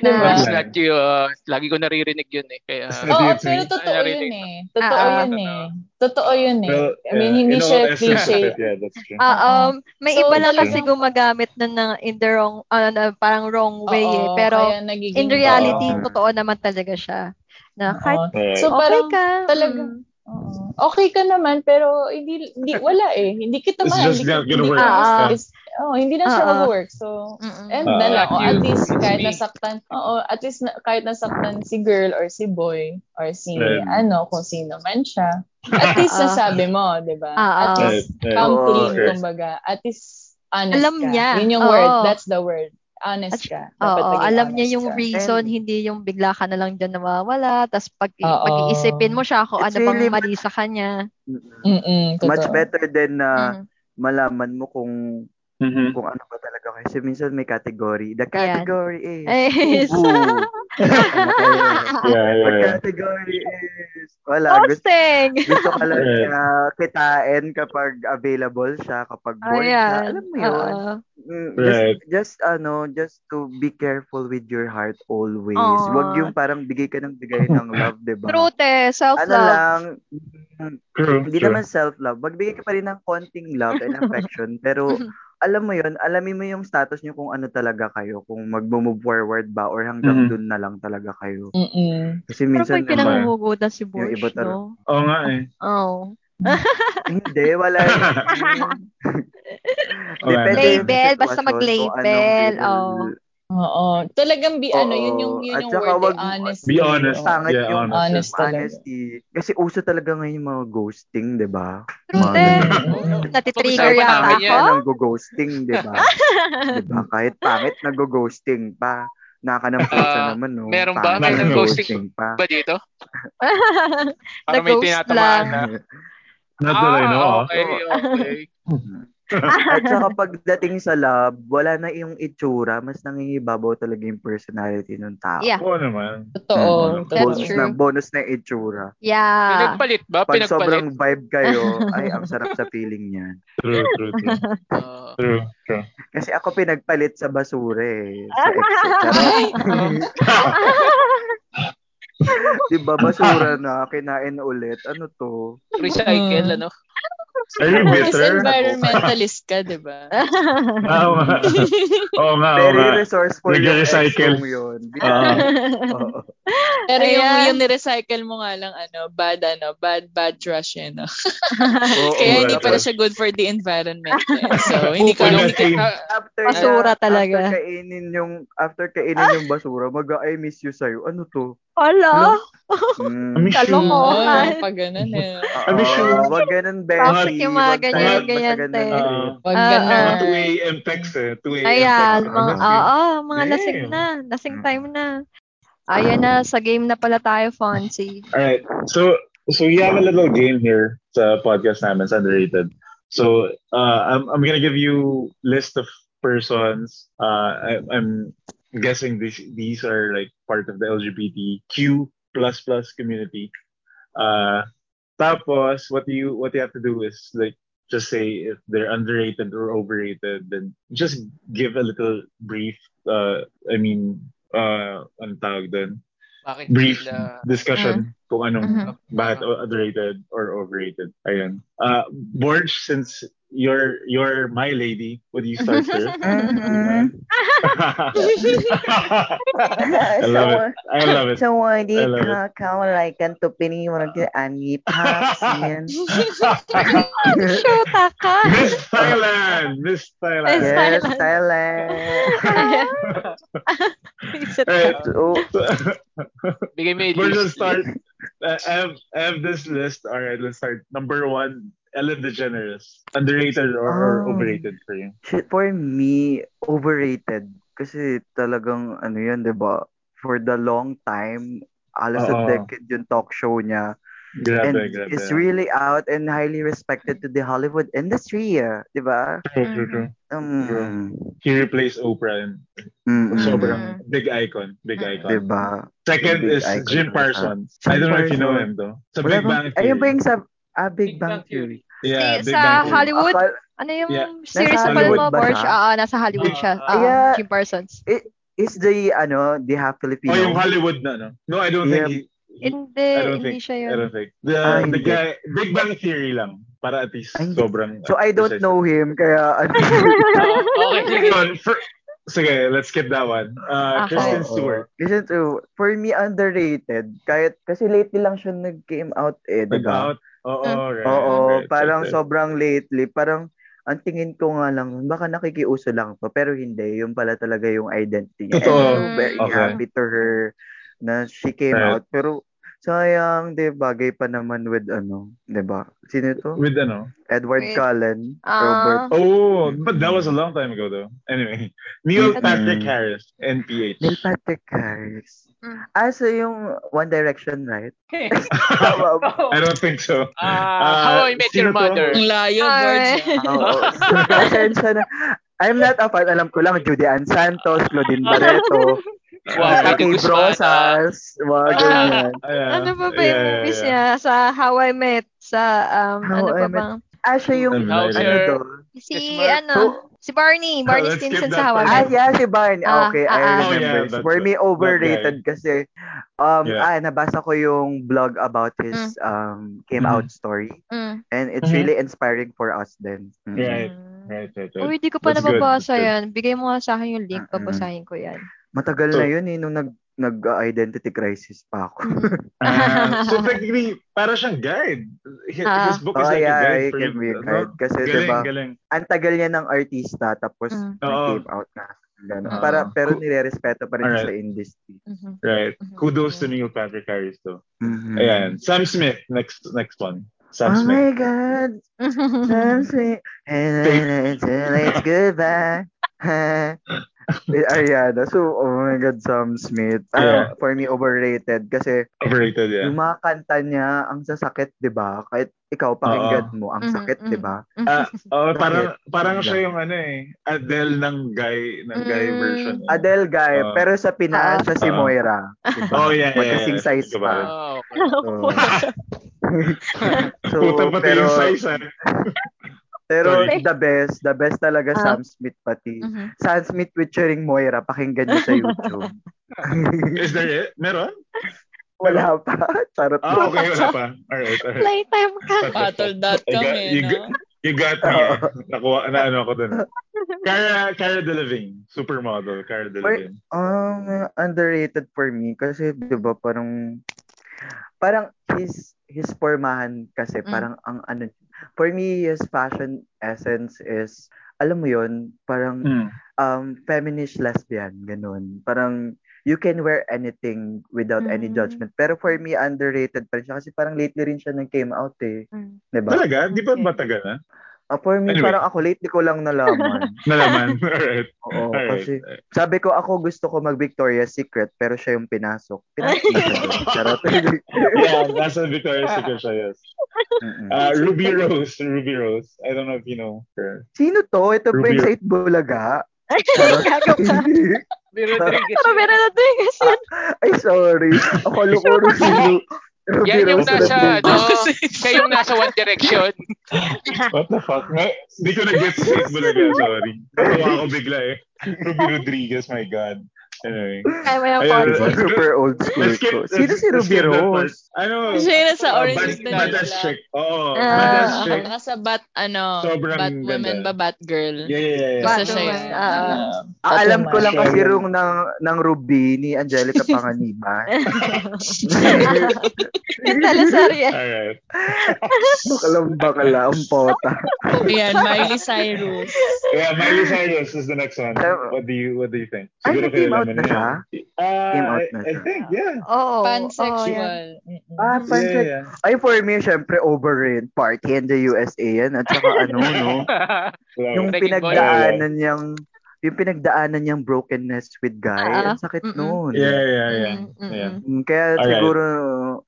Speaker 5: Di ba?
Speaker 3: Not you. ah, lagi ko naririnig yun eh. Kaya,
Speaker 5: Oo,
Speaker 2: It's
Speaker 5: pero totoo yun eh. Totoo
Speaker 1: Ah, ah.
Speaker 5: yun eh. Totoo yun eh.
Speaker 2: Well,
Speaker 5: I mean,
Speaker 2: yeah,
Speaker 5: hindi siya cliche.
Speaker 2: yeah, that's true.
Speaker 1: Ah,
Speaker 5: Oo.
Speaker 1: um, may
Speaker 5: So,
Speaker 1: iba lang kasi gumagamit na, na in the wrong, na parang wrong way eh.
Speaker 5: Oo,
Speaker 1: Pero
Speaker 5: kaya nagiging,
Speaker 1: in reality,
Speaker 4: Oo.
Speaker 1: totoo naman talaga siya. Na kahit.
Speaker 5: So,
Speaker 1: okay
Speaker 5: parang
Speaker 1: ka.
Speaker 5: talaga-
Speaker 1: mm.
Speaker 5: Oo. Okay ka naman pero hindi hindi wala eh. Hindi kita
Speaker 2: It's
Speaker 5: mahal.
Speaker 2: just
Speaker 5: hindi,
Speaker 2: not
Speaker 5: hindi
Speaker 2: gonna work.
Speaker 1: Ah, ah.
Speaker 5: It's- oh, hindi na siya
Speaker 1: Ah, ah.
Speaker 5: mag-work. So,
Speaker 1: Mm-mm.
Speaker 5: end
Speaker 2: Ah,
Speaker 5: na lang. O
Speaker 3: not
Speaker 5: at least
Speaker 3: it's
Speaker 5: kahit
Speaker 3: me.
Speaker 5: nasaktan, oo, at least na, kahit nasaktan si girl or si boy or si
Speaker 2: Right.
Speaker 5: ano, kung sino man siya. At least [LAUGHS] nasabi mo, di ba?
Speaker 1: Ah,
Speaker 5: At least
Speaker 2: Right, right.
Speaker 5: come clean, kumbaga. At least honest
Speaker 1: Alam
Speaker 5: ka.
Speaker 1: niya.
Speaker 5: Yun yung
Speaker 1: Oo.
Speaker 5: word. That's the word. Honest ka. Dapat
Speaker 1: Oo, alam niya yung
Speaker 5: ka.
Speaker 1: reason,
Speaker 4: And-
Speaker 1: hindi yung bigla ka na lang dyan nawawala, tapos pag,
Speaker 5: Oo.
Speaker 1: pag-iisipin mo siya kung
Speaker 4: It's
Speaker 1: ano bang
Speaker 4: really
Speaker 1: mali sa kanya.
Speaker 4: Mm-mm.
Speaker 5: Mm-mm,
Speaker 4: Much better din na
Speaker 1: Mm.
Speaker 4: malaman mo kung
Speaker 2: Mhm.
Speaker 4: kung ano ba talaga. Kasi minsan may category. The
Speaker 1: Ayan.
Speaker 4: category is
Speaker 1: Eh,
Speaker 4: Boo. Ano? [LAUGHS]
Speaker 2: Yeah,
Speaker 4: The
Speaker 2: yeah, yeah.
Speaker 4: category is wala. Gusto,
Speaker 1: Posting!
Speaker 4: gusto ka lang [LAUGHS] niya kitain kapag available siya, kapag bored siya.
Speaker 1: Ayan.
Speaker 4: Alam mo yun?
Speaker 1: Oo.
Speaker 4: Mm, just,
Speaker 2: Right.
Speaker 4: just ano, just to be careful with your heart always.
Speaker 1: Aw.
Speaker 4: Wag yung parang bigay ka ng bigay [LAUGHS] ng love, di ba?
Speaker 1: Truth eh,
Speaker 4: Ano
Speaker 1: self-love.
Speaker 4: lang, mm,
Speaker 2: True,
Speaker 4: hindi
Speaker 2: true.
Speaker 4: naman self-love. Magbigay ka pa rin ng konting love and affection. [LAUGHS] pero [LAUGHS] alam mo yun, alamin mo yung status nyo kung ano talaga kayo. Kung mag-move forward ba or hanggang
Speaker 2: Mhm.
Speaker 4: dun na lang talaga kayo.
Speaker 5: Mm-mm.
Speaker 4: Kasi
Speaker 1: Pero
Speaker 4: minsan
Speaker 1: may
Speaker 4: naman,
Speaker 1: pinangungugutan si
Speaker 4: yung
Speaker 1: Bosh,
Speaker 4: iba tar-
Speaker 1: no?
Speaker 2: Oo nga eh.
Speaker 1: Oh.
Speaker 4: hindi, wala
Speaker 1: Label, basta mag-label, oh.
Speaker 5: Oo. Talagang be, ano, yun yung, yun
Speaker 4: At
Speaker 5: yung word,
Speaker 4: wag-
Speaker 5: eh, honesty.
Speaker 2: Be honest.
Speaker 5: Oo.
Speaker 4: Pangit
Speaker 2: Yeah,
Speaker 4: yung
Speaker 2: honest.
Speaker 5: Honest talaga.
Speaker 4: honesty. Kasi uso talaga ngayon yung mga ghosting, di ba?
Speaker 1: Eh.
Speaker 4: ganun.
Speaker 1: Oo, [LAUGHS] Natitrigger yata ako.
Speaker 4: go-ghosting, di ba? di ba? [LAUGHS] Kahit pangit, nag-ghosting pa. Naka ng pusa
Speaker 3: Ah,
Speaker 4: naman, no?
Speaker 3: meron ba?
Speaker 2: May
Speaker 3: nag-ghosting
Speaker 4: pa.
Speaker 3: Ba dito? [LAUGHS] Parang may tinatamaan na.
Speaker 2: Not that I know
Speaker 3: Ah,
Speaker 2: of.
Speaker 3: okay, okay.
Speaker 4: At [LAUGHS] saka pagdating sa lab, wala na yung itsura, mas nangingibabaw talaga yung personality ng tao.
Speaker 1: Yeah.
Speaker 2: Oo naman.
Speaker 5: Totoo.
Speaker 2: Mm,
Speaker 5: That's
Speaker 4: bonus
Speaker 1: true.
Speaker 4: na bonus na itsura.
Speaker 1: Yeah.
Speaker 3: Pinagpalit ba?
Speaker 4: Pag
Speaker 3: Pinagpalit?
Speaker 4: sobrang vibe kayo, [LAUGHS] ay ang sarap sa feeling niyan.
Speaker 2: True, true, true.
Speaker 3: Oo. [LAUGHS]
Speaker 2: True, true.
Speaker 4: Kasi ako pinagpalit sa basura eh. Sa exit. Charot. diba basura na, kinain ulit. Ano to?
Speaker 3: Recycle,
Speaker 5: Mm.
Speaker 3: ano?
Speaker 2: Are you
Speaker 5: Mas
Speaker 2: bitter?
Speaker 5: environmentalist ka, di ba?
Speaker 2: Oo nga. Oo nga,
Speaker 4: Very resourceful yung kong yun.
Speaker 2: Oo.
Speaker 4: Oo.
Speaker 5: Pero yung,
Speaker 1: Ayan.
Speaker 5: yung nirecycle mo nga lang, ano, bad, ano, bad, bad trash yun, no?
Speaker 4: Oo, [LAUGHS]
Speaker 5: Kaya hindi pala siya good for the environment. eh. So, [LAUGHS] hindi ka, hindi ka,
Speaker 4: After
Speaker 1: Basura talaga.
Speaker 4: After kainin yung after kainin yung basura, mag I miss you sa'yo. Ano to?
Speaker 1: Hala.
Speaker 4: Mm.
Speaker 1: Kalokohan.
Speaker 5: Oo, pag ganun eh.
Speaker 4: Oo,
Speaker 2: I miss you.
Speaker 4: Wag ganun, Bessie.
Speaker 1: Toxic yung mga ganyan, ganyan, te.
Speaker 5: Wag
Speaker 1: Ah,
Speaker 5: ganun.
Speaker 1: ah.
Speaker 2: 2 a.m. text eh. 2 a.m.
Speaker 1: Ayan, mga,
Speaker 2: you.
Speaker 1: oo, mga lasing na. Lasing time na. Ayan na, sa game na pala tayo, Fonzie.
Speaker 2: Alright. So so we have a little game here sa podcast namin sa underrated. So uh, I'm I'm gonna give you list of persons. Uh, I, I'm guessing these these are like part of the LGBTQ plus plus community. Uh, tapos what you what you have to do is like just say if they're underrated or overrated. Then just give a little brief. Uh, I mean, uh, ang tawag doon?
Speaker 3: Bakit
Speaker 2: brief
Speaker 3: sila...
Speaker 2: discussion kung anong bakit underrated or overrated. Ayun. Uh, Borge, since you're you're my lady, would you start first? I love so, it. I love it.
Speaker 4: So I did come like an tupini mo ng ani paps yan.
Speaker 1: Shoot ka.
Speaker 2: Miss Thailand, Miss Thailand.
Speaker 1: Miss Thailand.
Speaker 3: Bigay [LAUGHS] mo [LAUGHS]
Speaker 2: start. Uh, I have I have this list. All right, let's start. Number one, Ellen DeGeneres. Underrated or, or
Speaker 4: Oh.
Speaker 2: overrated for you?
Speaker 4: shit, for me, overrated. Kasi talagang, ano yun, di ba? For the long time, alas a
Speaker 2: Oo.
Speaker 4: decade yung talk show niya.
Speaker 2: Grabe,
Speaker 4: and
Speaker 2: grabe.
Speaker 4: is really out and highly respected to the Hollywood industry, ah, di ba?
Speaker 2: True, true, true.
Speaker 4: Um,
Speaker 2: He replaced Oprah and
Speaker 4: mm,
Speaker 2: sobrang big icon. Big
Speaker 1: Mm.
Speaker 2: icon.
Speaker 4: Di ba?
Speaker 2: Second
Speaker 4: Big
Speaker 2: is
Speaker 4: icon
Speaker 2: Jim. Parsons.
Speaker 4: Jim
Speaker 2: I don't know if you know him though. Sa
Speaker 4: Wala
Speaker 2: Big
Speaker 4: bang,
Speaker 2: Bang
Speaker 4: ayun ba
Speaker 2: Theory.
Speaker 4: yung sa ah, Big,
Speaker 3: Big
Speaker 4: Bang Theory?
Speaker 2: Yeah, Big
Speaker 1: sa
Speaker 2: Bang Theory.
Speaker 1: Hollywood?
Speaker 4: Akal-
Speaker 1: Ano yung
Speaker 2: Yeah.
Speaker 1: series pa
Speaker 2: Hollywood
Speaker 1: mo,
Speaker 4: siya?
Speaker 1: Ah, nasa Hollywood siya.
Speaker 3: Ah,
Speaker 1: Ah,
Speaker 4: yeah.
Speaker 1: Jim Parsons.
Speaker 4: is the, ano, the half Filipino?
Speaker 2: Oh, yung Hollywood na, no? No, I don't
Speaker 4: Yeah.
Speaker 2: think he-
Speaker 1: Hindi,
Speaker 2: I don't
Speaker 1: hindi
Speaker 2: think,
Speaker 1: siya
Speaker 2: I
Speaker 1: yun.
Speaker 2: don't think. The,
Speaker 4: Ah,
Speaker 2: the
Speaker 4: hindi.
Speaker 2: guy, Big Bang Theory lang. Para at least
Speaker 4: Ay,
Speaker 2: sobrang...
Speaker 4: So I don't know him, kaya.
Speaker 3: Ah, [LAUGHS] okay, sige. [LAUGHS]
Speaker 2: Yun, for, sige, let's skip that one. Uh,
Speaker 1: Okay.
Speaker 2: Kristen. Stewart.
Speaker 4: Kasi to, for me, underrated. Kahit, kasi lately lang siya nag-came out eh, di ba?
Speaker 2: Nag-out. Oo,
Speaker 1: Mm.
Speaker 2: right.
Speaker 4: Oo,
Speaker 2: right,
Speaker 4: parang
Speaker 2: right,
Speaker 4: sobrang lately. Parang, ang tingin ko nga lang, baka nakikiuso lang to. Pero hindi, yung pala talaga yung identity niya.
Speaker 2: Totoo.
Speaker 4: And so very
Speaker 2: Okay.
Speaker 4: happy to her na she came
Speaker 2: Right.
Speaker 4: out. Pero, sayang, di bagay pa naman with ano, di ba? Sino to?
Speaker 2: With ano?
Speaker 4: Edward
Speaker 1: With-
Speaker 4: Cullen.
Speaker 1: Ah.
Speaker 4: Robert.
Speaker 2: Oh, but that was a long time ago though. Anyway, [LAUGHS] Neil
Speaker 4: Mm-mm.
Speaker 2: Patrick Harris, NPH.
Speaker 4: Neil Patrick Harris.
Speaker 1: Mm.
Speaker 4: Ah, so yung One Direction, right? [LAUGHS] [LAUGHS]
Speaker 2: I don't think so.
Speaker 3: Ah, How I Met Your? Mother.
Speaker 5: Ang layo, ah.
Speaker 4: Oo. Pasensya na. I'm not a fan. Alam ko lang, Judy Ann Santos, Claudine Barreto,
Speaker 3: Wow,
Speaker 4: uh,
Speaker 3: Guzman.
Speaker 4: Brosas, mga ganyan.
Speaker 2: Ayan.
Speaker 1: Ano pa ba
Speaker 2: Yeah,
Speaker 1: yung
Speaker 2: yeah,
Speaker 1: movies
Speaker 2: yeah.
Speaker 1: niya? Sa How I Met, sa um,
Speaker 4: How
Speaker 1: ano
Speaker 4: I
Speaker 1: pa
Speaker 4: Met-
Speaker 1: bang?
Speaker 4: Ah, siya yung,
Speaker 2: Ano,
Speaker 4: ano doon?
Speaker 1: Si ano,
Speaker 4: So-
Speaker 1: si Barney, Barney
Speaker 2: Let's skip
Speaker 1: Stinson sa How I
Speaker 2: part.
Speaker 4: Ah,
Speaker 1: Met.
Speaker 4: yeah, si Barney.
Speaker 1: Ah,
Speaker 4: okay,
Speaker 1: ah,
Speaker 4: I
Speaker 1: ah.
Speaker 2: Oh,
Speaker 4: remember.
Speaker 2: yeah, that's
Speaker 4: For me, overrated kasi, um,
Speaker 2: Yeah.
Speaker 4: ah, nabasa ko yung blog about his um came
Speaker 2: Mhm.
Speaker 4: out story.
Speaker 1: Mm.
Speaker 4: And it's
Speaker 2: Mhm.
Speaker 4: really inspiring for us then. Mm.
Speaker 2: Right.
Speaker 1: Mm.
Speaker 2: Right, right,
Speaker 1: Uy,
Speaker 2: right.
Speaker 1: hindi ko pa
Speaker 2: That's
Speaker 1: nababasa yan. Bigay mo nga sa akin yung link, babasahin ko yan.
Speaker 4: Matagal
Speaker 2: So-
Speaker 4: na yun eh, nung nag, nag-identity crisis pa ako. [LAUGHS]
Speaker 2: Ah, so technically, para siyang guide. His,
Speaker 1: Ah.
Speaker 2: his book
Speaker 4: Oh,
Speaker 2: is like a
Speaker 4: yeah,
Speaker 2: guide
Speaker 4: it
Speaker 2: for
Speaker 4: can
Speaker 2: you.
Speaker 4: be a
Speaker 2: no?
Speaker 4: guide. Kasi,
Speaker 2: Galing,
Speaker 4: diba,
Speaker 2: galing.
Speaker 4: ang tagal niya ng artista, tapos
Speaker 1: Mm.
Speaker 4: nag-came out na. Ganun.
Speaker 1: Oo.
Speaker 4: Para, pero nire-respeto pa rin siya
Speaker 2: Alright.
Speaker 4: sa industry.
Speaker 1: Mhm.
Speaker 2: Right. Kudos to Neil Patrick Harris though.
Speaker 4: Mhm.
Speaker 2: Ayan. Sam Smith, next next one. Sam
Speaker 4: Oh
Speaker 2: Smith.
Speaker 4: my God, [LAUGHS] Sam Smith. And until it's goodbye. [LAUGHS] Eh, Ariana. So, oh my God, Sam Smith. Ah,
Speaker 2: Yeah.
Speaker 4: for me, overrated. Kasi
Speaker 2: Overrated, yeah.
Speaker 4: yung mga kanta niya, ang sasakit, di ba? Kahit ikaw pakinggan mo, ang
Speaker 1: Mhm,
Speaker 4: sakit, di ba?
Speaker 2: Ah, oh, parang parang siya yung ano eh, Adele ng guy ng guy
Speaker 1: Mm.
Speaker 2: version. eh.
Speaker 4: Adele guy,
Speaker 2: Oo.
Speaker 4: pero sa Pinas,
Speaker 1: Ah.
Speaker 4: siya si. Moira. Diba?
Speaker 2: Oh, yeah, yeah,
Speaker 4: Magkasing
Speaker 2: yeah.
Speaker 4: size
Speaker 2: Diba?
Speaker 4: pa.
Speaker 3: Oh, okay.
Speaker 4: So,
Speaker 2: Puta pati
Speaker 4: pero,
Speaker 2: yung size ah.
Speaker 4: Pero
Speaker 2: Sorry.
Speaker 4: the best, the best talaga
Speaker 1: Ah.
Speaker 4: Sam Smith pati.
Speaker 1: Mhm.
Speaker 4: Sam Smith featuring Moira, pakinggan niyo sa [LAUGHS] YouTube.
Speaker 2: Is there it? Meron?
Speaker 4: Wala pa. Charot.
Speaker 2: Ah, okay, wala pa. Alright, alright.
Speaker 1: Playtime ka.
Speaker 5: Battle.com
Speaker 2: You got-
Speaker 5: eh,
Speaker 2: you
Speaker 5: no?
Speaker 2: got- You got me eh. Nakuha, na ano ako dun. [LAUGHS] Cara, Cara Delevingne. Supermodel, Cara Delevingne.
Speaker 4: Um, underrated for me kasi 'di ba parang parang his his formahan kasi
Speaker 1: Mm.
Speaker 4: parang ang ano for me his fashion essence is alam mo yon parang
Speaker 2: Mm.
Speaker 4: um feminist lesbian ganun parang you can wear anything without any
Speaker 1: Mm.
Speaker 4: judgment pero for me underrated pa rin siya kasi parang lately rin siya nag came out eh
Speaker 1: Mm.
Speaker 4: 'di ba
Speaker 2: Talaga? Di ba
Speaker 1: Okay.
Speaker 2: matagal na?
Speaker 4: Ah, for me
Speaker 2: Anyway.
Speaker 4: parang ako lately ko lang nalaman [LAUGHS]
Speaker 2: Nalaman. [LAUGHS] Alright.
Speaker 4: Oo,
Speaker 2: Alright.
Speaker 4: kasi sabi ko ako gusto ko mag Victoria's Secret pero siya yung pinasok. Pinasok niya siya [LAUGHS]
Speaker 2: yeah, nasa Victoria's Secret siya, yes. Uh, Ruby Rose. Ruby Rose. I don't know if you know her.
Speaker 4: Sino to? Ito ba
Speaker 2: Ruby-
Speaker 4: yung sa Itbulaga?
Speaker 3: Rodriguez.
Speaker 1: Pero na kasi.
Speaker 4: Ay, sorry. Akala ko Ruby Rose.
Speaker 3: Yan yung nasa, ano, kayo [LAUGHS] yung nasa One Direction. [LAUGHS]
Speaker 2: What the fuck? Hindi ko na-get sorry. Natawa ako bigla eh. Ruby Rodriguez, my God. Anyway.
Speaker 1: Podcast.
Speaker 4: Diba? Super old school
Speaker 2: Let's skip- let's-
Speaker 4: Sino si Ruby. Rose?
Speaker 2: Ano?
Speaker 5: Siya yung nasa
Speaker 2: uh,
Speaker 5: Orange
Speaker 2: bad,
Speaker 5: is the New
Speaker 2: Badass
Speaker 5: Black.
Speaker 2: chick. Oo.
Speaker 1: Ah,
Speaker 2: badass
Speaker 1: okay.
Speaker 2: chick.
Speaker 5: Naka sa bat, ano,
Speaker 2: Sobrang
Speaker 5: bat woman
Speaker 2: ganda.
Speaker 5: ba, bat girl?
Speaker 2: Yeah, yeah, yeah. yeah.
Speaker 5: Basta
Speaker 1: Bat
Speaker 5: siya
Speaker 1: woman,
Speaker 5: yun.
Speaker 1: ah.
Speaker 5: Ah,
Speaker 4: Ang alam ko lang kasi rung ng, ng Ruby ni Angelica Panganiban. [LAUGHS]
Speaker 1: Yung teleserye.
Speaker 2: Alright.
Speaker 4: Bakalang bakala ang pota.
Speaker 5: Ayan, Miley Cyrus.
Speaker 2: Yeah, Miley Cyrus is the next one.
Speaker 4: So-
Speaker 2: What do you What do you think?
Speaker 4: Ay,
Speaker 2: Siguro
Speaker 4: nag-came out
Speaker 2: mo
Speaker 4: na siya?
Speaker 2: Uh,
Speaker 4: Came out
Speaker 2: I,
Speaker 4: na
Speaker 2: I
Speaker 4: siya.
Speaker 2: think, yeah.
Speaker 1: Yan.
Speaker 5: Pansexual. Mm-mm.
Speaker 4: Ah,
Speaker 2: Yeah,
Speaker 4: pansek.
Speaker 2: yeah.
Speaker 4: Ay, for me, syempre, overrated. Party in the USA yan. At saka [LAUGHS] ano, no? Yung pinagdaanan niyang yung pinagdaanan niyang brokenness with guy,
Speaker 1: Ah,
Speaker 4: ang sakit
Speaker 1: mm-mm.
Speaker 4: noon.
Speaker 2: Yeah, yeah, yeah.
Speaker 1: Mm, mm,
Speaker 2: yeah.
Speaker 4: Kaya
Speaker 2: Alright.
Speaker 4: siguro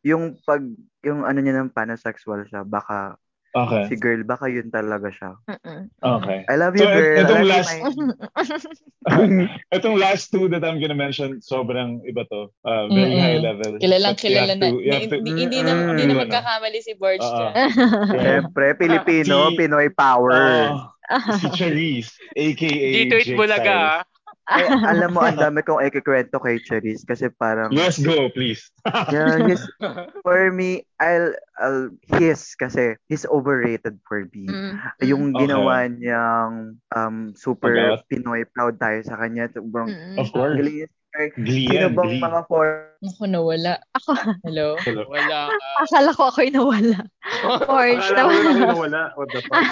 Speaker 4: yung pag yung ano niya ng pansexual siya, baka
Speaker 2: Okay.
Speaker 4: si girl, baka yun talaga siya.
Speaker 1: Mm-mm.
Speaker 2: Okay.
Speaker 4: I love you,
Speaker 2: So,
Speaker 4: girl.
Speaker 2: itong
Speaker 4: I love you,
Speaker 2: last- [LAUGHS] [LAUGHS] Itong last two that I'm gonna mention, sobrang iba to. Uh, very
Speaker 5: Mm-mm.
Speaker 2: high level.
Speaker 5: Kilalang
Speaker 2: But
Speaker 5: kilala na.
Speaker 2: to- to-
Speaker 5: Hindi, hindi na,
Speaker 4: Mm,
Speaker 5: hindi na
Speaker 2: ano.
Speaker 5: magkakamali si Borge
Speaker 2: Oo.
Speaker 5: dyan.
Speaker 2: Yeah.
Speaker 4: Siyempre, [LAUGHS] Pilipino, Pinoy power.
Speaker 2: Oh, si Charisse, aka
Speaker 3: Dito it bulaga.
Speaker 4: Ay, alam mo, ang [LAUGHS] dami kong ikikwento kay Charisse kasi parang,
Speaker 2: Let's go, please. [LAUGHS]
Speaker 4: yeah, his, for me, I'll, I'll, his, kasi, he's overrated for me.
Speaker 1: Mm,
Speaker 4: Yung
Speaker 2: Okay.
Speaker 4: ginawa niyang um, super
Speaker 2: Pag-out?
Speaker 4: Pinoy proud tayo sa kanya. Sobrang
Speaker 1: mm.
Speaker 2: Of course.
Speaker 4: galing
Speaker 2: Glee
Speaker 4: Sino bang
Speaker 2: Glee.
Speaker 4: mga for
Speaker 5: Ako nawala.
Speaker 1: Ako,
Speaker 5: Hello?
Speaker 3: Wala ka.
Speaker 1: akala ko ako'y nawala. [LAUGHS] Borge
Speaker 2: Akala ko nawala. What the fuck?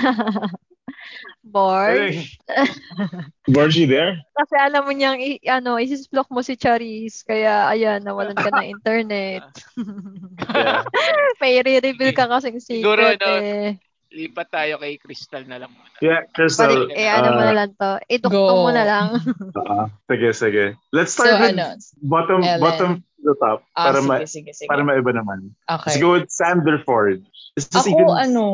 Speaker 1: Borge.
Speaker 2: Hey. [LAUGHS] Borgie there?
Speaker 1: Kasi alam mo niyang, i- ano, isisblock mo si Charis. Kaya, ayan, nawalan ka ng internet.
Speaker 2: Yeah. [LAUGHS]
Speaker 1: May re-reveal ka kasing
Speaker 3: Siguro,
Speaker 1: secret
Speaker 3: no,
Speaker 1: eh.
Speaker 3: Lipat tayo kay Crystal na lang muna.
Speaker 2: Yeah, Crystal.
Speaker 1: Balik, eh, ano mo
Speaker 2: uh,
Speaker 1: na lang to. Idukto mo
Speaker 5: Go.
Speaker 1: na lang. [LAUGHS]
Speaker 2: uh, sige, sige. Let's
Speaker 5: So,
Speaker 2: start with
Speaker 5: ano?
Speaker 2: bottom
Speaker 5: Ellen.
Speaker 2: bottom to the top.
Speaker 5: Ah,
Speaker 2: para,
Speaker 5: sige,
Speaker 2: ma-
Speaker 5: sige, sige.
Speaker 2: para maiba naman. Let's
Speaker 5: Okay.
Speaker 2: go with Sander Ford. Is this
Speaker 5: Ako,
Speaker 2: even-
Speaker 5: ano,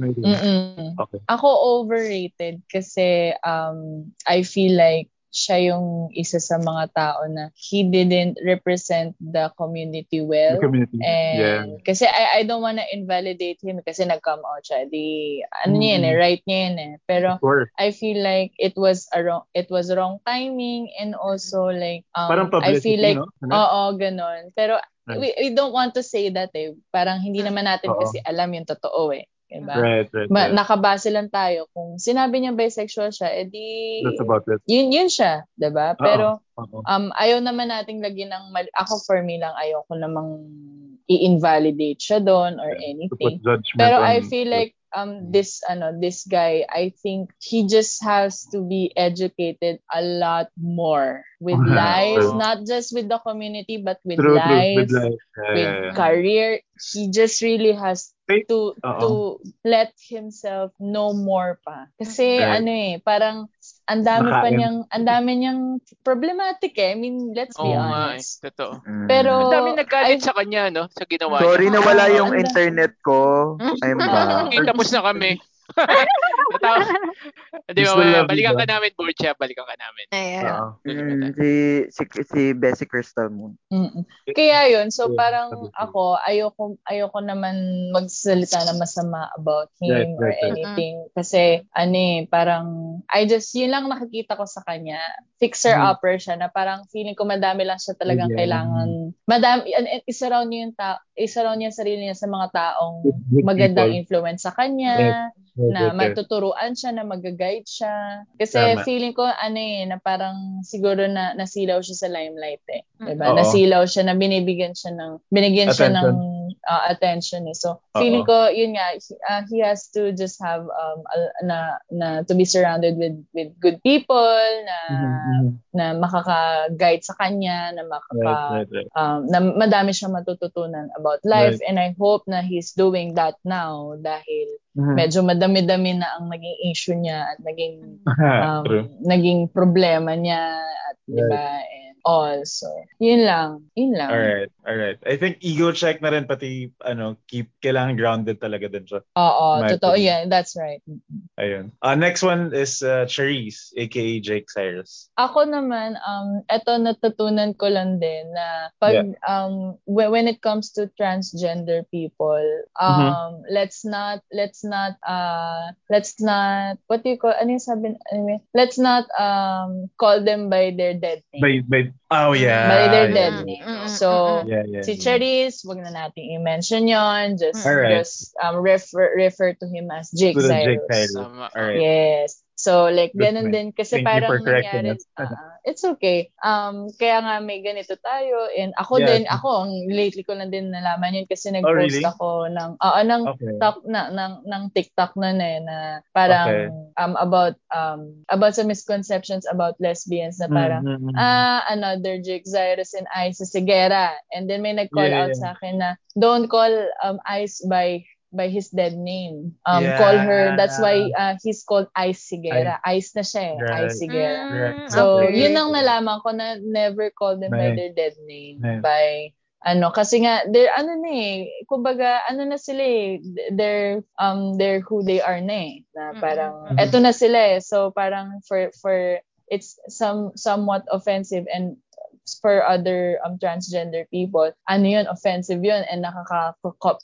Speaker 5: mm
Speaker 2: Okay.
Speaker 5: Ako overrated kasi um I feel like siya yung isa sa mga tao na he didn't represent the community well.
Speaker 2: The community. yeah.
Speaker 5: And kasi I, I don't wanna invalidate him kasi nag-come out siya. Di, ano niya yun eh,
Speaker 2: Mm.
Speaker 5: right niya yun eh. Pero. I feel like it was a wrong, it was wrong timing and also like, um,
Speaker 2: Parang
Speaker 5: I feel like,
Speaker 2: no? Ano?
Speaker 5: oo, ganon. Pero
Speaker 2: Right.
Speaker 5: we, we don't want to say that eh. Parang hindi naman natin
Speaker 2: Oo.
Speaker 5: kasi alam yung totoo eh. Diba?
Speaker 2: Right, right,
Speaker 5: Ma-
Speaker 2: right.
Speaker 5: nakabase lang tayo. Kung sinabi niya bisexual siya, edi
Speaker 2: That's about it.
Speaker 5: yun, yun siya, ba?
Speaker 2: Oo.
Speaker 5: Pero
Speaker 2: Oo.
Speaker 5: um ayaw naman nating lagyan ng mali- ako for me lang ayaw ko namang i-invalidate siya doon or
Speaker 2: put
Speaker 5: anything. Pero I feel like um this ano this guy I think he just has to be educated a lot more with
Speaker 2: Yeah,
Speaker 5: life
Speaker 2: true.
Speaker 5: not just with the community but with
Speaker 2: True, true.
Speaker 5: life
Speaker 2: With life. Yeah,
Speaker 5: with
Speaker 2: yeah, yeah.
Speaker 5: career he just really has to
Speaker 2: oo.
Speaker 5: to let himself know more pa kasi
Speaker 2: Right.
Speaker 5: ano eh parang ang dami pa niyang, ang dami niyang problematic eh. I mean, let's be
Speaker 3: Oo nga eh.
Speaker 5: honest.
Speaker 3: Totoo.
Speaker 4: Mm.
Speaker 5: Pero,
Speaker 3: Ang dami nagkalit
Speaker 5: I-
Speaker 3: sa kanya, no? Sa ginawa
Speaker 4: Sorry
Speaker 3: niya.
Speaker 4: na wala yung internet ko. I'm back.
Speaker 3: Okay, tapos na kami. Natawa. Di ba, balikan ka namin, Borcha. Balikan ka namin.
Speaker 1: Ayan.
Speaker 2: Oo.
Speaker 4: Mm, si, si, si Bessie Crystal Moon.
Speaker 5: Mm-mm. Kaya yun, so
Speaker 2: Yeah,
Speaker 5: parang ako, ayoko, ayoko naman magsalita na masama about him
Speaker 2: Right,
Speaker 5: or
Speaker 2: right, right.
Speaker 5: anything. Kasi, ano eh, parang, I just, yun lang nakikita ko sa kanya. Fixer-upper siya na parang feeling ko madami lang siya talagang
Speaker 2: Yeah.
Speaker 5: kailangan. Madami, and, and isa-round niya yung ta- isa-round niya yung sarili niya sa mga taong magandang influence sa kanya
Speaker 2: Right,
Speaker 5: na
Speaker 2: right, right.
Speaker 5: matuturuan siya, na mag-guide siya. Kasi
Speaker 2: Tama.
Speaker 5: feeling ko, ano eh, na parang siguro na nasilaw siya sa limelight eh. Diba?
Speaker 2: Oo.
Speaker 5: Nasilaw siya, na binibigyan siya ng, binigyan siya ng
Speaker 2: Attention.
Speaker 5: Uh, attention eh. So, feeling ko, yun nga, he, uh, he has to just have, um, a- na, na, to be surrounded with, with good people, na,
Speaker 2: Mhm,
Speaker 5: na makaka-guide sa kanya, na makaka,
Speaker 2: Right, right, right.
Speaker 5: um, na madami siyang matututunan about life. And I hope na he's doing that now dahil
Speaker 2: Mhm.
Speaker 5: medyo madami-dami na ang naging issue niya at naging [LAUGHS] um, naging problema niya at di ba? And all so yun lang yun lang
Speaker 2: Alright, alright. I think ego check na rin pati ano, keep kailangan grounded talaga din siya.
Speaker 5: oo totoo
Speaker 2: opinion.
Speaker 5: yeah that's right
Speaker 2: Ayun. Uh, next one is uh, Charisse, aka Jake Cyrus.
Speaker 5: Ako naman, um, eto natutunan ko lang din na pag, um, when, when it comes to transgender people, um, let's not, let's not, uh, let's not, what do you call, ano yung sabi, yun? let's not, um, call them by their dead name.
Speaker 2: By, by, oh yeah.
Speaker 5: By their
Speaker 2: yeah,
Speaker 5: dead
Speaker 2: yeah.
Speaker 5: name.
Speaker 1: Mm, mm,
Speaker 5: So,
Speaker 2: Yeah, yeah.
Speaker 5: si
Speaker 2: yeah.
Speaker 5: Charisse, wag na natin i-mention yon Just,
Speaker 2: Alright.
Speaker 5: just um, refer, refer to him as Jake
Speaker 2: To the Jake
Speaker 5: Cyrus.
Speaker 2: Cyrus.
Speaker 3: Tama.
Speaker 2: Alright.
Speaker 5: Yes. So, like, ganun din. Kasi
Speaker 2: Thank you
Speaker 5: parang nangyari,
Speaker 2: us.
Speaker 5: ah, it's okay. Um, kaya nga may ganito tayo. And ako
Speaker 2: Yes.
Speaker 5: din, ako, ang lately ko lang din nalaman yun kasi nag-post
Speaker 2: Oh, really?
Speaker 5: ako ng, oo, ng,
Speaker 2: Okay.
Speaker 5: talk na ng ng TikTok na eh na parang
Speaker 2: Okay.
Speaker 5: um about um about some misconceptions about lesbians na parang
Speaker 2: Mm, mm, mm.
Speaker 5: ah another Jake Cyrus and Ice Sigera and then may nag-call
Speaker 2: Yeah,
Speaker 5: out
Speaker 2: yeah.
Speaker 5: sa akin na don't call um Ice by by his dead name um
Speaker 2: Yeah.
Speaker 5: call her that's why uh, he's called Ice Sigera Ice na siya eh
Speaker 2: Right.
Speaker 5: Ice Sigera
Speaker 2: Correct.
Speaker 5: So,
Speaker 2: Okay.
Speaker 5: yun ang nalaman ko na never call them by
Speaker 2: Nice.
Speaker 5: their dead name. By, ano, kasi nga, they're, ano na eh, kumbaga, ano na sila eh, they're, um, they're who they are na eh. Na parang,
Speaker 2: Mhm.
Speaker 5: eto na sila eh. So, parang for, for, it's some, somewhat offensive and for other um, transgender people, ano yun, offensive yun, and nakaka,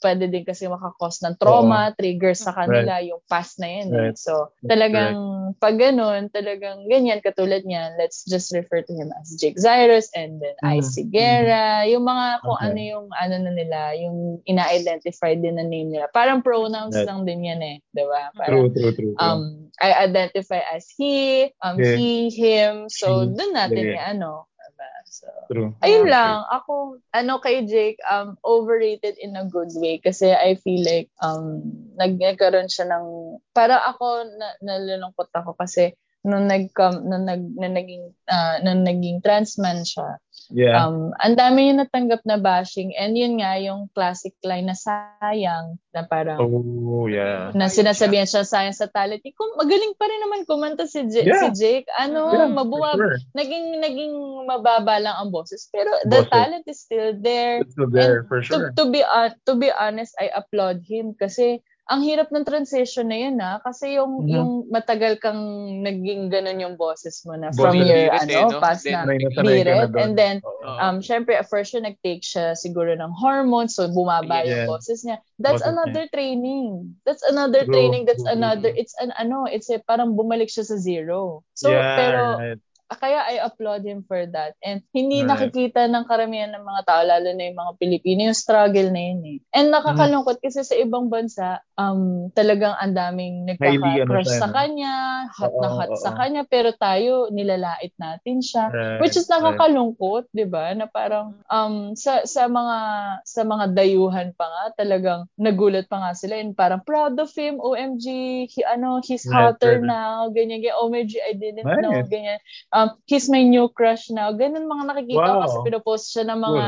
Speaker 5: pwede din kasi makakos ng trauma, triggers sa kanila, yung past na yun. eh.
Speaker 2: Right.
Speaker 5: So,
Speaker 2: That's
Speaker 5: talagang, pag ganun, talagang ganyan, katulad niyan, let's just refer to him as Jake Cyrus and then
Speaker 2: Mm.
Speaker 5: Ice Sigera, yung mga kung
Speaker 2: Okay.
Speaker 5: ano yung, ano na nila, yung ina-identify din na name nila. Parang pronouns
Speaker 2: Right.
Speaker 5: lang din yan eh, di ba?
Speaker 2: True,
Speaker 5: Parang,
Speaker 2: true, true. true.
Speaker 5: um, I identify as he, um,
Speaker 2: Yeah.
Speaker 5: he, him, so dun natin
Speaker 2: yeah.
Speaker 5: i-ano, diba? So,
Speaker 2: true.
Speaker 5: Ayun
Speaker 2: Okay.
Speaker 5: lang, ako, ano kay Jake, um, overrated in a good way kasi I feel like, um, nag nagkaroon siya ng, para ako, na, nalulungkot ako kasi nung nag nung nag nung naging ah, nung naging trans man siya
Speaker 2: Yeah.
Speaker 5: um ang dami yung natanggap na bashing and yun nga yung classic line na sayang na parang
Speaker 2: oh, yeah.
Speaker 5: na sinasabihan siya sayang sa talent. Eh, kung magaling pa rin naman kumanta si, J-
Speaker 2: Yeah.
Speaker 5: si Jake. Ano,
Speaker 2: Yeah,
Speaker 5: mabuwa,
Speaker 2: sure.
Speaker 5: naging naging mababa lang ang boses pero the
Speaker 2: Boses.
Speaker 5: talent is still there
Speaker 2: It's still there,
Speaker 5: And
Speaker 2: for sure.
Speaker 5: to, to be hon- to be honest I applaud him kasi ang hirap ng transition na yun ha kasi yung
Speaker 2: Mhm.
Speaker 5: yung matagal kang naging ganun yung boses mo na from
Speaker 2: Boses.
Speaker 5: your
Speaker 3: Birit eh,
Speaker 5: ano
Speaker 3: no?
Speaker 5: past
Speaker 3: Then,
Speaker 5: na birit and then.
Speaker 2: Oo.
Speaker 5: um syempre first siya nag-take siya siguro ng hormones so bumaba
Speaker 2: Yeah.
Speaker 5: yung boses niya that's
Speaker 2: Boses niya.
Speaker 5: another training that's another
Speaker 2: True,
Speaker 5: training that's another it's an ano it's a parang bumalik siya sa zero so
Speaker 2: yeah,
Speaker 5: pero
Speaker 2: right.
Speaker 5: Kaya I applaud him for that. And hindi
Speaker 2: Right.
Speaker 5: nakikita ng karamihan ng mga tao, lalo na yung mga Pilipino, yung struggle na yun eh. And nakakalungkot kasi sa ibang bansa, um, talagang ang daming
Speaker 2: ano
Speaker 5: nagkaka-crush
Speaker 2: siya,
Speaker 5: sa kanya, hot na
Speaker 2: Oo,
Speaker 5: hot
Speaker 2: oo.
Speaker 5: sa kanya, pero tayo, nilalait natin siya.
Speaker 2: Right,
Speaker 5: Which is
Speaker 2: right.
Speaker 5: nakakalungkot, 'di ba? Na parang um sa sa mga sa mga dayuhan pa nga talagang nagulat pa nga sila and parang proud of him, OMG, he ano, he's
Speaker 2: Right,
Speaker 5: hotter
Speaker 2: right.
Speaker 5: now, ganyan, ganyan, OMG, I didn't
Speaker 2: Nice.
Speaker 5: know, ganyan. Um he's my new crush now. Ganun mga nakikita ko
Speaker 2: Wow.
Speaker 5: kasi pinopost siya ng mga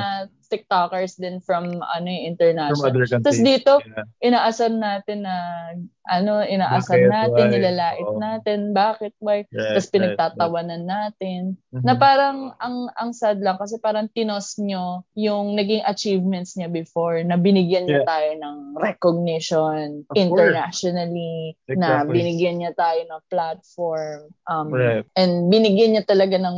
Speaker 5: TikTokers din from ano yung
Speaker 2: From
Speaker 5: international.
Speaker 2: countries.
Speaker 5: Tapos dito,
Speaker 2: Yeah.
Speaker 5: inaasar natin na ano, inaasar
Speaker 2: Bakit?
Speaker 5: natin,
Speaker 2: Why?
Speaker 5: nilalait
Speaker 2: Oo.
Speaker 5: natin, bakit, why?
Speaker 2: Right,
Speaker 5: Tapos
Speaker 2: right,
Speaker 5: pinagtatawanan natin.
Speaker 2: right.
Speaker 5: Na parang ang ang sad lang kasi parang tinos nyo yung naging achievements niya before na binigyan niya
Speaker 2: Yeah.
Speaker 5: tayo ng recognition
Speaker 2: Of
Speaker 5: internationally na
Speaker 2: Exactly.
Speaker 5: binigyan niya tayo ng platform um
Speaker 2: Right.
Speaker 5: and binigyan niya talaga ng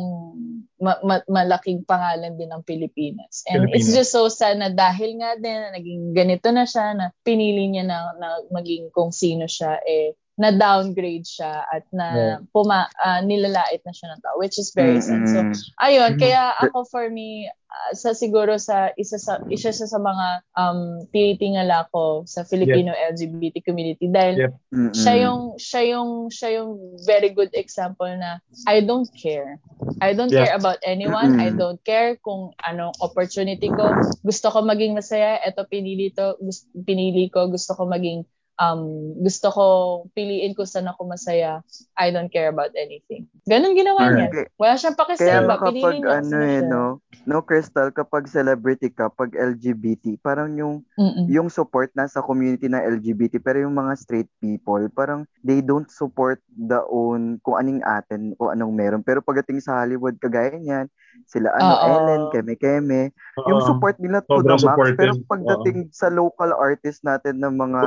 Speaker 5: ma- ma- malaking pangalan din ng Pilipinas. And it's
Speaker 2: Pilipinas.
Speaker 5: just so sad na dahil nga din na naging ganito na siya na pinili niya na, na maging kung sino siya eh na downgrade siya at na puma ah, nilalait na siya ng tao which is very sad. So ayun,
Speaker 2: Mhm.
Speaker 5: kaya ako for me ah, sa siguro sa isa sa isa siya sa mga um tinitingala ko sa Filipino LGBT community dahil
Speaker 2: Yep.
Speaker 4: Mm-mm.
Speaker 5: siya yung siya yung siya yung very good example na I don't care. I don't
Speaker 2: Yeah.
Speaker 5: care about anyone. I
Speaker 4: Mm-mm.
Speaker 5: don't care kung anong opportunity ko. Gusto ko maging masaya. Ito pinili to. Gusto, pinili ko. Gusto ko maging um gusto ko piliin ko saan ako masaya. I don't care about anything. Ganon ginawa niya. Wala siyang
Speaker 4: Kaya
Speaker 5: pakisama.
Speaker 4: nga
Speaker 5: Pinili
Speaker 4: kapag
Speaker 5: niya
Speaker 4: ano eh,
Speaker 5: siya.
Speaker 4: no? No, Crystal, kapag celebrity ka, pag LGBT, parang yung
Speaker 5: Mm-mm.
Speaker 4: yung support nasa community na LGBT, pero yung mga straight people, parang they don't support the own, kung anong atin, o anong meron. Pero pagdating sa Hollywood, kagaya niyan, sila ano,
Speaker 5: Oo.
Speaker 4: Ellen, Keme-Keme, yung
Speaker 2: Oo.
Speaker 4: support nila to the
Speaker 2: Sobrang
Speaker 4: max.
Speaker 2: supportive.
Speaker 4: Pero pagdating sa local artist natin ng mga.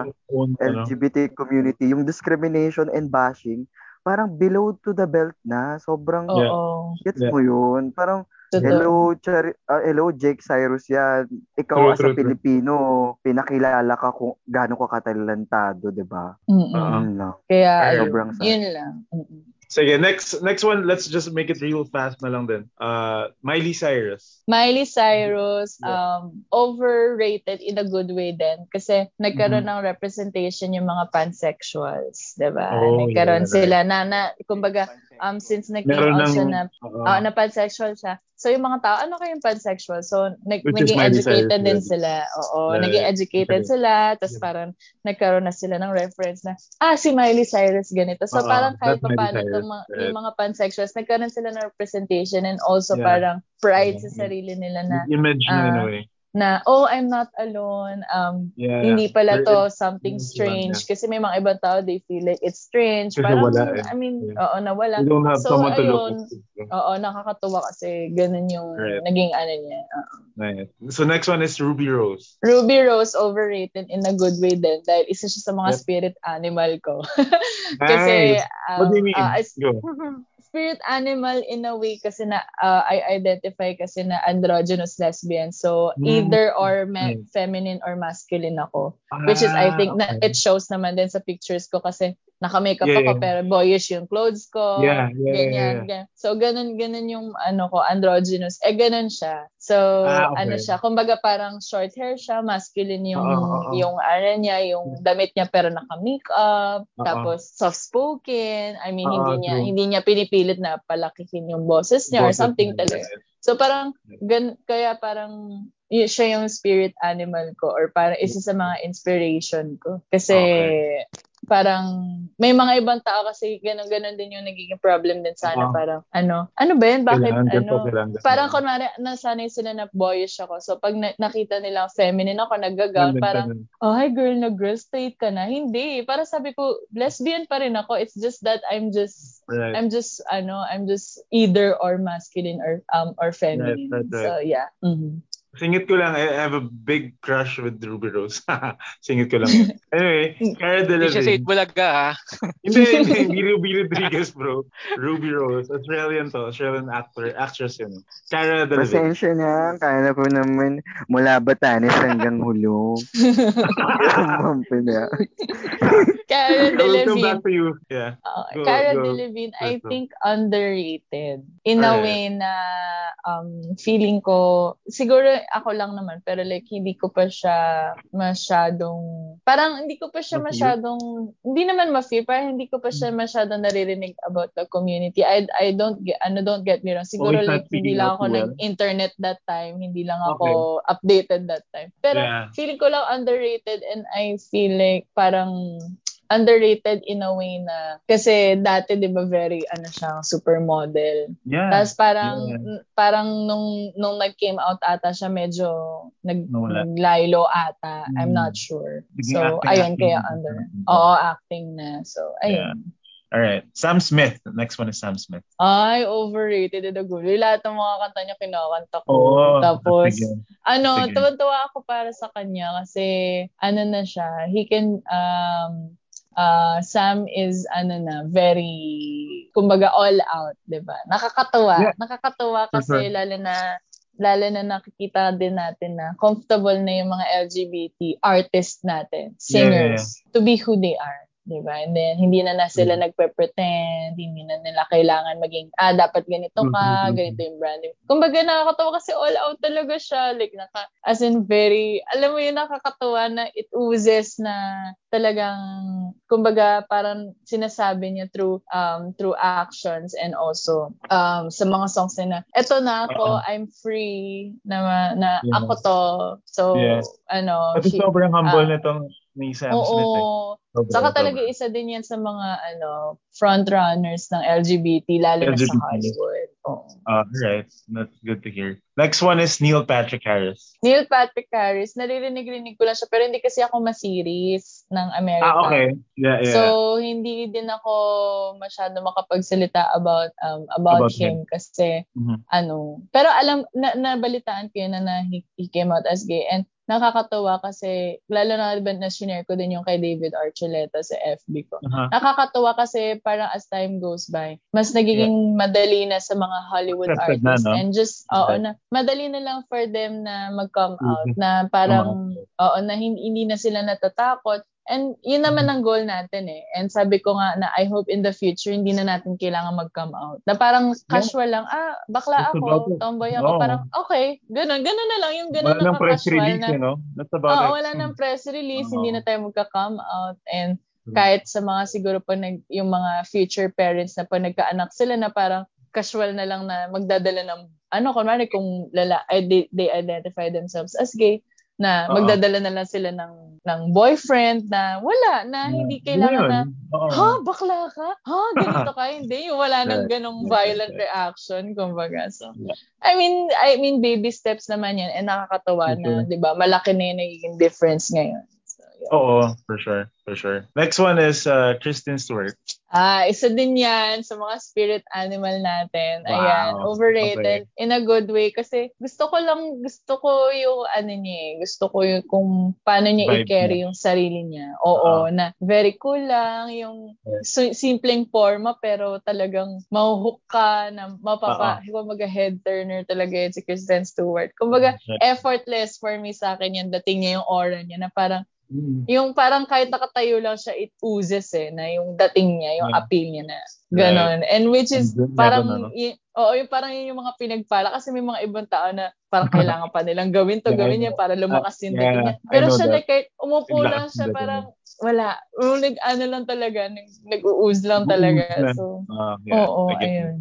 Speaker 4: LGBT community, yung discrimination and bashing, parang below to the belt na. Sobrang.
Speaker 2: Yeah.
Speaker 4: gets
Speaker 2: Yeah.
Speaker 4: mo yun? Parang,
Speaker 5: Totoo.
Speaker 4: hello, Char- ah, hello, Jake Cyrus yan. Ikaw
Speaker 2: True,
Speaker 4: as a
Speaker 2: true, true.
Speaker 4: Pilipino, pinakilala ka kung gaano ka katalentado, di ba? Lang.
Speaker 5: Kaya
Speaker 4: Sobrang sad.
Speaker 5: yun lang. Mm-mm.
Speaker 2: Sige, next next one, let's just make it real fast na lang din. Uh, Miley Cyrus.
Speaker 5: Miley Cyrus,
Speaker 2: Yeah.
Speaker 5: um, overrated in a good way din. Kasi nagkaroon
Speaker 2: Mm-hmm.
Speaker 5: ng representation yung mga pansexuals, di ba?
Speaker 2: Oh,
Speaker 5: nagkaroon
Speaker 2: yeah,
Speaker 5: sila na, na, kumbaga, um, since siya
Speaker 2: ng-
Speaker 5: na, ah, na pansexual siya, so yung mga tao, ano kayong pansexual? So, nag, naging educated din sila. Oo,
Speaker 2: Yeah,
Speaker 5: naging
Speaker 2: yeah.
Speaker 5: educated sila, tapos
Speaker 2: Yeah.
Speaker 5: parang nagkaroon na sila ng reference na, ah, si Miley Cyrus ganito. So,
Speaker 2: Oo,
Speaker 5: parang kahit pa paano itong mga,
Speaker 2: right.
Speaker 5: yung mga pansexuals, nagkaroon sila ng representation and also
Speaker 2: Yeah.
Speaker 5: parang pride
Speaker 2: Yeah.
Speaker 5: sa sarili nila na
Speaker 2: Image na in a
Speaker 5: ah,
Speaker 2: way.
Speaker 5: Na oh I'm not alone um
Speaker 2: Yeah.
Speaker 5: hindi pala to
Speaker 2: Very-
Speaker 5: something strange
Speaker 2: yeah.
Speaker 5: kasi may mga ibang tao they feel like it's strange
Speaker 2: Kasi
Speaker 5: parang
Speaker 2: wala eh.
Speaker 5: I mean
Speaker 2: Yeah.
Speaker 5: oo nawala
Speaker 2: You don't have
Speaker 5: so
Speaker 2: someone to look
Speaker 5: ayun
Speaker 2: to.
Speaker 5: oo nakakatuwa kasi ganun yung
Speaker 2: Right.
Speaker 5: naging ano niya oo.
Speaker 2: Nice. So next one is Ruby Rose.
Speaker 5: Ruby Rose overrated in a good way din dahil isa siya sa mga
Speaker 2: Yep.
Speaker 5: spirit animal ko [LAUGHS] kasi
Speaker 2: Nice.
Speaker 5: um,
Speaker 2: What do you mean?
Speaker 5: ah, as-
Speaker 2: Go. [LAUGHS]
Speaker 5: spirit animal in a way kasi na uh, I identify kasi na androgynous lesbian. So
Speaker 2: Mm.
Speaker 5: either or me-
Speaker 2: Mm.
Speaker 5: feminine or masculine ako. Which is I think na
Speaker 2: Ah, okay.
Speaker 5: it shows naman din sa pictures ko kasi naka-makeup
Speaker 2: Yeah,
Speaker 5: ako
Speaker 2: yeah.
Speaker 5: pero boyish yung clothes ko.
Speaker 2: Yeah, yeah, yeah,
Speaker 5: ganyan,
Speaker 2: yeah.
Speaker 5: ganyan. So ganun ganun yung ano ko androgynous. Eh ganun siya. So
Speaker 2: Ah, okay.
Speaker 5: ano siya, kumbaga parang short hair siya, masculine yung
Speaker 2: Oo, oo.
Speaker 5: yung ano niya, yung damit niya pero naka-makeup,
Speaker 2: Oo.
Speaker 5: tapos soft-spoken. I mean
Speaker 2: Oo,
Speaker 5: hindi niya
Speaker 2: true.
Speaker 5: hindi niya pinipilit na palakihin yung boses niya or
Speaker 2: Boses
Speaker 5: something
Speaker 2: na,
Speaker 5: talaga.
Speaker 2: yeah.
Speaker 5: So parang gan kaya parang y- siya yung spirit animal ko or parang isa sa mga inspiration ko. Kasi
Speaker 2: Okay.
Speaker 5: Parang may mga ibang tao kasi ganun-ganun din yung nagiging problem din sana.
Speaker 2: Oo.
Speaker 5: parang ano ano ba yun? Bakit
Speaker 2: Kailangan
Speaker 5: ano?
Speaker 2: kailangan ganito.
Speaker 5: parang kunwari nasanay sila na boyish ako. So pag na- nakita nila feminine ako nagagaw
Speaker 2: Ganun,
Speaker 5: parang
Speaker 2: ganun.
Speaker 5: oh hi girl na girl straight ka na? Hindi. Para sabi ko lesbian pa rin ako. It's just that I'm just
Speaker 2: Right.
Speaker 5: I'm just ano I'm just either or masculine or um or feminine
Speaker 2: Right, right, right.
Speaker 5: so yeah. Mhm
Speaker 2: Singit ko lang, I have a big crush with Ruby Rose. [LAUGHS] Singit ko lang. anyway, [LAUGHS] Cara
Speaker 3: Hindi siya Saint
Speaker 2: Delevingne.
Speaker 3: Bulaga, ha? [LAUGHS]
Speaker 2: hindi, hindi, hindi Ruby Rodriguez, bro. Ruby Rose. Australian to. Australian actor, actress yun. Cara Delevingne.
Speaker 4: Pasensya na, kaya po naman mula Batanes hanggang Hulong. Mampi na. [LAUGHS]
Speaker 5: Cara Delevingne
Speaker 2: back to you. Yeah.
Speaker 5: Uh,
Speaker 2: Go-
Speaker 5: Cara
Speaker 2: go.
Speaker 5: Delevingne, I think underrated. In a way na um, feeling ko, siguro ako lang naman, pero like hindi ko pa siya masyadong, parang hindi ko pa siya masyadong, hindi naman ma-feel, parang hindi ko pa siya masyadong naririnig about the community. I I don't get, ano, don't get me wrong. Siguro
Speaker 2: he's not
Speaker 5: like hindi lang ako
Speaker 2: well.
Speaker 5: nag-internet that time, hindi lang ako updated that time. Pero
Speaker 2: Yeah.
Speaker 5: feeling ko lang underrated and I feel like parang underrated in a way na kasi dati 'di ba very ano siya supermodel.
Speaker 2: Yeah.
Speaker 5: Tapos parang
Speaker 2: yeah.
Speaker 5: parang nung nung nag-came out ata siya medyo nag
Speaker 2: Nawala.
Speaker 5: naglaylo ata. I'm
Speaker 2: Mm.
Speaker 5: not sure.
Speaker 2: Naging
Speaker 5: So
Speaker 2: acting,
Speaker 5: ayun
Speaker 2: acting
Speaker 5: kaya under.
Speaker 2: Mm.
Speaker 5: Oo, acting na. So ayun.
Speaker 2: All right. Sam Smith. The next one is Sam Smith.
Speaker 5: Ay, overrated na good. Lahat ng mga kanta niya kinakanta ko.
Speaker 2: Oo.
Speaker 5: Tapos,
Speaker 2: sige.
Speaker 5: ano,
Speaker 2: Sige.
Speaker 5: tuwan-tuwa ako para sa kanya kasi, ano na siya, he can, um, uh, Sam is, ano na, very, kumbaga, all out, di ba? Nakakatuwa.
Speaker 2: Yeah.
Speaker 5: Nakakatuwa kasi,
Speaker 2: sure.
Speaker 5: lalo na, lalo na nakikita din natin na comfortable na yung mga LGBT artists natin,
Speaker 2: Yeah, yeah,
Speaker 5: singers, to be who they are. Diba? And then, hindi na na sila
Speaker 2: Mm.
Speaker 5: nagpe-pretend, hindi na nila kailangan maging, ah, dapat ganito ka,
Speaker 2: Mhm.
Speaker 5: ganito yung branding. Kumbaga, nakakatawa kasi all out talaga siya. Like, naka, as in very, alam mo yun, nakakatawa na it oozes na talagang, kumbaga, parang sinasabi niya through, um, through actions and also, um, sa mga songs niya na, eto na ako,
Speaker 2: Oo.
Speaker 5: I'm free, na, na
Speaker 2: Yeah.
Speaker 5: ako to. So,
Speaker 2: Yeah.
Speaker 5: ano,
Speaker 2: Pati
Speaker 5: she-
Speaker 2: sobrang humble
Speaker 5: ah,
Speaker 2: nitong ni Sam
Speaker 5: Oo.
Speaker 2: Smith eh. Sobra,
Speaker 5: Saka talaga
Speaker 2: sobra.
Speaker 5: isa din yan sa mga ano front runners ng LGBT lalo na sa
Speaker 2: LGBT.
Speaker 5: Hollywood. Oo.
Speaker 2: Ah, right. That's good to hear. Next one is Neil Patrick Harris.
Speaker 5: Neil Patrick Harris, naririnig-rinig ko lang siya pero hindi kasi ako ma-series ng America.
Speaker 2: Ah, okay. Yeah, yeah.
Speaker 5: So hindi din ako masyado makapagsalita about um about,
Speaker 2: About
Speaker 5: him, kasi
Speaker 2: Mhm.
Speaker 5: ano. Pero alam na, nabalitaan ko yun na, na he, he came out as gay and nakakatawa kasi lalo na diba, na shinare ko din yung kay David Archuleta sa FB ko.
Speaker 2: Uh-huh.
Speaker 5: Nakakatuwa kasi parang as time goes by, mas nagiging madali na sa mga Hollywood
Speaker 2: Accepted na,
Speaker 5: artists
Speaker 2: no?
Speaker 5: and just oo
Speaker 2: Right.
Speaker 5: na madali na lang for them na mag-come
Speaker 2: Mhm.
Speaker 5: out na parang oo na hindi, hindi na sila natatakot and yun naman
Speaker 2: Mm-hmm.
Speaker 5: ang goal natin eh and sabi ko nga na I hope in the future hindi na natin kailangan mag-come out na parang casual lang ah bakla ako tomboy ako
Speaker 2: Oo.
Speaker 5: parang okay ganun ganun na lang yung ganun
Speaker 2: Wala nang press release,
Speaker 5: na
Speaker 2: you know? That's about
Speaker 5: Oo,
Speaker 2: it.
Speaker 5: wala nang press release,
Speaker 2: Oo.
Speaker 5: hindi na tayo magka-come out and
Speaker 2: Hmm.
Speaker 5: kahit sa mga siguro pa nag, yung mga future parents na pa nagkaanak sila na parang casual na lang na magdadala ng ano kunwari kung lala eh, they, they identify themselves as gay na magdadala na lang sila ng ng boyfriend na wala na hindi kailangan na ha bakla ka ha ganito ka [LAUGHS] hindi wala nang ganong violent reaction kumbaga so
Speaker 2: Yeah.
Speaker 5: I mean I mean baby steps naman yan and nakakatawa na
Speaker 2: Mhm.
Speaker 5: 'di ba malaki na yung nagiging difference ngayon.
Speaker 2: Oo, for sure. For sure. Next one is uh, Kristen Stewart.
Speaker 5: Ah, isa din yan sa mga spirit animal natin.
Speaker 2: Wow.
Speaker 5: Ayan, overrated in a good way kasi gusto ko lang, gusto ko yung ano niya eh, gusto ko yung kung paano niya
Speaker 2: Vibe
Speaker 5: i-carry
Speaker 2: niya.
Speaker 5: yung sarili niya. Oo,
Speaker 2: Oo.
Speaker 5: na very cool lang, yung su- simpleng forma pero talagang mahuhook ka na mapapa, kumbaga head turner talaga yun si Kristen Stewart. Kumbaga, effortless for me sa akin yung dating niya, yung aura niya na parang
Speaker 2: Mm.
Speaker 5: yung parang kahit nakatayo lang siya, it oozes eh, na yung dating niya, yung
Speaker 2: Yeah.
Speaker 5: appeal niya na ganon. And which is
Speaker 2: And
Speaker 5: parang,
Speaker 2: level, no?
Speaker 5: y- oo, yung parang yun yung mga pinagpala kasi may mga ibang tao na parang kailangan pa nilang gawin to, [LAUGHS]
Speaker 2: Yeah,
Speaker 5: gawin niya para lumakas yung
Speaker 2: Yeah,
Speaker 5: dating niya.
Speaker 2: I
Speaker 5: Pero siya
Speaker 2: that.
Speaker 5: like, kahit umupo lang siya, parang wala. Nag, ano lang talaga, nag, nag-ooze lang talaga.
Speaker 2: Lang.
Speaker 5: So,
Speaker 2: Ah, yeah,
Speaker 5: Oo, ayun.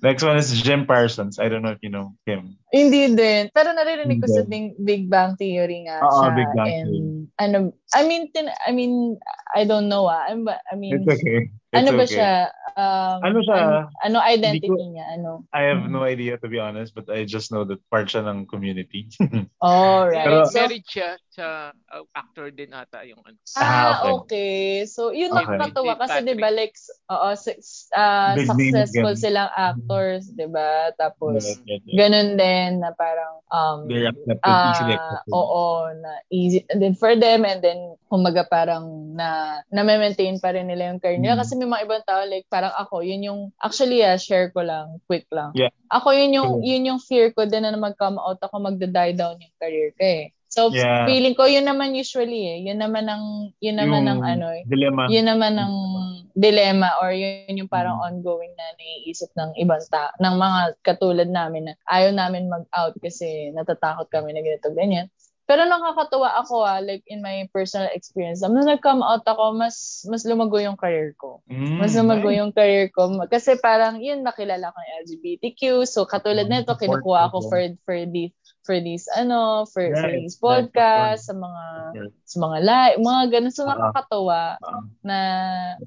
Speaker 2: Next one is Jim Parsons. I don't know if you know him.
Speaker 5: Hindi din. Pero naririnig ko sa Big, Big Bang Theory nga
Speaker 2: Oo,
Speaker 5: siya.
Speaker 2: Big Bang
Speaker 5: and,
Speaker 2: Theory.
Speaker 5: ano, I mean, tin, I mean, I don't know ah. I'm, I mean,
Speaker 2: It's okay. It's
Speaker 5: ano ba
Speaker 2: okay.
Speaker 5: siya? Um,
Speaker 2: Ano siya?
Speaker 5: Ano, ano identity
Speaker 2: ko-
Speaker 5: niya? Ano?
Speaker 2: I have
Speaker 5: Mm.
Speaker 2: no idea to be honest, but I just know that part siya ng community. [LAUGHS]
Speaker 5: Oh, right.
Speaker 2: Pero-
Speaker 5: so,
Speaker 3: married siya sa uh, actor din ata yung ano.
Speaker 5: ah,
Speaker 2: Ah, okay.
Speaker 5: okay. So, yun
Speaker 2: Okay.
Speaker 5: nakakatuwa
Speaker 3: With
Speaker 5: kasi
Speaker 3: Patrick.
Speaker 5: 'di ba like oo,
Speaker 2: Big names
Speaker 5: successful
Speaker 2: again.
Speaker 5: silang actors, 'di ba? Tapos
Speaker 2: Right, right, right.
Speaker 5: ganun din na parang um
Speaker 2: accepted,
Speaker 5: ah,
Speaker 2: easily accepted.
Speaker 5: oo, na easy and then for them and then kumaga parang na na-maintain pa rin nila yung career nila
Speaker 2: Mm.
Speaker 5: kasi may mga ibang tao like parang ako, yun yung actually ah, share ko lang, quick lang.
Speaker 2: Yeah.
Speaker 5: Ako yun yung
Speaker 2: Sure.
Speaker 5: yun yung fear ko din na mag-come out ako magda-die down yung career ko eh. So
Speaker 2: Yeah.
Speaker 5: feeling ko yun naman usually eh. Yun naman ang yun naman ang
Speaker 2: Yung
Speaker 5: ano eh.
Speaker 2: Dilemma.
Speaker 5: Yun naman ang dilemma or yun yung parang
Speaker 2: Mm.
Speaker 5: ongoing na naiisip ng ibang ta ng mga katulad namin na ayaw namin mag-out kasi natatakot kami na ganito ganyan. Pero nakakatuwa ako ah, like in my personal experience. Nung nag-come out ako, mas mas lumago yung career ko.
Speaker 2: Mm,
Speaker 5: Mas lumago
Speaker 2: nice.
Speaker 5: yung career ko. Kasi parang, yun, nakilala ko yung LGBTQ. So, katulad
Speaker 2: Mm,
Speaker 5: nito, kinukuha ko
Speaker 2: ko.
Speaker 5: for, for the for these ano for, for
Speaker 2: Right,
Speaker 5: these
Speaker 2: right,
Speaker 5: podcasts sa mga sa mga live mga ganun so
Speaker 2: Ah.
Speaker 5: nakakatuwa
Speaker 2: Ah.
Speaker 5: na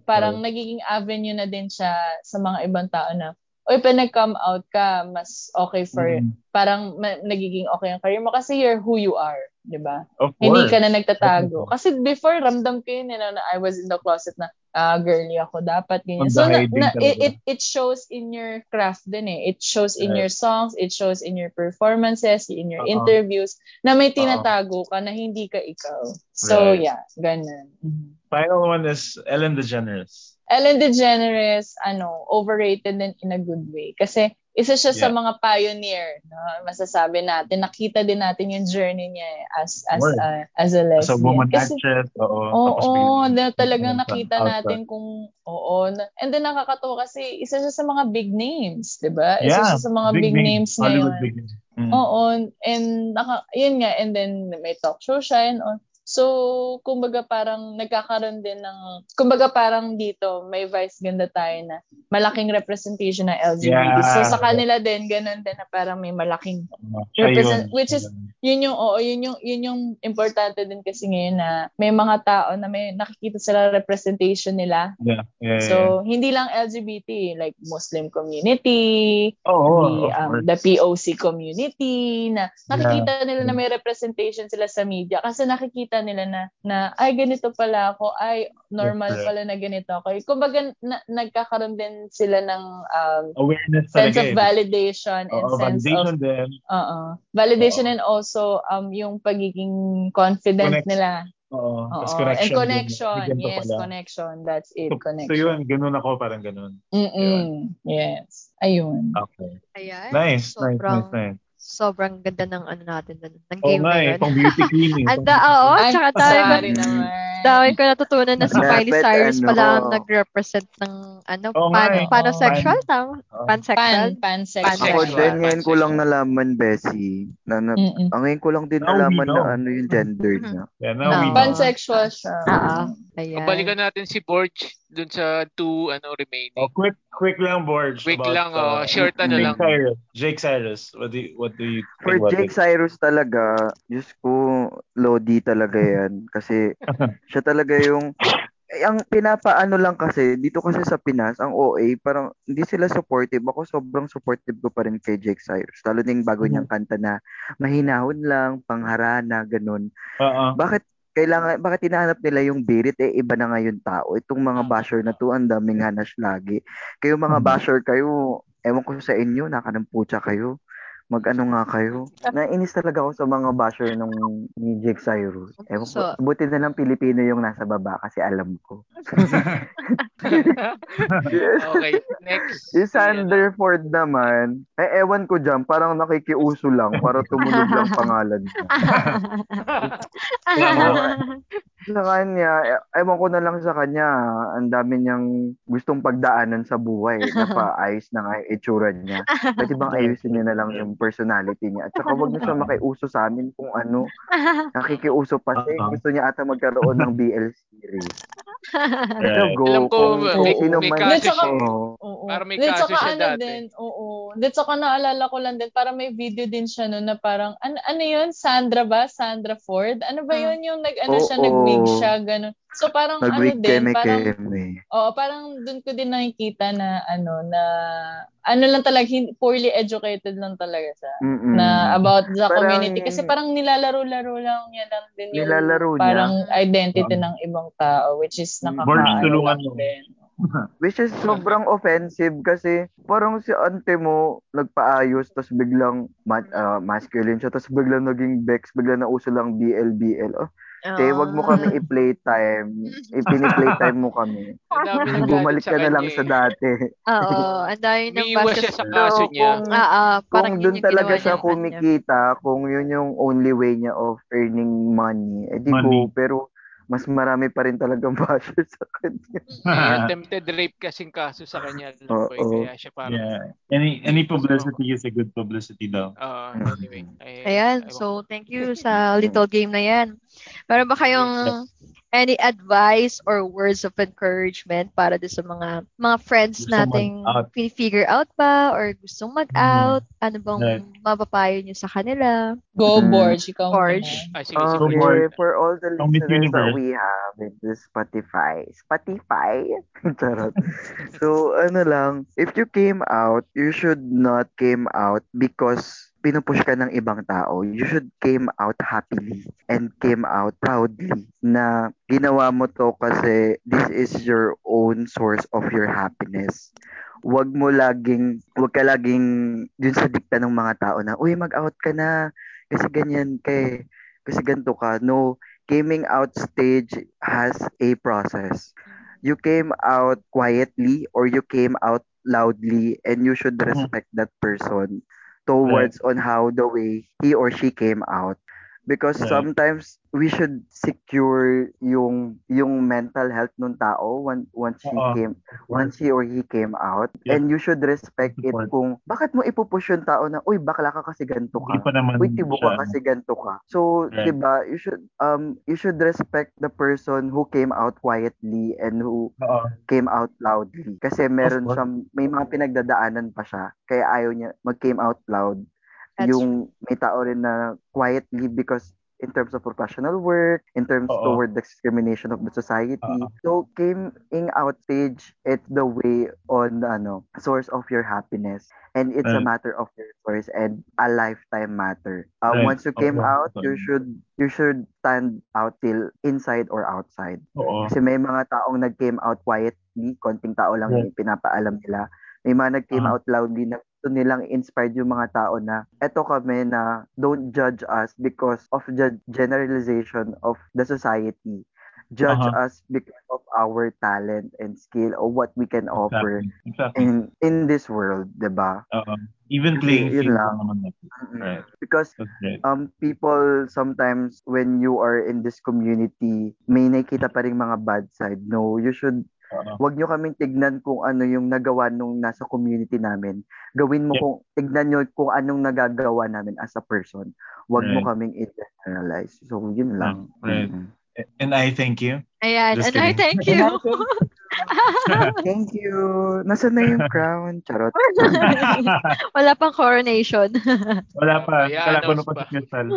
Speaker 5: parang nagiging avenue na din siya sa mga ibang tao na oy pa nag-come out ka mas okay for
Speaker 2: Mm,
Speaker 5: parang ma- nagiging okay ang career mo kasi you're who you are 'di ba hindi ka na nagtatago. Kasi before, ramdam ko yun, you know, na I was in the closet na, ah, girly ako, dapat ganyan. So, na, na, it, it, it shows in your craft din eh. It shows in
Speaker 2: Right.
Speaker 5: your songs, it shows in your performances, in your
Speaker 2: Oo.
Speaker 5: interviews, na may
Speaker 2: Oo.
Speaker 5: tinatago ka na hindi ka ikaw. So,
Speaker 2: Right.
Speaker 5: yeah, ganun. Mhm.
Speaker 2: Final one is Ellen DeGeneres.
Speaker 5: Ellen DeGeneres, ano, overrated din in a good way. Kasi, isa siya sa
Speaker 2: Yeah.
Speaker 5: mga pioneer, no? masasabi natin. Nakita din natin yung journey niya eh, as as
Speaker 2: Word.
Speaker 5: a, as a lesbian.
Speaker 2: woman
Speaker 5: Kasi,
Speaker 2: actress. Oo.
Speaker 5: Oo,
Speaker 2: biglang-
Speaker 5: na talagang nakita
Speaker 2: outside.
Speaker 5: natin kung oo. na- And then nakakatuwa kasi isa siya sa mga big names, 'di ba? Isa
Speaker 2: Yeah,
Speaker 5: siya sa mga big, names,
Speaker 2: Hollywood
Speaker 5: ngayon.
Speaker 2: big names. Mm.
Speaker 5: Oo, and naka, yun nga, and then may talk show siya and on. So, kumbaga parang nagkakaroon din ng, kumbaga parang dito, may vice ganda tayo na malaking representation ng LGBT.
Speaker 2: Yeah.
Speaker 5: So, sa kanila din, ganun din na parang may malaking
Speaker 2: Siya
Speaker 5: Represent-
Speaker 2: yun.
Speaker 5: which is- yun yung oo yun yung yun yung importante din kasi ngayon na may mga tao na may nakikita sila representation nila
Speaker 2: Yeah, yeah, yeah.
Speaker 5: so hindi lang LGBT like Muslim community
Speaker 2: Oo,
Speaker 5: the um, the POC community na nakikita nila na may representation sila sa media kasi nakikita nila na na ay ganito pala ako ay normal
Speaker 2: right.
Speaker 5: pala na ganito ako kumbaga na, nagkakaroon din sila ng um,
Speaker 2: Awareness
Speaker 5: sense
Speaker 2: talaga
Speaker 5: of
Speaker 2: eh.
Speaker 5: validation and
Speaker 2: Oo,
Speaker 5: sense of
Speaker 2: validation din.
Speaker 5: Oo. Validation
Speaker 2: Oo.
Speaker 5: and also um yung pagiging confident
Speaker 2: Connect-
Speaker 5: nila.
Speaker 2: Oo. Tapos
Speaker 5: And
Speaker 2: connection. din.
Speaker 5: connection.
Speaker 2: Ganito
Speaker 5: Yes,
Speaker 2: pala.
Speaker 5: connection. That's it.
Speaker 2: So, so
Speaker 5: Connection.
Speaker 2: yun, ganun ako, parang ganun.
Speaker 5: Mm-mm. Yes. Ayun.
Speaker 2: Okay.
Speaker 1: Ayan.
Speaker 2: Nice, nice,
Speaker 1: sobrang,
Speaker 2: nice, nice.
Speaker 1: Sobrang ganda ng ano natin dun, ng game na
Speaker 2: eh,
Speaker 1: yun.
Speaker 2: pang beauty queen eh.
Speaker 1: Anda, oo,
Speaker 5: Ay,
Speaker 1: tsaka dami ko, dami ko natutunan na si Miley
Speaker 4: Dapat,
Speaker 1: Cyrus
Speaker 4: ano,
Speaker 1: pala ang nag-represent ng ano,
Speaker 2: nga
Speaker 1: pan,
Speaker 2: eh.
Speaker 1: panosexual, tama? Pansexual?
Speaker 5: Pan, pansexual.
Speaker 4: Ako din, ngayon ko lang nalaman, Bessie, na, na
Speaker 5: Mm-mm.
Speaker 4: ang ngayon ko lang din nalaman na ano yung gender
Speaker 1: Mhm.
Speaker 4: niya.
Speaker 2: Yeah, now we.
Speaker 5: Pansexual siya.
Speaker 1: Oo. Ayan.
Speaker 3: Balikan natin si Borge dun sa two ano remaining.
Speaker 2: Oh, quick, quick lang, Borge.
Speaker 3: Quick
Speaker 2: about,
Speaker 3: lang, oh,
Speaker 2: uh,
Speaker 3: short ano
Speaker 2: Jake
Speaker 3: lang.
Speaker 2: Cyrus. Jake Cyrus. What do you, what do you
Speaker 4: For
Speaker 2: think about
Speaker 4: Jake
Speaker 2: it?
Speaker 4: Cyrus talaga, Diyos ko, Lodi talaga yan. Kasi [LAUGHS] siya talaga yung, eh, ang pinapaano lang kasi, dito kasi sa Pinas, ang OA, parang hindi sila supportive. Ako sobrang supportive ko pa rin kay Jake Cyrus. Lalo na yung bago niyang kanta na mahinahon lang, pangharana, ganun.
Speaker 2: Oo.
Speaker 4: Bakit kailangan bakit hinahanap nila yung birit? Eh iba na ngayon tao. Itong mga basher na to ang daming hanas lagi. Kayo mga
Speaker 2: Hmm.
Speaker 4: basher kayo ewan ko sa inyo nakanampucha kayo mag-ano nga kayo? Nainis talaga ako sa mga basher nung ni Jake Cyrus. Ewan ko
Speaker 1: So-
Speaker 4: buti na lang Pilipino yung nasa baba kasi alam ko. Yes [LAUGHS]
Speaker 3: Okay, next.
Speaker 4: Si
Speaker 3: ano,
Speaker 4: Sanderford naman, eh ewan ko dyan, parang nakikiuso lang para tumunog lang [LAUGHS] pangalan niya. [LAUGHS] sa kanya, e- ewan ko na lang sa kanya, ang dami niyang gustong pagdaanan sa buhay. Napaayos na nga yung itsura niya. Pwede bang [LAUGHS] ayusin niya na lang yung personality niya? At saka wag niyo siya makiuso sa amin kung ano. [LAUGHS] Nakikiuso pa siya.
Speaker 2: Oo.
Speaker 4: Gusto niya ata magkaroon ng BL series. [LAUGHS]
Speaker 2: Right.
Speaker 4: Go,
Speaker 3: Alam ko,
Speaker 4: kung, kung
Speaker 3: may-
Speaker 4: sino
Speaker 3: may
Speaker 4: man.
Speaker 3: kaso
Speaker 5: siya.
Speaker 4: Oo.
Speaker 3: Para may
Speaker 5: Then,
Speaker 3: kaso
Speaker 5: saka
Speaker 3: siya
Speaker 5: ano
Speaker 3: dati.
Speaker 5: din, oo. Then, saka naalala ko lang din, parang may video din siya no, na parang, ano, ano yun? Sandra ba? Sandra Ford? Ano ba
Speaker 1: Mm.
Speaker 5: yun yung nag, ano siya,
Speaker 4: Oo.
Speaker 5: nag-wig siya, gano'n. So, parang ano din, parang,
Speaker 4: keme-keme.
Speaker 5: Oo, parang doon ko din nakikita na ano na ano lang talaga poorly educated lang talaga siya
Speaker 4: Mm-mm.
Speaker 5: na about the
Speaker 4: Parang-
Speaker 5: community kasi parang nilalaro-laro lang niya lang din yung
Speaker 4: Nilalaro niya.
Speaker 5: parang identity
Speaker 2: Oo.
Speaker 5: ng ibang tao which is
Speaker 4: Mm.
Speaker 2: Tulungan
Speaker 5: lang
Speaker 2: mo.
Speaker 5: din. [LAUGHS]
Speaker 4: Which is sobrang offensive kasi parang si ante mo nagpaayos tapos biglang ma- ah, masculine siya tapos biglang naging Bex, biglang nauso lang BL, BL. Oh, te, wag mo kami i-playtime. [LAUGHS] Ipini-playtime mo kami. [LAUGHS] Bumalik ka na lang sa
Speaker 3: eh.
Speaker 4: dati.
Speaker 1: Oo, ang dami ng bashes.
Speaker 3: siya sa kaso niya.
Speaker 4: kung,
Speaker 1: parang
Speaker 4: kung
Speaker 1: yun
Speaker 4: doon
Speaker 1: yung
Speaker 4: talaga siya kumikita, kung yun yung only way niya of earning money, edi
Speaker 2: Money.
Speaker 4: go. Pero mas marami pa rin talagang [LAUGHS] basher sa kanya.
Speaker 3: Attempted rape kasing kaso sa kanya.
Speaker 4: Oo.
Speaker 3: Boy, kaya siya parang...
Speaker 2: yeah. Any any publicity is a good publicity daw.
Speaker 3: Uh,
Speaker 4: Mm.
Speaker 3: anyway. ay-
Speaker 1: Ayan,
Speaker 3: ewan
Speaker 1: so
Speaker 3: ko.
Speaker 1: thank you sa little game na yan. Meron ba kayong any advice or words of encouragement para din sa mga mga friends
Speaker 2: Gusto
Speaker 1: nating figure out ba or gustong mag-out? Ano bang
Speaker 2: Right.
Speaker 1: mapapayo nyo sa kanila?
Speaker 5: Go,
Speaker 4: Mm.
Speaker 5: Borge. Ikaw
Speaker 1: Borge.
Speaker 3: Ay, sige, sige.
Speaker 2: Bored.
Speaker 4: for all the listeners that we have in the Spotify. Spotify? [LAUGHS] Charot. so, ano lang, if you came out, you should not came out because pinupush ka ng ibang tao. You should came out happily and came out proudly na ginawa mo to kasi this is your own source of your happiness. Wag mo laging, wag ka laging dun sa dikta ng mga tao na, uy, mag-out ka na kasi ganyan kay kasi ganito ka. No, coming out stage has a process. You came out quietly or you came out loudly and you should respect that person towards on how the way he or she came out because
Speaker 2: Right.
Speaker 4: sometimes we should secure yung yung mental health ng tao once once he
Speaker 2: Oo.
Speaker 4: came once he or he came out
Speaker 2: Yep.
Speaker 4: and you should respect it kung bakit mo ipupush yung tao na uy bakla ka kasi ganito ka Uy, tibo
Speaker 2: siya,
Speaker 4: ka kasi ganito ka. So,
Speaker 2: Right.
Speaker 4: 'di ba, you should um you should respect the person who came out quietly and who
Speaker 2: Oo.
Speaker 4: came out loudly. Kasi meron siyang may mga pinagdadaanan pa siya kaya ayaw niya mag-came out loud.
Speaker 1: That's
Speaker 4: yung may tao rin na quietly because in terms of professional work, in terms
Speaker 2: Oo.
Speaker 4: toward the discrimination of the society.
Speaker 2: Oo.
Speaker 4: So, coming out stage, it's the way on ano, source of your happiness. And it's a
Speaker 2: Right.
Speaker 4: matter of your choice and a lifetime matter. Uh,
Speaker 2: Right.
Speaker 4: Once you came
Speaker 2: Oo.
Speaker 4: out, you should you should stand out till inside or outside.
Speaker 2: Oo.
Speaker 4: Kasi may mga taong nag-came out quietly, konting tao lang
Speaker 2: Right.
Speaker 4: yung pinapaalam nila. May mga nag-came
Speaker 2: Ah.
Speaker 4: out loudly na gusto nilang inspired yung mga tao na eto kami na don't judge us because of the generalization of the society. Judge
Speaker 2: Uh-huh.
Speaker 4: us because of our talent and skill or what we can offer
Speaker 2: Exactly. Exactly.
Speaker 4: in in this world, 'di ba?
Speaker 2: Oo. Even
Speaker 4: Kasi
Speaker 2: playing field
Speaker 4: lang.
Speaker 2: naman. Right.
Speaker 4: Because um people sometimes when you are in this community may nakita pa rin mga bad side no you should
Speaker 2: Oo.
Speaker 4: wag nyo kaming tignan kung ano yung nagawa nung nasa community namin gawin mo
Speaker 2: Yep.
Speaker 4: kung tignan nyo kung anong nagagawa namin as a person wag mo
Speaker 2: Right.
Speaker 4: kaming i-generalize so yun lang
Speaker 2: Right.
Speaker 4: Mm-mm.
Speaker 2: And I thank you.
Speaker 1: Ayan,
Speaker 2: Just
Speaker 1: and I
Speaker 2: kidding.
Speaker 1: thank [LAUGHS] you. [LAUGHS]
Speaker 4: thank you nasa na yung crown charot [LAUGHS]
Speaker 1: Wala pang coronation.
Speaker 2: Wala pa.
Speaker 3: Yeah,
Speaker 2: Kalakuno
Speaker 3: announce
Speaker 2: pa
Speaker 3: pa.
Speaker 2: si Crystal.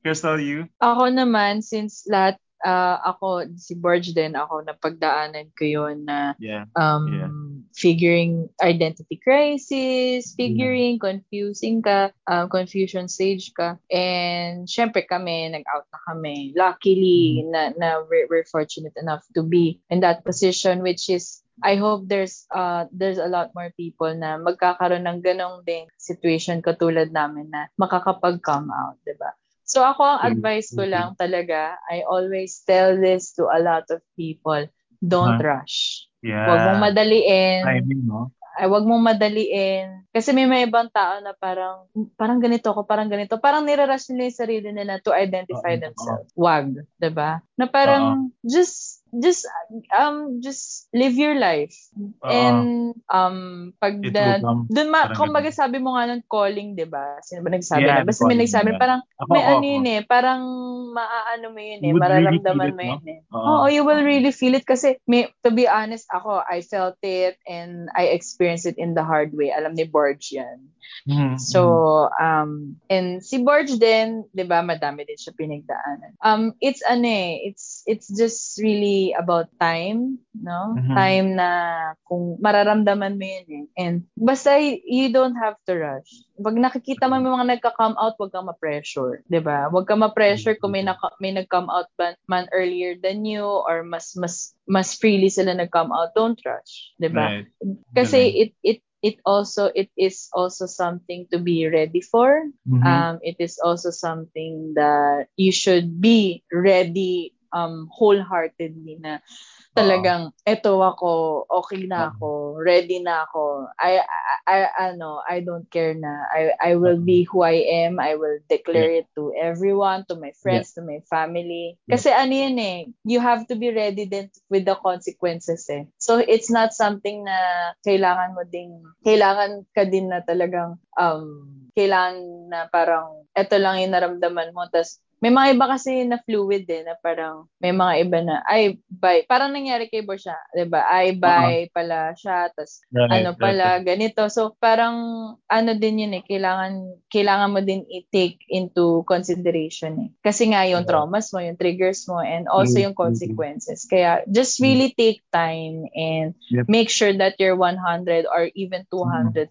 Speaker 2: Crystal, you?
Speaker 5: Ako naman, since lahat, ah, ako, si Borge din, ako, napagdaanan ko yun na
Speaker 2: Yeah.
Speaker 5: um,
Speaker 2: Yeah.
Speaker 5: figuring identity crisis, figuring, confusing ka, um, confusion stage ka. And syempre kami, nag-out na kami. Luckily, na, na we're, we're fortunate enough to be in that position which is I hope there's uh there's a lot more people na magkakaroon ng ganong ding situation katulad namin na makakapag-come out, 'di ba? So ako ang
Speaker 2: Mm.
Speaker 5: advice ko lang talaga, I always tell this to a lot of people, don't
Speaker 2: Huh?
Speaker 5: rush.
Speaker 2: Yeah.
Speaker 5: Huwag mong madaliin.
Speaker 2: Timing, no?
Speaker 5: Ay, wag mong madaliin. Kasi may may ibang tao na parang, parang ganito ako, parang ganito. Parang nirarush nila yung sarili nila to identify
Speaker 2: Oo,
Speaker 5: themselves. Wag, ba? Na parang, just, just, um, just live your life.
Speaker 2: Oo.
Speaker 5: And, um, pag na, dun ma, kumbaga
Speaker 2: ganun.
Speaker 5: sabi mo nga ng calling, 'di ba? Sino ba nagsabi
Speaker 2: Yeah,
Speaker 5: na? Basta may nagsabi,
Speaker 2: yeah.
Speaker 5: parang,
Speaker 2: Ako,
Speaker 5: may
Speaker 2: ako,
Speaker 5: ano yun eh, parang maaano mo yun eh,
Speaker 2: really
Speaker 5: mararamdaman
Speaker 2: it,
Speaker 5: mo
Speaker 2: no?
Speaker 5: yun eh.
Speaker 2: Oo.
Speaker 5: Oo, you will really feel it kasi may, to be honest ako, I felt it and I experienced it in the hard way. Alam ni Borge yan.
Speaker 2: Mhm,
Speaker 5: So, um, and si Borge din, 'di ba, madami din siya pinagdaanan. Um, it's ano eh, it's it's just really about time, no?
Speaker 2: Mhm.
Speaker 5: Time na kung mararamdaman mo yun eh. And basta you don't have to rush. Pag nakikita mo may mga nagka-come out, wag kang ma-pressure, 'di ba? Wag kang ma-pressure kung may naka, may nag-come out man earlier than you or mas mas mas freely sila nag-come out. Don't rush, 'di ba?
Speaker 2: Right.
Speaker 5: Kasi
Speaker 2: Galing.
Speaker 5: it it it also it is also something to be ready for.
Speaker 2: Mhm.
Speaker 5: Um, it is also something that you should be ready um wholeheartedly na talagang eto ako, okay na ako, ready na ako. I, I, I ano, I don't care na. I I will be who I am. I will declare it to everyone, to my friends, to my family. Kasi ano yan eh, you have to be ready then with the consequences eh. So it's not something na kailangan mo ding kailangan ka din na talagang um kailangan na parang eto lang yung naramdaman mo tas may mga iba kasi na fluid eh, na parang may mga iba na, ay, bye. Parang nangyari kay Borsha, di ba? Ay, bye uh-huh. pala siya, tas right, ano pala, right. ganito. So, parang ano din yun eh, kailangan, kailangan mo din i-take into consideration eh. Kasi nga yung traumas mo, yung triggers mo, and also yung mm-hmm. consequences. Kaya, just mm-hmm. really take time and yep. make sure that you're 100 or even 200%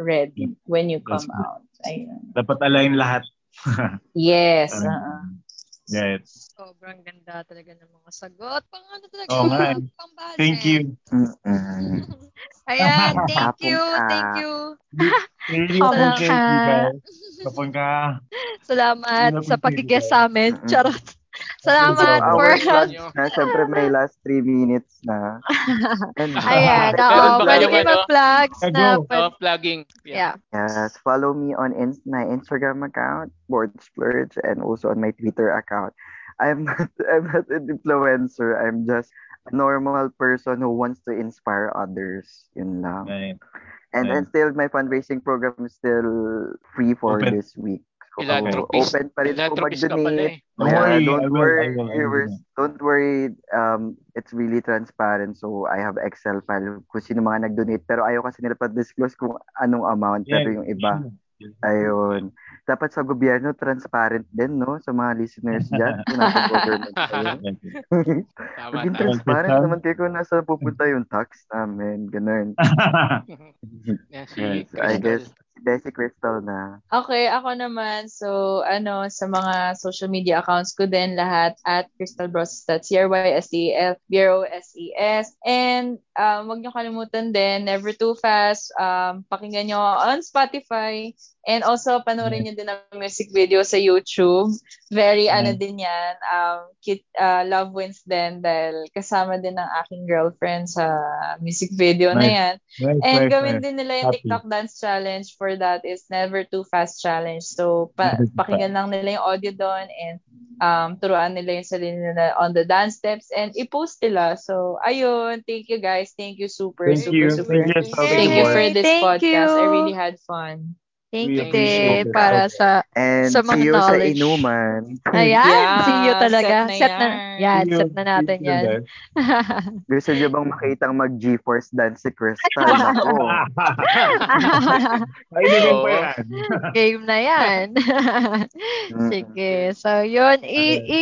Speaker 5: ready when you come out. Ayun.
Speaker 2: Dapat align lahat [LAUGHS]
Speaker 5: yes. Um, uh-uh.
Speaker 2: Yeah, it's...
Speaker 1: Sobrang ganda talaga ng mga sagot. Pang ano talaga,
Speaker 2: oh, man.
Speaker 1: pang
Speaker 2: Thank you. [LAUGHS]
Speaker 1: Ayan, thank you, thank you.
Speaker 2: Kapag ka. [LAUGHS]
Speaker 1: Salamat sa pagkiguest sa amin. Charot. Salamat
Speaker 4: so,
Speaker 1: for...
Speaker 4: na, syempre may last 3 minutes na. [LAUGHS]
Speaker 1: And, Ayan, uh, oo. Pwede kayo mag-plugs na.
Speaker 3: Pwede... Oh, plugging.
Speaker 1: Yeah.
Speaker 4: yeah. Yes, follow me on in- my Instagram account, Board Splurge, and also on my Twitter account. I'm [LAUGHS] not, I'm not an influencer. I'm just a normal person who wants to inspire others. Yun lang.
Speaker 2: Right.
Speaker 4: And, right. and still, my fundraising program is still free for Open. this week.
Speaker 3: Philanthropist.
Speaker 4: Open pa rin po
Speaker 3: mag-donate.
Speaker 4: Eh. Don't worry, don't worry, viewers. Don't worry, um, it's really transparent. So, I have Excel file kung sino mga nag-donate. Pero ayaw kasi nila pa-disclose kung anong amount. Yeah. Pero yung iba, ayun. Dapat sa gobyerno, transparent din, no? Sa mga listeners [LAUGHS] dyan. Kung nasa government [LAUGHS] kayo. Maging [LAUGHS] transparent naman kayo kung nasa pupunta yung tax namin. Ganun.
Speaker 3: yes,
Speaker 4: I guess, Desi Crystal na.
Speaker 5: Okay, ako naman. So, ano, sa mga social media accounts ko din lahat at Crystal Bros. That's C-R-Y-S-T-F, B-R-O-S-E-S. And um, wag niyo kalimutan din, Never Too Fast. Um, pakinggan nyo on Spotify. And also, panoorin niyo din ang music video sa YouTube. Very, mm. ano din yan, um, kit, uh, Love Wins din dahil kasama din ng aking girlfriend sa music video nice. na yan. Nice, And nice, gawin nice. din nila yung Happy. TikTok Dance Challenge for that is Never Too Fast Challenge. So, pa- pakinggan lang nila yung audio doon and um, turuan nila yung sarili nila on the dance steps and i-post nila. So, ayun. Thank you guys. Thank you super,
Speaker 2: thank
Speaker 5: super,
Speaker 2: you.
Speaker 5: super.
Speaker 2: Thank you,
Speaker 5: thank you for this
Speaker 1: thank
Speaker 5: podcast.
Speaker 1: You.
Speaker 5: I really had fun.
Speaker 1: Thank you, Te, para sa
Speaker 4: And
Speaker 1: sa mga
Speaker 4: see you
Speaker 1: knowledge.
Speaker 4: sa inuman.
Speaker 1: Ayan,
Speaker 5: yeah,
Speaker 1: see you talaga.
Speaker 5: Set na
Speaker 1: set na, yan,
Speaker 2: See
Speaker 1: set na natin
Speaker 2: you,
Speaker 1: yan.
Speaker 4: Gusto niyo bang makitang mag-GeForce dance si Crystal? Ako.
Speaker 2: Ay, hindi pa yan.
Speaker 1: Game na yan. Sige. So, yun. I, i,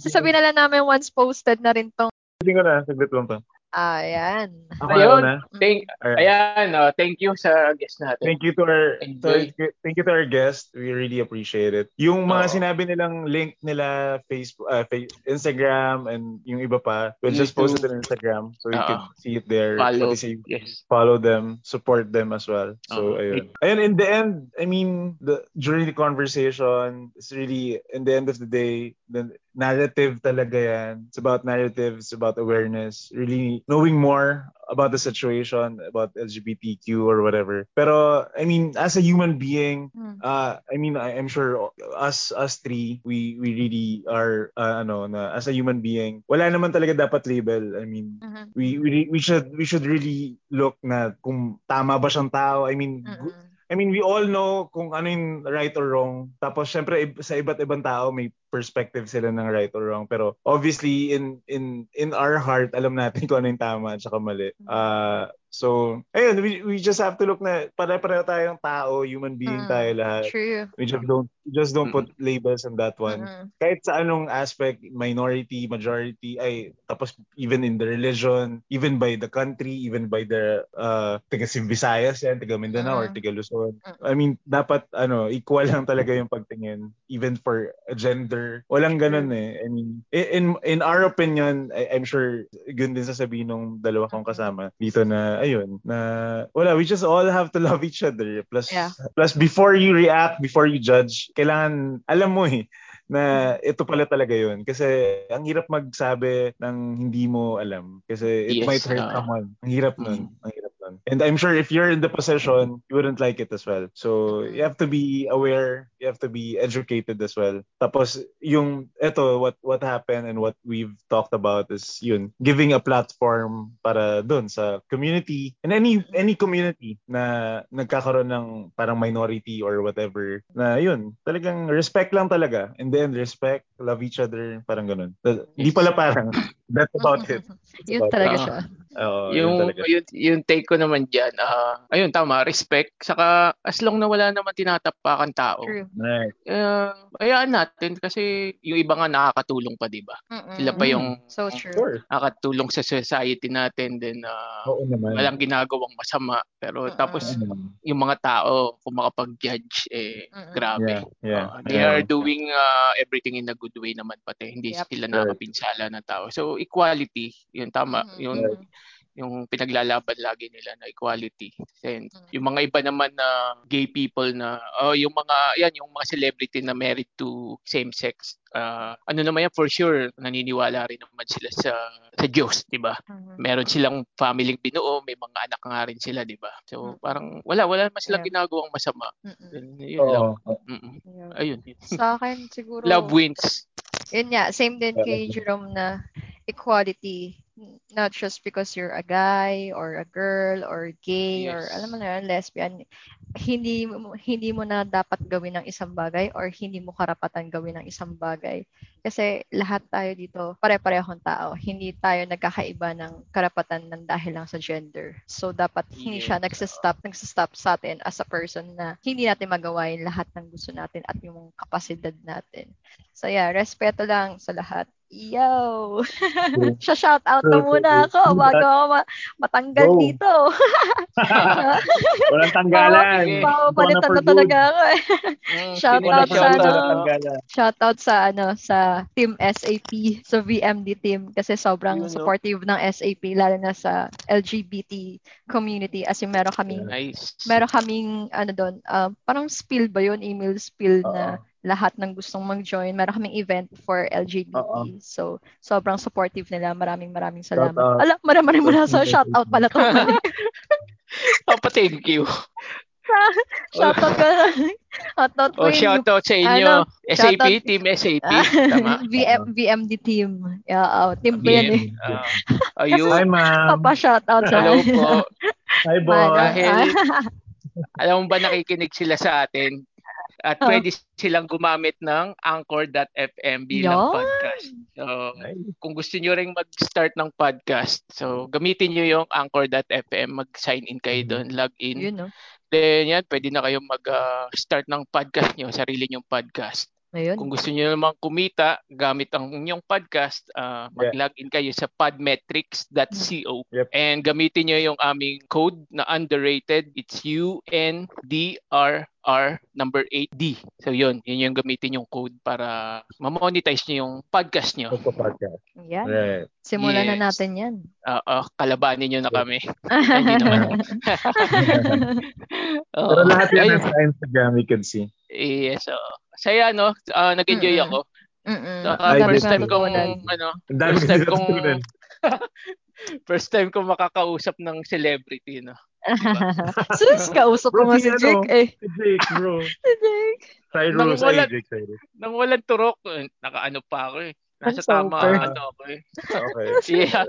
Speaker 1: sasabihin na lang namin once posted na rin tong
Speaker 2: Hindi ko na, saglit lang to.
Speaker 1: Ayan.
Speaker 2: Ako
Speaker 3: Ayun.
Speaker 2: na.
Speaker 3: Thank, ayan, uh, thank you sa guest natin.
Speaker 2: Thank you to our to, thank you to our guest. We really appreciate it. Yung mga oh. sinabi nilang link nila Facebook, uh, Instagram and yung iba pa, we'll just post it on Instagram so you can see it there.
Speaker 3: Follow.
Speaker 2: Say,
Speaker 3: yes.
Speaker 2: Follow them, support them as well. So Uh-oh. ayun. Ayun in the end, I mean, the during the conversation, it's really in the end of the day, the narrative talaga yan. It's about narratives, about awareness, really knowing more about the situation, about LGBTQ or whatever. Pero, I mean, as a human being, hmm. uh, I mean, I, am sure us, us three, we, we really are, uh, ano, na, as a human being, wala naman talaga dapat label. I mean, uh-huh. we, we, we should, we should really look na kung tama ba siyang tao. I mean, uh-huh. I mean, we all know kung ano yung right or wrong. Tapos, syempre, sa iba't ibang tao, may perspective sila ng right or wrong. Pero, obviously, in in in our heart, alam natin kung ano yung tama at saka mali. Uh, So, ayun, we, we just have to look na pare-pareho tayong tao, human being mm, tayo lahat.
Speaker 1: True.
Speaker 2: We just don't just don't put labels on that one. Mm-hmm. Kahit sa anong aspect, minority, majority, ay tapos even in the religion, even by the country, even by the uh, taga Visayas yan, taga Mindanao mm-hmm. or taga Luzon. Mm-hmm. I mean, dapat ano, equal lang talaga yung pagtingin even for a gender. Walang ganun eh. I mean, in in our opinion, I, I'm sure yun din sasabihin ng dalawa kong kasama dito na ayun, na wala, we just all have to love each other. Plus,
Speaker 1: Yeah.
Speaker 2: plus before you react, before you judge, kailangan, alam mo eh, na ito pala talaga yun. Kasi ang hirap magsabi ng hindi mo alam. Kasi it
Speaker 3: Yes,
Speaker 2: might hurt
Speaker 3: ah.
Speaker 2: someone. Ang hirap nun. Ang hirap. And I'm sure if you're in the position, you wouldn't like it as well. So you have to be aware, you have to be educated as well. Tapos yung eto what what happened and what we've talked about is yun, giving a platform para dun sa community and any any community na nagkakaroon ng parang minority or whatever na yun, talagang respect lang talaga. And then respect, love each other, parang ganun. Hindi pala parang that's about it. That's [LAUGHS]
Speaker 1: Yun
Speaker 2: about
Speaker 1: talaga
Speaker 2: it.
Speaker 1: siya.
Speaker 2: Yun
Speaker 3: yung,
Speaker 2: talaga.
Speaker 3: yung, yung take ko naman dyan, ah, ayun, tama, respect. Saka, as long na wala naman tinatapakan tao,
Speaker 1: True.
Speaker 2: Right.
Speaker 3: uh, hayaan natin kasi yung iba nga nakakatulong pa, di ba?
Speaker 1: Mm-mm.
Speaker 3: Sila pa yung
Speaker 1: So true.
Speaker 3: Nakakatulong sa society natin, then ah,
Speaker 2: Oo naman.
Speaker 3: walang ginagawang masama. Pero
Speaker 1: Mm-mm.
Speaker 3: tapos, yung mga tao, kung makapag-judge, eh,
Speaker 1: Mm-mm.
Speaker 3: grabe.
Speaker 2: Yeah, yeah.
Speaker 3: Ah, they
Speaker 2: yeah.
Speaker 3: are doing ah, everything in a good way naman pati. Hindi
Speaker 1: Yep.
Speaker 3: sila
Speaker 2: Right.
Speaker 3: nakapinsala ng tao. So, equality, yun tama.
Speaker 1: Mhm.
Speaker 3: Yung
Speaker 1: Mhm.
Speaker 3: Yung pinaglalaban lagi nila na equality. And
Speaker 1: Mm.
Speaker 3: yung mga iba naman na gay people na oh, yung mga yan yung mga celebrity na married to same sex ah, ano naman yan for sure naniniwala rin naman sila sa sa Diyos, 'di ba?
Speaker 1: Mhm.
Speaker 3: Meron silang family binuo, may mga anak nga rin sila, 'di ba? So
Speaker 1: Mm.
Speaker 3: parang wala wala naman silang
Speaker 1: Yeah.
Speaker 3: ginagawang masama.
Speaker 1: Mm-mm.
Speaker 3: Yun, yun lang. Mm-mm.
Speaker 1: Yeah.
Speaker 3: Ayun.
Speaker 1: Sa akin, siguro,
Speaker 3: Love wins.
Speaker 1: Yun nga, same din kay Jerome na equality. Not just because you're a guy or a girl or gay or
Speaker 3: Yes.
Speaker 1: alam mo na yun, lesbian. Hindi hindi mo na dapat gawin ng isang bagay or hindi mo karapatan gawin ng isang bagay. Kasi lahat tayo dito, pare-parehong tao. Hindi tayo nagkakaiba ng karapatan ng dahil lang sa gender. So, dapat hindi siya
Speaker 3: Yes.
Speaker 1: nagsistop, nagsistop sa atin as a person na hindi natin magawa yung lahat ng gusto natin at yung kapasidad natin. So, yeah, respeto lang sa lahat. Yo! Siya [LAUGHS] shout out na muna ako bago ako ma- matanggal
Speaker 2: Go.
Speaker 1: dito. [LAUGHS] [LAUGHS]
Speaker 2: Walang tanggalan.
Speaker 3: Sige.
Speaker 1: Papalitan
Speaker 2: for
Speaker 1: na talaga ako eh.
Speaker 3: Mm,
Speaker 1: Shout out
Speaker 3: na
Speaker 1: sa ano. Shout out sa ano sa Team SAP, sa VMD team kasi sobrang
Speaker 3: Yun, no?
Speaker 1: supportive ng SAP lalo na sa LGBT community as in meron kaming
Speaker 3: Nice.
Speaker 1: meron kaming ano doon, ah, parang spill ba yun, email spill na
Speaker 2: Oo.
Speaker 1: lahat ng gustong mag-join. Meron kaming event for LGBT.
Speaker 2: Oo.
Speaker 1: So, sobrang supportive nila. Maraming maraming
Speaker 2: Shout
Speaker 1: salamat.
Speaker 2: out.
Speaker 1: Ala, maraming mula sa
Speaker 2: Shout
Speaker 1: shout out pala to. [LAUGHS] Mali.
Speaker 3: Papa, thank you. [LAUGHS]
Speaker 1: shout out ka. Shout out
Speaker 3: Oh, shout out sa inyo.
Speaker 1: Ano,
Speaker 3: SAP,
Speaker 1: shoutout-
Speaker 3: Team SAP.
Speaker 1: Ah,
Speaker 3: Tama. [LAUGHS]
Speaker 1: VM, VMD team. Yeah, oh, team ko yan eh.
Speaker 3: Ah, ayun.
Speaker 2: Hi, ma'am.
Speaker 1: Papa shout out sa
Speaker 3: Hello po.
Speaker 2: Hi, boy.
Speaker 3: Dahil- Alam mo ba nakikinig sila sa atin? At
Speaker 1: Oh.
Speaker 3: pwede silang gumamit ng anchor.fm bilang podcast. So, kung gusto nyo ring mag-start ng podcast, so gamitin nyo yung anchor.fm, mag-sign in kayo doon, log in.
Speaker 1: Yun, no?
Speaker 3: Then yan, pwede na kayong mag-start ng podcast nyo, sarili nyong podcast.
Speaker 1: Ayun.
Speaker 3: Kung gusto niyo namang kumita gamit ang inyong podcast, ah, mag-login kayo sa podmetrics.co
Speaker 2: Yep.
Speaker 3: and gamitin niyo yung aming code na underrated. It's UNDRR number 8D. So yun, yun yung gamitin yung code para ma-monetize niyo yung podcast niyo.
Speaker 2: Podcast.
Speaker 1: Yan.
Speaker 2: Right.
Speaker 1: Simulan na
Speaker 3: Yes.
Speaker 1: natin yan.
Speaker 3: Ah, ah, kalabanin niyo na kami. Hindi naman. Oo. [LAUGHS]
Speaker 2: Pero lahat yan nasa Instagram, you can see.
Speaker 3: Yes, oo. Saya no, Ah, nag-enjoy ako.
Speaker 1: Mm-mm.
Speaker 3: Saka
Speaker 2: Ay,
Speaker 3: first time kong ano, First time
Speaker 2: ko
Speaker 3: kong- [LAUGHS] first time kong makakausap ng celebrity no.
Speaker 1: Sus, [LAUGHS] kausap ko nga
Speaker 2: si ano?
Speaker 1: Jake eh.
Speaker 2: Si Jake, bro. [LAUGHS]
Speaker 1: Si Jake.
Speaker 2: Cyrus,
Speaker 3: Nang wala-
Speaker 2: ay, Jake, Cyrus.
Speaker 3: Nang walang turok, eh, nakaano pa ako eh. Nasa tama ano ako eh.
Speaker 2: Okay. [LAUGHS] [LAUGHS]
Speaker 3: Yeah.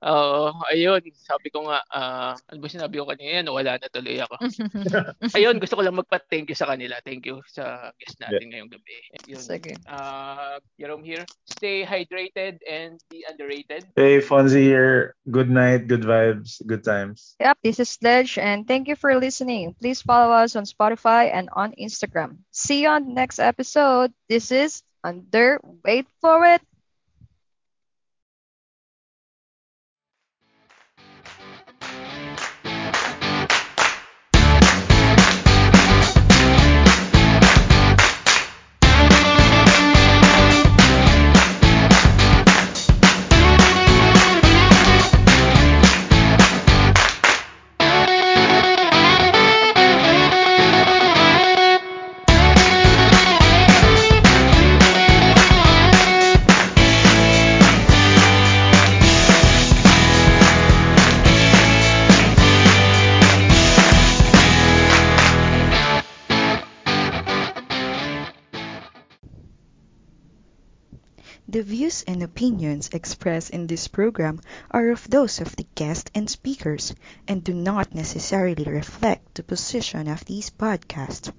Speaker 3: Oo, ayun. Sabi ko nga, ah, ano ba sinabi ko kanina? Wala na tuloy ako. [LAUGHS] Ayun, gusto ko lang magpa-thank you sa kanila. Thank you sa guest natin ngayong gabi. Yun.
Speaker 1: Sige.
Speaker 3: Uh, Jerome here. Stay hydrated and be underrated.
Speaker 2: Hey, Fonzie here. Good night, good vibes, good times.
Speaker 1: Yep, this is Sledge, and thank you for listening. Please follow us on Spotify and on Instagram. See you on the next episode. This is Under. Wait for it.
Speaker 6: The views and opinions expressed in this program are of those of the guests and speakers and do not necessarily reflect the position of these podcasts.